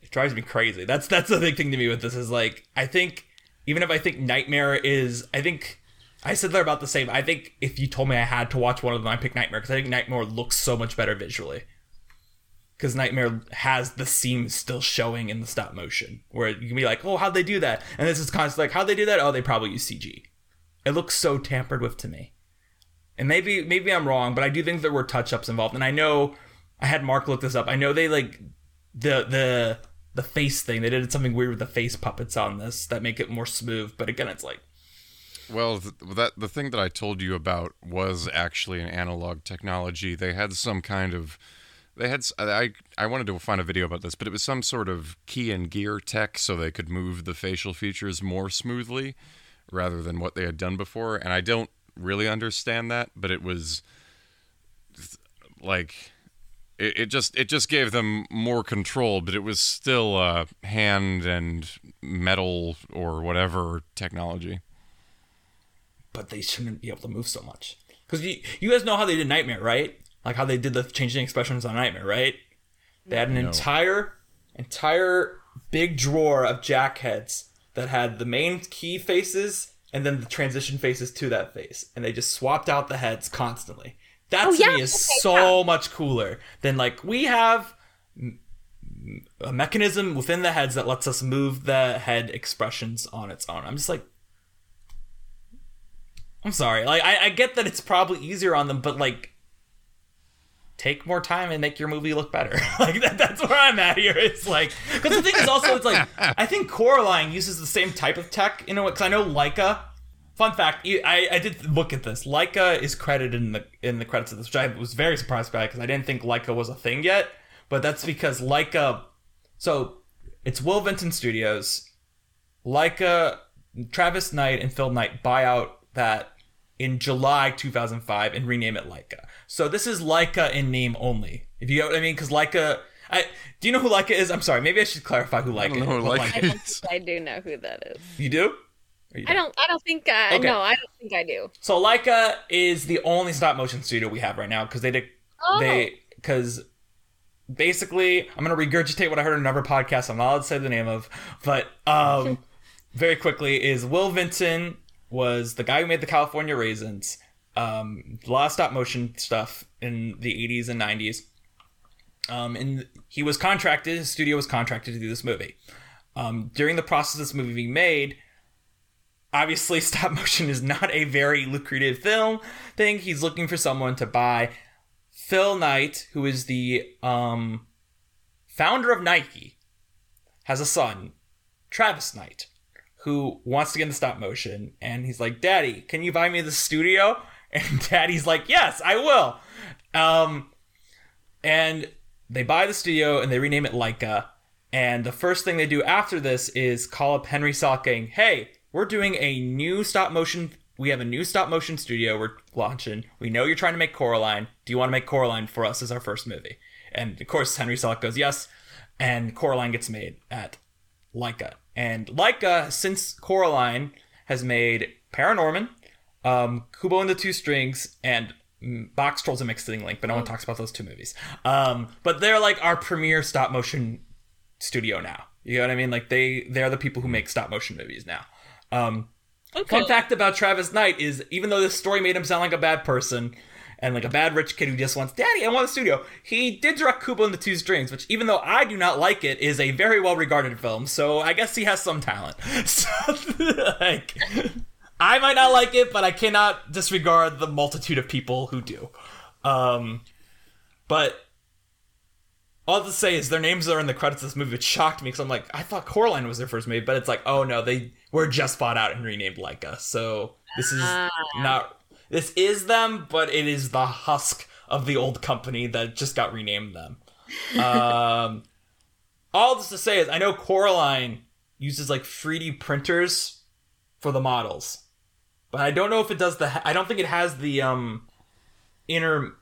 it drives me crazy. That's that's the big thing to me with this is like I think even if I think Nightmare is I think I said they're about the same. I think if you told me I had to watch one of them, I'd pick Nightmare because I think Nightmare looks so much better visually because Nightmare has the seams still showing in the stop motion, where you can be like, "Oh, how'd they do that?" And this is constantly like, "How'd they do that?" Oh, they probably use CG. It looks so tampered with to me, and maybe maybe I'm wrong, but I do think there were touch ups involved, and I know I had Mark look this up. I know they like the the the face thing. They did something weird with the face puppets on this that make it more smooth, but again, it's like Well, that the thing that I told you about was actually an analog technology. They had some kind of they had I I wanted to find a video about this, but it was some sort of key and gear tech so they could move the facial features more smoothly rather than what they had done before, and I don't really understand that, but it was like it, it just it just gave them more control, but it was still uh, hand and metal or whatever technology. but they shouldn't be able to move so much. Because you, you guys know how they did Nightmare, right? Like how they did the changing expressions on Nightmare, right? They had an entire, entire big drawer of jack heads that had the main key faces and then the transition faces to that face, and they just swapped out the heads constantly. That Oh, to yeah, me is okay, so much cooler than like we have a mechanism within the heads that lets us move the head expressions on its own. I'm just like, I'm sorry. Like I, I get that it's probably easier on them, but like take more time and make your movie look better. like that, that's where I'm at here. It's like because the thing is also it's like I think Coraline uses the same type of tech in a way because I know Laika. Fun fact, I, I did look at this. Laika is credited in the in the credits of this, which I was very surprised by because I didn't think Laika was a thing yet. But that's because Laika. So it's Will Vinton Studios. Laika, Travis Knight, and Phil Knight buy out that in July 2005 and rename it Laika. So this is Laika in name only. If you know what I mean, because Laika. I, do you know who Laika is? I'm sorry. Maybe I should clarify who Laika don't know is. who Laika I Laika- don't think I do know who that is. You do? You I don't. I don't think. I Okay. No, I don't think I do. So Laika is the only stop motion studio we have right now because they did Oh. they because basically I'm gonna regurgitate what I heard in another podcast. I'm not allowed to say the name of, but um, very quickly is Will Vinton was the guy who made the California Raisins, um, a lot of stop motion stuff in the 80s and 90s. Um, and he was contracted. His studio was contracted to do this movie. Um, during the process of this movie being made, obviously stop motion is not a very lucrative film thing. He's looking for someone to buy. Phil Knight, who is the um, founder of Nike, has a son, Travis Knight, who wants to get into stop motion, and he's like, "Daddy, can you buy me the studio?" And Daddy's like, "Yes, I will." Um, and they buy the studio and they rename it Laika. And the first thing they do after this is call up Henry Selick, saying, "Hey, we're doing a new stop motion. We have a new stop motion studio we're launching. We know you're trying to make Coraline. Do you want to make Coraline for us as our first movie?" And of course, Henry Selick goes, "Yes." And Coraline gets made at Laika. And Laika, since Coraline, has made Paranorman, um, Kubo and the Two Strings, and mm, Boxtrolls and Missing Link, but no one talks about those two movies. Um, but they're like our premier stop motion studio now. You know what I mean? Like they they're the people who make stop motion movies now. Um, Okay. Fun fact about Travis Knight is even though this story made him sound like a bad person and like a bad rich kid who just wants, Daddy, I want a studio, he did direct Kubo and the Two Strings, which even though I do not like it, is a very well regarded film. So I guess he has some talent. So like I might not like it, but I cannot disregard the multitude of people who do. Um, but all to say is their names are in the credits of this movie. It shocked me because I'm like, I thought Coraline was their first movie, but it's like, oh no, they were just bought out and renamed Laika. So this is Ah. not. This is them, but it is the husk of the old company that just got renamed them. um, all this to say is, I know Coraline uses like 3D printers for the models, but I don't know if it does the. I don't think it has the um inner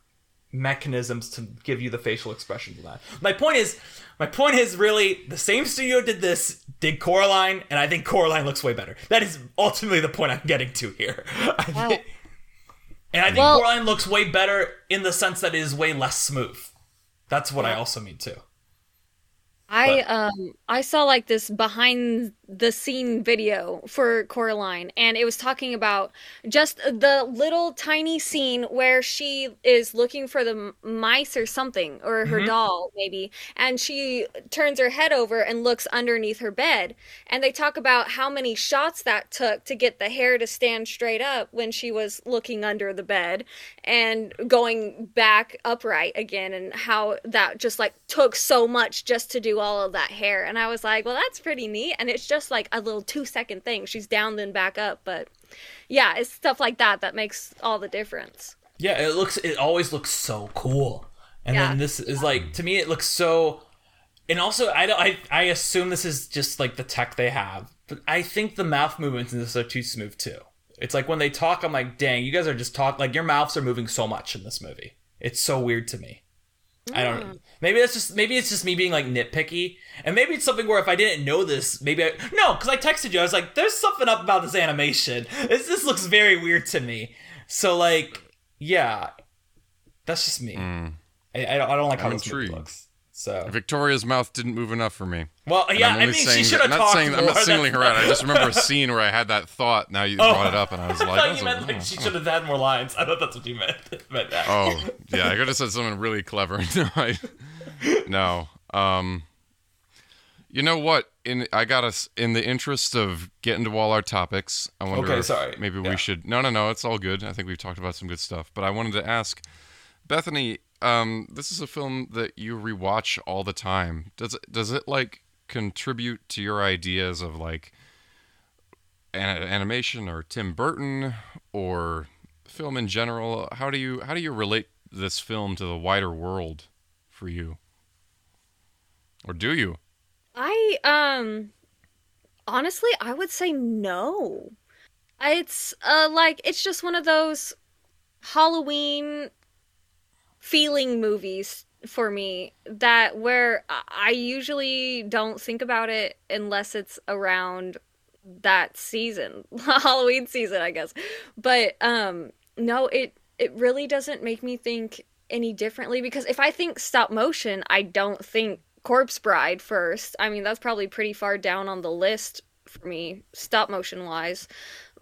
mechanisms to give you the facial expressions of that. My point is, my point is really the same studio did this, did Coraline, and I think Coraline looks way better. That is ultimately the point I'm getting to here. Thi- and I think Well- Coraline looks way better in the sense that it is way less smooth. That's what I also mean too. I um I saw like this behind the scene video for Coraline and it was talking about just the little tiny scene where she is looking for the mice or something or her mm-hmm. doll maybe and she turns her head over and looks underneath her bed and they talk about how many shots that took to get the hair to stand straight up when she was looking under the bed and going back upright again and how that just like took so much just to do all of that hair and i was like well that's pretty neat and it's just like a little two second thing she's down then back up but yeah it's stuff like that that makes all the difference Yeah, it looks. It always looks so cool. And Yeah. then this is like to me, it looks so. And also, I don't. I I assume this is just like the tech they have, but I think the mouth movements in this are too smooth too. It's like when they talk, I'm like, dang, you guys are just talk like your mouths are moving so much in this movie. It's so weird to me. I don't. Mm. Maybe that's just maybe it's just me being like nitpicky, and maybe it's something where if I didn't know this, maybe I no, because I texted you. I was like, "There's something up about this animation. This this looks very weird to me." So like, yeah, that's just me. I, I don't I don't like how I'm this movie looks. So Victoria's mouth didn't move enough for me. well, yeah, I mean, she should have I'm talked not saying, more. I'm not singling her out. I just remember a scene where I had that thought. Now you Oh. brought it up, and I was I like, thought you a- meant like she should have had more lines. I thought that's what you meant. meant that. Oh, yeah, I could have said something really clever. No, I, no. Um, you know what? In I got us in the interest of getting to all our topics. I wonder. Okay, sorry. Maybe Yeah. we should. No, no, no. It's all good. I think we've talked about some good stuff. But I wanted to ask, Bethaney. Um, this is a film that you rewatch all the time. Does it? Does it like contribute to your ideas of like an- animation or Tim Burton or film in general? How do you how do you relate this film to the wider world for you? Or do you? I um honestly I would say no. It's uh like it's just one of those Halloween feeling movies for me that where I- usually don't think about it unless it's around that season, Halloween season, I guess. But um no, it it really doesn't make me think any differently because if I think stop motion, I don't think Corpse Bride first. I mean, that's probably pretty far down on the list for me, stop motion wise.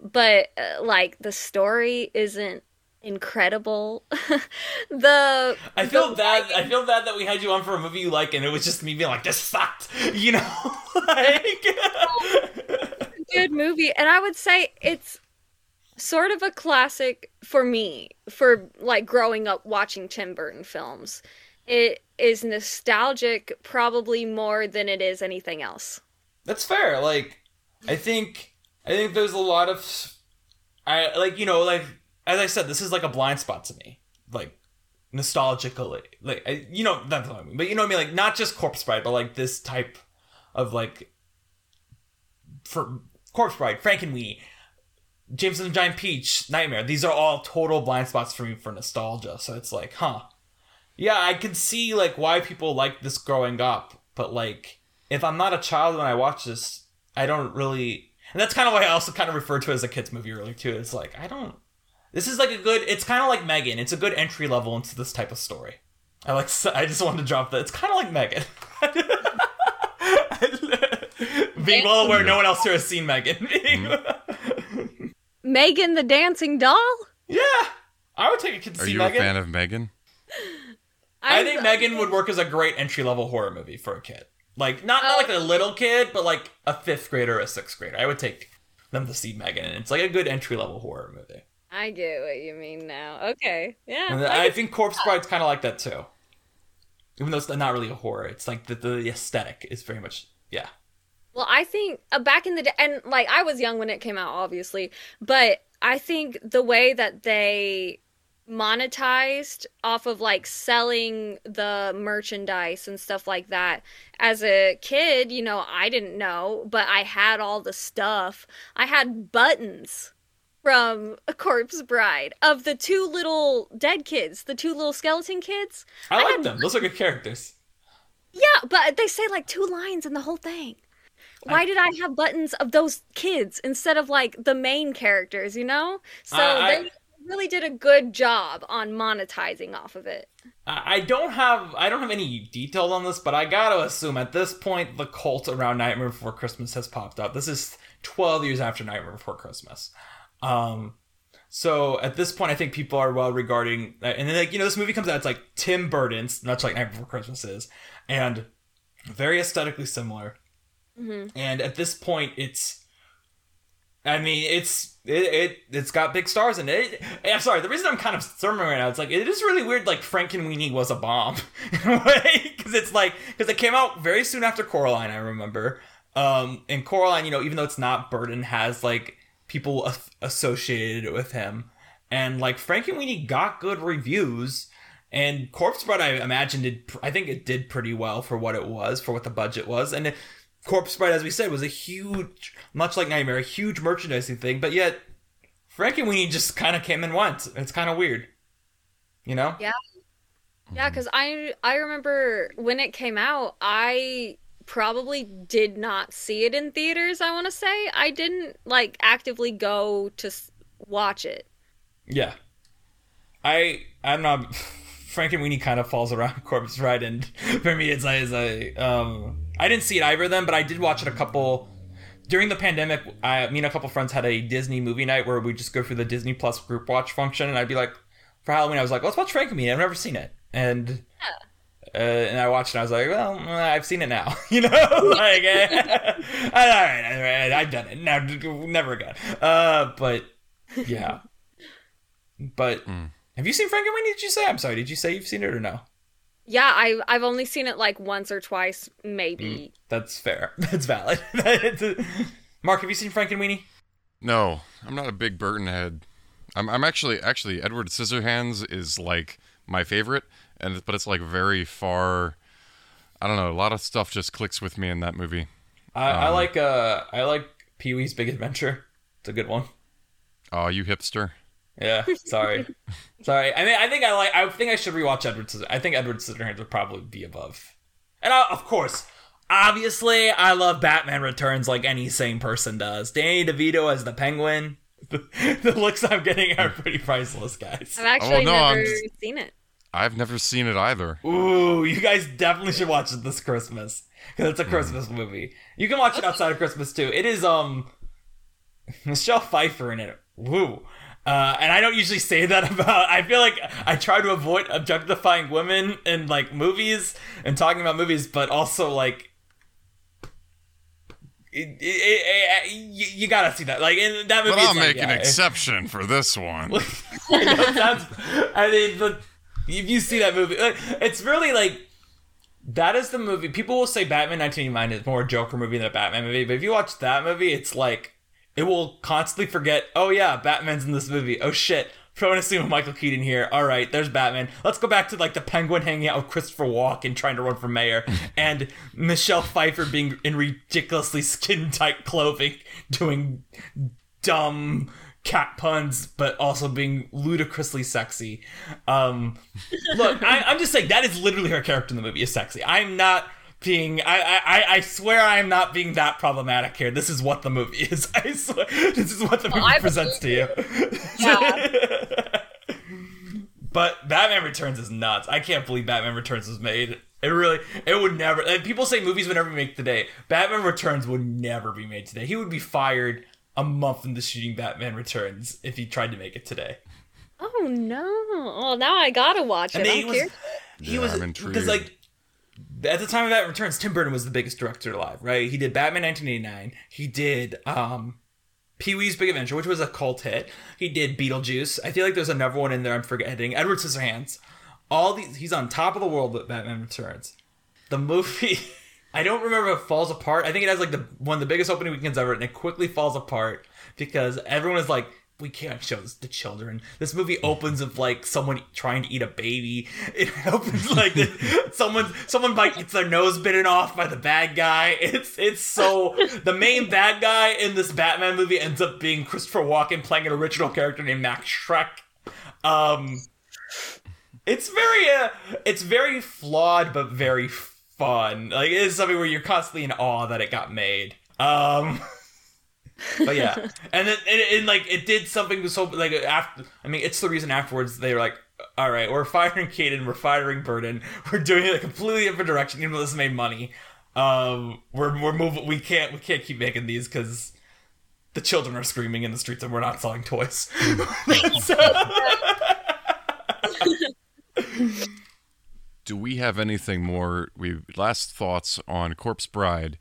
But uh, like the story isn't incredible. the I feel bad. I feel bad that we had you on for a movie you like, and it was just me being like, "This sucked," you know. like, good movie and i would say it's sort of a classic for me for like growing up watching tim burton films it is nostalgic probably more than it is anything else That's fair. Like, I think I think there's a lot of I like you know like as I said, this is like a blind spot to me, like nostalgically, like you know that's what I mean, but you know what I mean, like not just Corpse Bride, but like this type of like for Corpse Bride, Frankenweenie, James and the Giant Peach, Nightmare. These are all total blind spots for me for nostalgia. So it's like, huh, yeah, I can see like why people like this growing up, but like if I'm not a child when I watch this, I don't really. And that's kind of why I also kind of referred to it as a kids movie earlier too. It's like I don't. This is like a good. It's kind of like Megan. It's a good entry level into this type of story. I like. I just wanted to drop that. It's kind of like Megan. Being well aware, no one else here has seen Megan. Megan the dancing doll. yeah, I would take a kid to Are see you Megan. a fan of Megan? I think Megan would work as a great entry level horror movie for a kid. Like not, not oh. like a little kid, but like a fifth grader or a sixth grader. I would take them to see Megan, and it's like a good entry level horror movie. I get what you mean now. Okay, yeah. And I think Corpse Bride's kind of like that too. Even though it's not really a horror, it's like the, the aesthetic is very much yeah. Well, I think uh, back in the day, and like I was young when it came out, obviously, but I think the way that they monetized off of like selling the merchandise and stuff like that as a kid you know i didn't know but i had all the stuff i had buttons from a corpse bride of the two little dead kids the two little skeleton kids I, like had them. Those are good characters. yeah, but they say like two lines in the whole thing. Why did I have buttons of those kids instead of like the main characters, you know? So I- I- they really did a good job on monetizing off of it. I I don't have I don't have any details on this, but I gotta assume at this point the cult around Nightmare Before Christmas has popped up. This is twelve years after Nightmare Before Christmas. Um, so at this point, I think people are well regarding, and then like you know, this movie comes out. It's like Tim Burton's, much like Nightmare Before Christmas is, and very aesthetically similar. And at this point, it's, I mean, it's it, it it's got big stars in it. I'm sorry, the reason I'm kind of stirring right now, it's like it is really weird. Like Frankenweenie was a bomb in a way because it's like because it came out very soon after Coraline. I remember. Um, and Coraline, you know, even though it's not Burton, has like people associated with him, and like Frankenweenie got good reviews. And Corpse Bride, I imagine, did I think it did pretty well for what it was, for what the budget was, and it, Corpse Bride, as we said, was a huge, much like Nightmare, a huge merchandising thing. But yet, Frankenweenie just kind of came and went. It's kind of weird, you know? Yeah. Yeah, mm-hmm. because I I remember when it came out, I probably did not see it in theaters. I want to say I didn't like actively go to s- watch it. Yeah. I I'm not. Frank and Frankenweenie kind of falls around Corpse Bride, and for me, it's like, it's like um, I didn't see it either of them, but I did watch it a couple during the pandemic. I, me and a couple friends had a Disney movie night where we just go through the Disney Plus group watch function, and I'd be like, for Halloween, I was like, let's watch Frankenweenie. I've never seen it, and uh, and I watched it. and I was like, well, uh, I've seen it now, you know, like, eh, all right, all right, I've done it now, never again. Uh, but yeah, but have you seen Frankenweenie? Did you say? I'm sorry. Did you say you've seen it or no? Yeah, I I've only seen it like once or twice, maybe. That's fair. That's valid. Mark, have you seen Frankenweenie? No, I'm not a big Burton head. I'm, I'm actually actually Edward Scissorhands is like my favorite, and but it's like very far. I don't know. A lot of stuff just clicks with me in that movie. I, I Um, like uh I like Pee Wee's Big Adventure. It's a good one. Oh, you hipster. Yeah, sorry, sorry. I mean, I think I like. I think I should rewatch Edward. Scissorhands. I think Edward Scissorhands would probably be above. And I, of course, obviously, I love Batman Returns like any sane person does. Danny DeVito as the Penguin. The, the looks I'm getting are pretty priceless, guys. I've actually no, never I'm- seen it. I've never seen it either. Ooh, you guys definitely should watch it this Christmas because it's a Christmas movie. You can watch it outside of Christmas too. It is um Michelle Pfeiffer in it. Woo. Uh, and I don't usually say that about. I feel like I try to avoid objectifying women in like movies and talking about movies, but also like. It, it, it, you, you gotta see that. Like in that movie, But I'll it's like, make an yeah, exception for this one. I know. I mean, but if you see that movie, like, it's really like that is the movie. People will say Batman 1989 is more a Joker movie than a Batman movie, but if you watch that movie, it's like it will constantly forget. Oh yeah, Batman's in this movie. Oh shit, throwing a scene with Michael Keaton here. All right, there's Batman. Let's go back to like the Penguin hanging out with Christopher Walken trying to run for mayor, and Michelle Pfeiffer being in ridiculously skin tight clothing, doing dumb cat puns, but also being ludicrously sexy. Um, look, I, I'm just saying that is literally her character in the movie is sexy. I'm not being I, I I swear I am not being that problematic here. This is what the movie is. I swear this is what the movie I presents to you. Yeah. but Batman Returns is nuts. I can't believe Batman Returns was made. It really it would never people say movies would never make today. Batman Returns would never be made today. He would be fired a month into shooting Batman Returns if he tried to make it today. Oh no! Well, now I gotta watch it. And I'm he was curious. he Yeah, was I'm because like at the time of Batman Returns, Tim Burton was the biggest director alive, right? He did Batman 1989. He did um Pee Wee's Big Adventure, which was a cult hit. He did Beetlejuice. I feel like there's another one in there I'm forgetting. Edward Scissorhands. All these he's on top of the world with Batman Returns. The movie I don't remember if it falls apart. I think it has like the one of the biggest opening weekends ever, and it quickly falls apart because everyone is like, we can't show this to children. This movie opens with like someone trying to eat a baby. It opens like this, someone someone like gets their nose bitten off by the bad guy. It's it's so the main bad guy in this Batman movie ends up being Christopher Walken playing an original character named Max Shreck. Um, it's very uh, it's very flawed but very fun. Like it is something where you're constantly in awe that it got made. Um. but yeah, and then and, and like it did something so like after. I mean, it's the reason afterwards they were like, "All right, we're firing Keaton, we're firing Burton, we're doing it a completely different direction, even though this made money. Um, we're we're moving. We can't we can't keep making these because the children are screaming in the streets and we're not selling toys. So- Do we have anything more? We last thoughts on Corpse Bride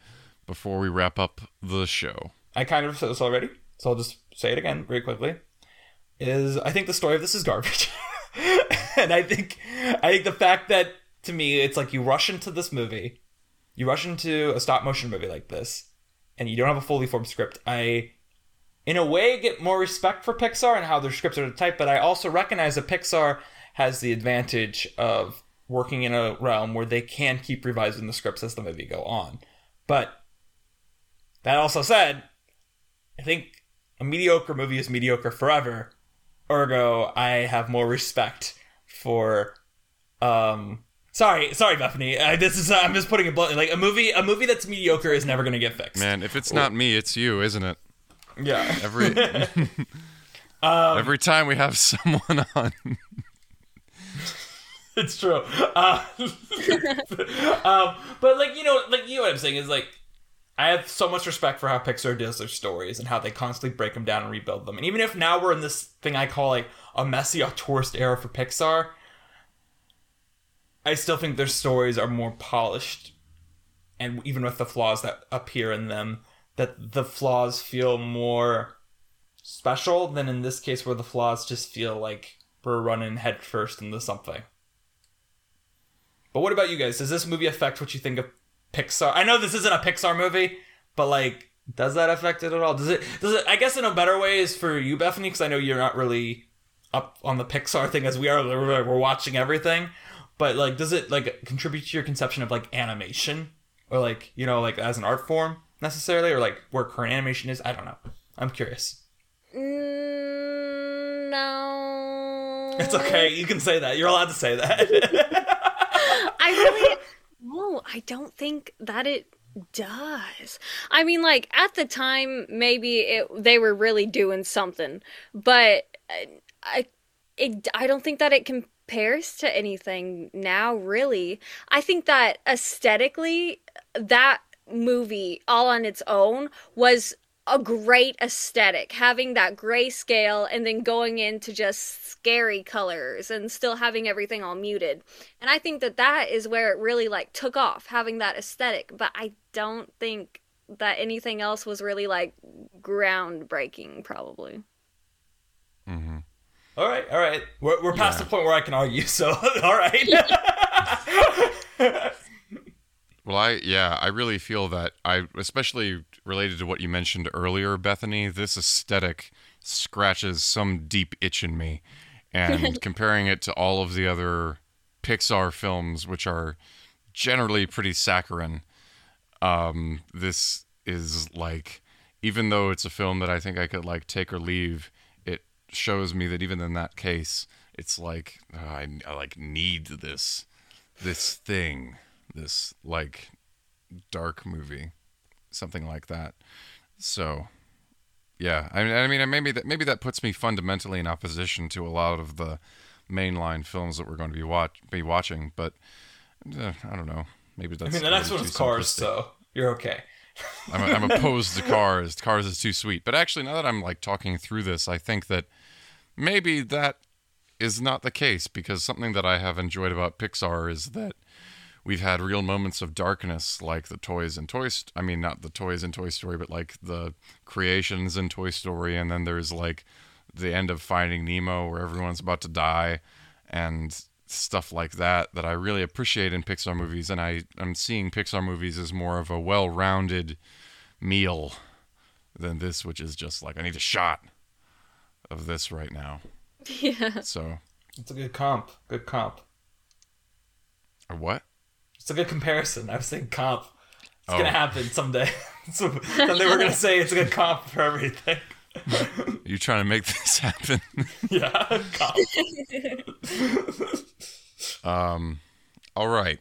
before we wrap up the show. I kind of said this already, so I'll just say it again very quickly. Is I think the story of this is garbage, and I think I think the fact that to me it's like you rush into this movie, you rush into a stop motion movie like this, and you don't have a fully formed script. I, in a way, get more respect for Pixar and how their scripts are typed, but I also recognize that Pixar has the advantage of working in a realm where they can keep revising the scripts as the movie go on. But that also said, I think a mediocre movie is mediocre forever. Ergo, I have more respect for. Um, sorry, sorry, Bethaney. Uh, this is I'm just putting it bluntly. Like a movie, a movie that's mediocre is never gonna get fixed. Man, if it's not me, it's you, isn't it? Yeah. Every Um, every time we have someone on. it's true. Uh, um, but like you know, like you know what I'm saying is like I have so much respect for how Pixar does their stories and how they constantly break them down and rebuild them. And even if now we're in this thing I call like a messy tourist era for Pixar, I still think their stories are more polished. And even with the flaws that appear in them, that the flaws feel more special than in this case where the flaws just feel like we're running headfirst into something. But what about you guys? Does this movie affect what you think of Pixar? I know this isn't a Pixar movie, but like, does that affect it at all? Does it? Does it? I guess in a better way is for you, Bethaney, because I know you're not really up on the Pixar thing as we are. We're watching everything, but like, does it like contribute to your conception of like animation or like you know like as an art form necessarily, or like where current animation is? I don't know. I'm curious. Mm, no. It's okay. You can say that. You're allowed to say that. I really no, I don't think that it does. I mean, like at the time, maybe it they were really doing something, but uh, I, it, I don't think that it compares to anything now. Really, I think that aesthetically, that movie all on its own was a great aesthetic having that grayscale and then going into just scary colors and still having everything all muted and i think that that is where it really like took off having that aesthetic but i don't think that anything else was really like groundbreaking probably Mm-hmm. all right, all right. We're, we're past Yeah. the point where I can argue. So, all right. Well, I yeah, I really feel that I especially related to what you mentioned earlier, Bethaney, this aesthetic scratches some deep itch in me. And comparing it to all of the other Pixar films which are generally pretty saccharine, um this is like even though it's a film that I think I could like take or leave, it shows me that even in that case, it's like uh, I, I like need this this thing this like dark movie, something like that. So, yeah, I mean, I mean, maybe that maybe that puts me fundamentally in opposition to a lot of the mainline films that we're going to be watch be watching. But uh, I don't know. Maybe that's. I mean, the next maybe one is too Cars, so you're okay. I'm, I'm opposed to Cars. Cars is too sweet. But actually, now that I'm like talking through this, I think that maybe that is not the case because something that I have enjoyed about Pixar is that we've had real moments of darkness, like the toys in Toy. St- I mean, not the toys in Toy Story, but like the creations in Toy Story, and then there's like the end of Finding Nemo, where everyone's about to die, and stuff like that that I really appreciate in Pixar movies. And I I'm seeing Pixar movies as more of a well-rounded meal than this, which is just like I need a shot of this right now. Yeah. So, It's a good comp. Good comp. or what? It's a good comparison. I was saying comp. It's Oh. gonna happen someday. so, someday we're gonna say it's a good comp for everything. You're trying to make this happen? yeah, comp. Um, all right.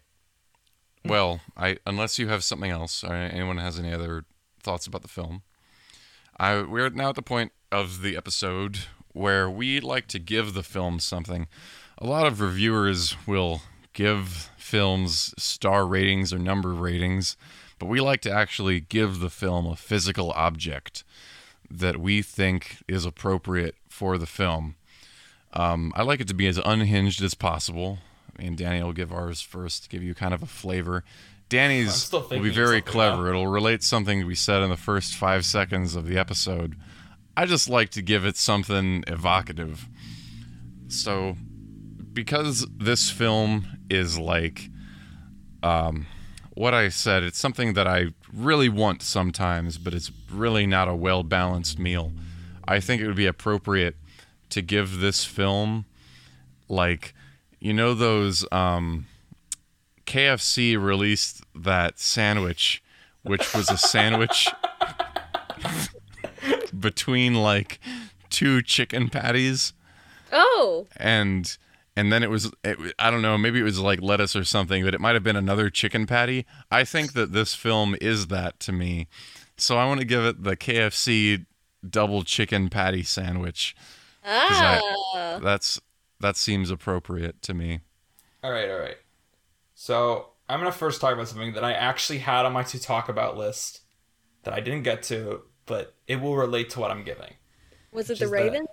Well, I unless you have something else or anyone has any other thoughts about the film, I we're now at the point of the episode where we like to give the film something. A lot of reviewers will give films star ratings or number ratings, but we like to actually give the film a physical object that we think is appropriate for the film. Um, I like it to be as unhinged as possible. And Danny will give ours first give you kind of a flavor. Danny's will be very clever. now. It'll relate something we said in the first five seconds of the episode. I just like to give it something evocative. So, because this film is like um, what I said, it's something that I really want sometimes, but it's really not a well balanced meal. I think it would be appropriate to give this film like you know those um KFC released that sandwich which was a sandwich between like two chicken patties Oh, and and then it was it, I don't know maybe it was like lettuce or something but it might have been another chicken patty. I think that this film is that to me. So I want to give it the KFC double chicken patty sandwich. 'Cause I- ah. That's that seems appropriate to me. All right, all right. So I'm gonna first talk about something that I actually had on my to talk about list that I didn't get to, but it will relate to what I'm giving. was it the is that- Raven?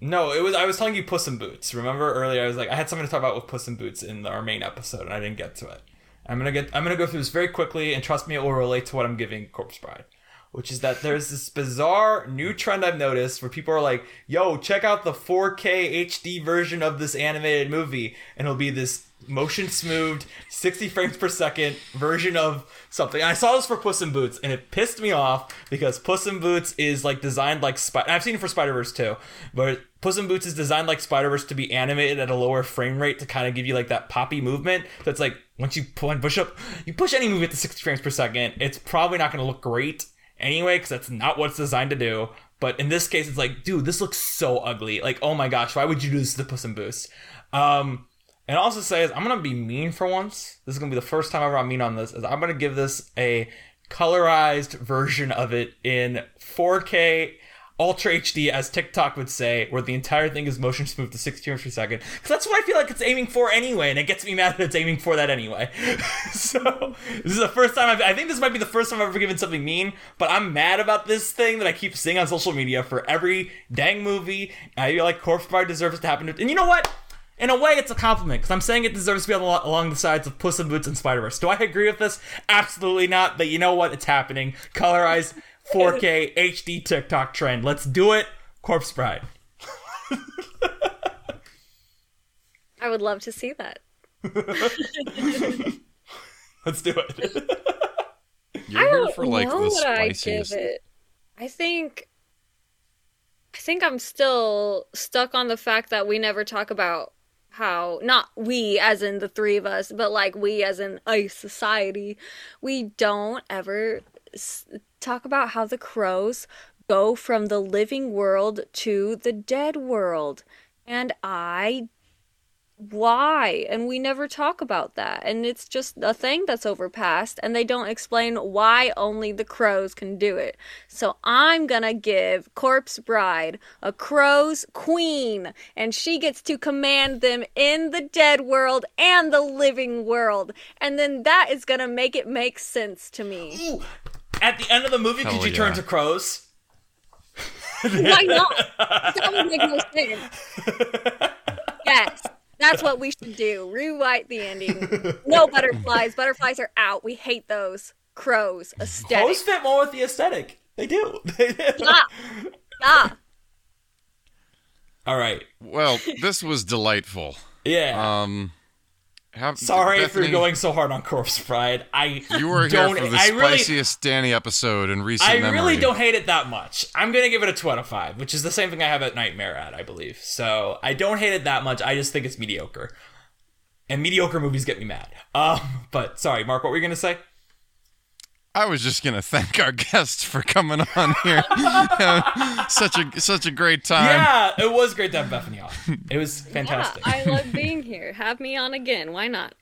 No, it was. I was telling you Puss in Boots. Remember earlier? I was like, I had something to talk about with Puss in Boots in our main episode, and I didn't get to it. I'm gonna get. I'm gonna go through this very quickly, and trust me, it will relate to what I'm giving Corpse Bride, which is that there's this bizarre new trend I've noticed where people are like, "Yo, check out the 4K HD version of this animated movie," and it'll be this motion smoothed 60 frames per second version of something. I saw this for Puss in Boots and it pissed me off because Puss in Boots is like designed like Spider I've seen it for Spider-Verse too, but Puss in Boots is designed like Spider-Verse to be animated at a lower frame rate to kind of give you like that poppy movement. That's like once you pu- push up, you push any movie the 60 frames per second, it's probably not going to look great anyway because that's not what it's designed to do. But in this case, it's like, dude, this looks so ugly. Like, oh my gosh, why would you do this to Puss in Boots? Um, and also say is I'm gonna be mean for once. This is gonna be the first time ever I'm mean on this. Is I'm gonna give this a colorized version of it in 4K Ultra HD, as TikTok would say, where the entire thing is motion smooth to 60 frames per second. Because that's what I feel like it's aiming for anyway, and it gets me mad that it's aiming for that anyway. so this is the first time I've, I think this might be the first time I've ever given something mean, but I'm mad about this thing that I keep seeing on social media for every dang movie. I feel like Corpse Bride deserves to happen. And you know what? In a way, it's a compliment because I'm saying it deserves to be al- along the sides of Puss in Boots and Spider Verse. Do I agree with this? Absolutely not. But you know what? It's happening. Colorized 4K HD TikTok trend. Let's do it. Corpse Bride. I would love to see that. Let's do it. You're I here don't for like know the what I give it. I think I think I'm still stuck on the fact that we never talk about how not we as in the three of us, but like we as in a society, we don't ever s- talk about how the crows go from the living world to the dead world. And I why? And we never talk about that. And it's just a thing that's overpassed and they don't explain why only the crows can do it. So i'm gonna give corpse bride a crow's queen and she gets to command them in the dead world and the living world. And then that is gonna make it make sense to me. Ooh, at the end of the movie, Hell could you turn to crows? why not that would make no sense yes that's what we should do rewrite the ending no butterflies butterflies are out we hate those crows aesthetic Crows fit more with the aesthetic. They do. They do. ah, ah. All right. Well, this was delightful. Yeah. Um, have, Sorry if Bethaney, you're going so hard on Corpse Bride. I You were here for the I really, spiciest Danny episode in recent I memory. really don't hate it that much. I'm gonna give it a two out of five, which is the same thing I have at Nightmare at, I believe. So I don't hate it that much. I just think it's mediocre, and mediocre movies get me mad. Um, but sorry, Mark, what were you gonna say? I was just gonna thank our guests for coming on here. such a such a great time. yeah, it was great to have Bethaney on. It was fantastic. Yeah, fantastic. I love being here. Have me on again. Why not?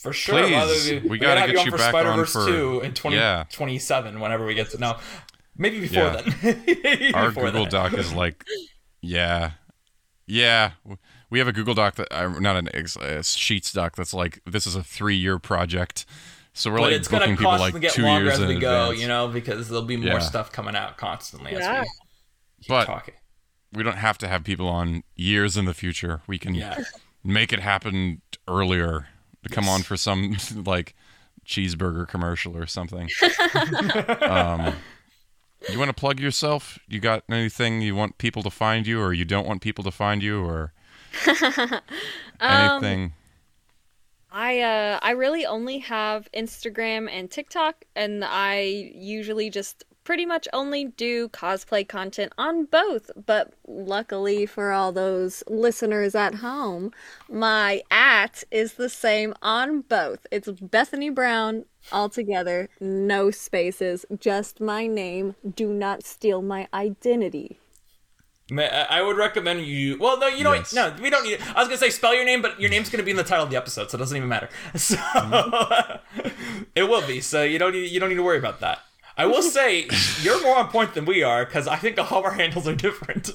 For sure. Please, we we gotta have get you on you for back on Spider-Verse for- 2 in Yeah. 2027 whenever we get to no. Maybe before Yeah. then. Maybe Our before Google then. Doc is like, yeah, yeah. We have a Google Doc that uh, not an a Sheets doc that's like this is a three year project. So we're But like it's gonna booking people like get two longer years as in we go, advance. you know, because there'll be more Yeah. stuff coming out constantly as Yeah. we keep But- talking. we don't have to have people on years in the future. We can Yeah. make it happen earlier to come on for some like cheeseburger commercial or something. um, you want to plug yourself? You got anything you want people to find you, or you don't want people to find you, or Um, anything? I uh I really only have Instagram and TikTok and I usually just pretty much only do cosplay content on both, but luckily for all those listeners at home, my at is the same on both. It's Bethaney Brown altogether, no spaces, just my name. Do not steal my identity. Ma- I would recommend you. Well, no, you know, Yes. what? no, we don't need. I was gonna say spell your name, but your name's gonna be in the title of the episode, so it doesn't even matter. So mm-hmm. it will be. So you don't need. You don't need to worry about that. I will say you're more on point than we are because I think all of our handles are different.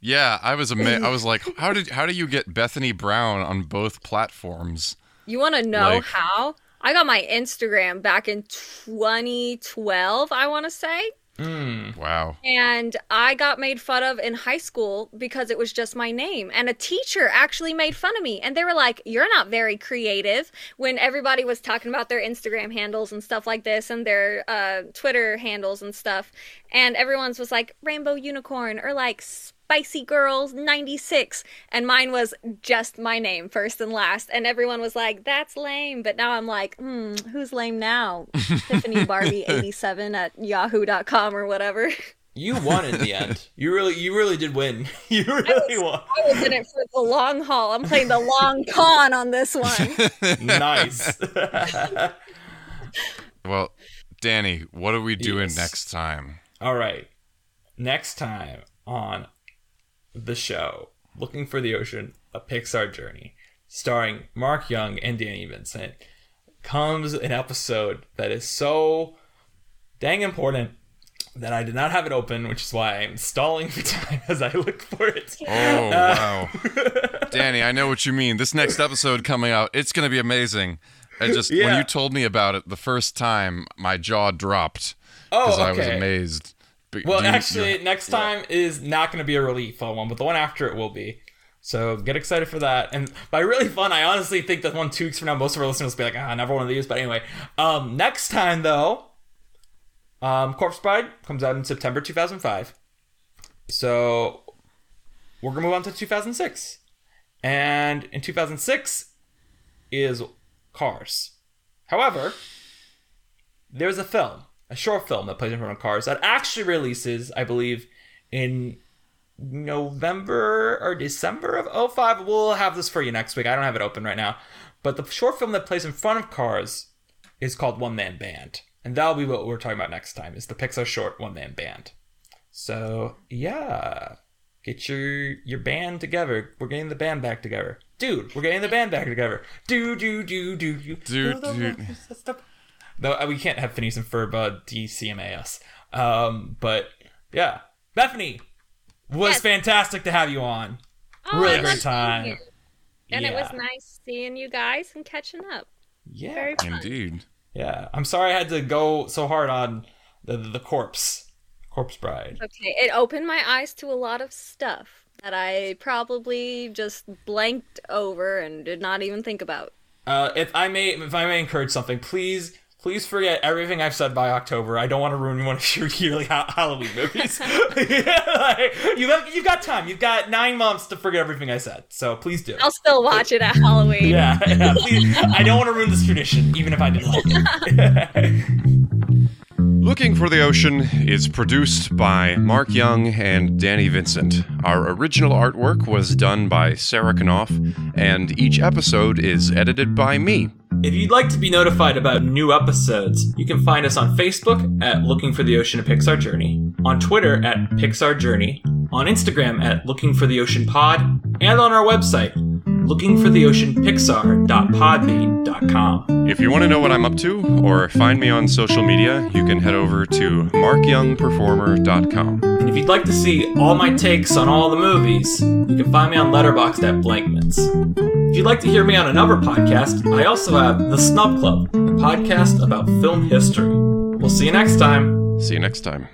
Yeah, I was amazed. I was like, how did how do you get Bethaney Brown on both platforms? You want to know Like- how? I got my Instagram back in 2012, I want to say. Wow. And I got made fun of in high school because it was just my name. And a teacher actually made fun of me. And they were like, You're not very creative. When everybody was talking about their Instagram handles and stuff like this and their uh, Twitter handles and stuff. And everyone's was like, Rainbow Unicorn or like Spicy Girls 96. And mine was just my name, first and last. And everyone was like, That's lame. But now I'm like, Hmm, who's lame now? Tiffany Barbie 87 at yahoo.com or whatever. you won in the end. You really, you really did win. You really won. I was in it for the long haul. I'm playing the long con on this one. Nice. Well, Danny, what are we doing Yes. next time? All right. Next time on the show, Looking for the Ocean, a Pixar journey, starring Mark Young and Danny Vincent, comes an episode that is so dang important that I did not have it open, which is why I'm stalling for time as I look for it. Oh uh, wow, Danny, I know what you mean. This next episode coming out, it's gonna be amazing. I just when you told me about it the first time, my jaw dropped Oh, because okay. I was amazed. But Well, you- actually, next time is not going to be a relief fun one, but the one after it will be. So get excited for that. And by really fun, I honestly think that one two weeks from now, most of our listeners will be like, ah, never one of these. But anyway, um, next time though, um, Corpse Bride comes out in September 2005. So we're gonna move on to 2006, and in 2006 is Cars. However, there's a film, a short film that plays in front of cars that actually releases, I believe, in November or December of 05. We'll have this for you next week. I don't have it open right now. But the short film that plays in front of cars is called One Man Band. And that'll be what we're talking about next time, is the Pixar short One Man Band. So yeah. Get your your band together. We're getting the band back together. Dude, we're getting the band back together. Do do do do do Dude, dude. No, uh, we can't have Phineas and Ferb uh, DCMA us. Um, but yeah, Bethaney was Yes. fantastic to have you on. Oh, Really I great time. here. And it was nice seeing you guys and catching up. Yeah, Very fun. Indeed. yeah. I'm sorry I had to go so hard on the the corpse, corpse bride. Okay, it opened my eyes to a lot of stuff that I probably just blanked over and did not even think about. Uh, if I may, if I may encourage something, please, please forget everything I've said by October. I don't want to ruin one of your yearly ha- Halloween movies. Like, you have, you've got time. You've got nine months to forget everything I said. So please do. I'll still watch it at Halloween. Yeah, yeah please. I don't want to ruin this tradition, even if I didn't like it. Looking for the Ocean is produced by Mark Young and Danny Vincent. Our original artwork was done by Sarah Knopf, and each episode is edited by me. If you'd like to be notified about new episodes, you can find us on Facebook at Looking for the Ocean a Pixar Journey, on Twitter at Pixar Journey, on Instagram at Looking for the Ocean Pod, and on our website, lookingfortheoceanpixar.podbean.com. If you want to know what I'm up to or find me on social media, you can head over to markyoungperformer.com. And if you'd like to see all my takes on all the movies, you can find me on Letterboxd at Blankmans. If you'd like to hear me on another podcast, I also have The Snub Club, a podcast about film history. We'll see you next time. See you next time.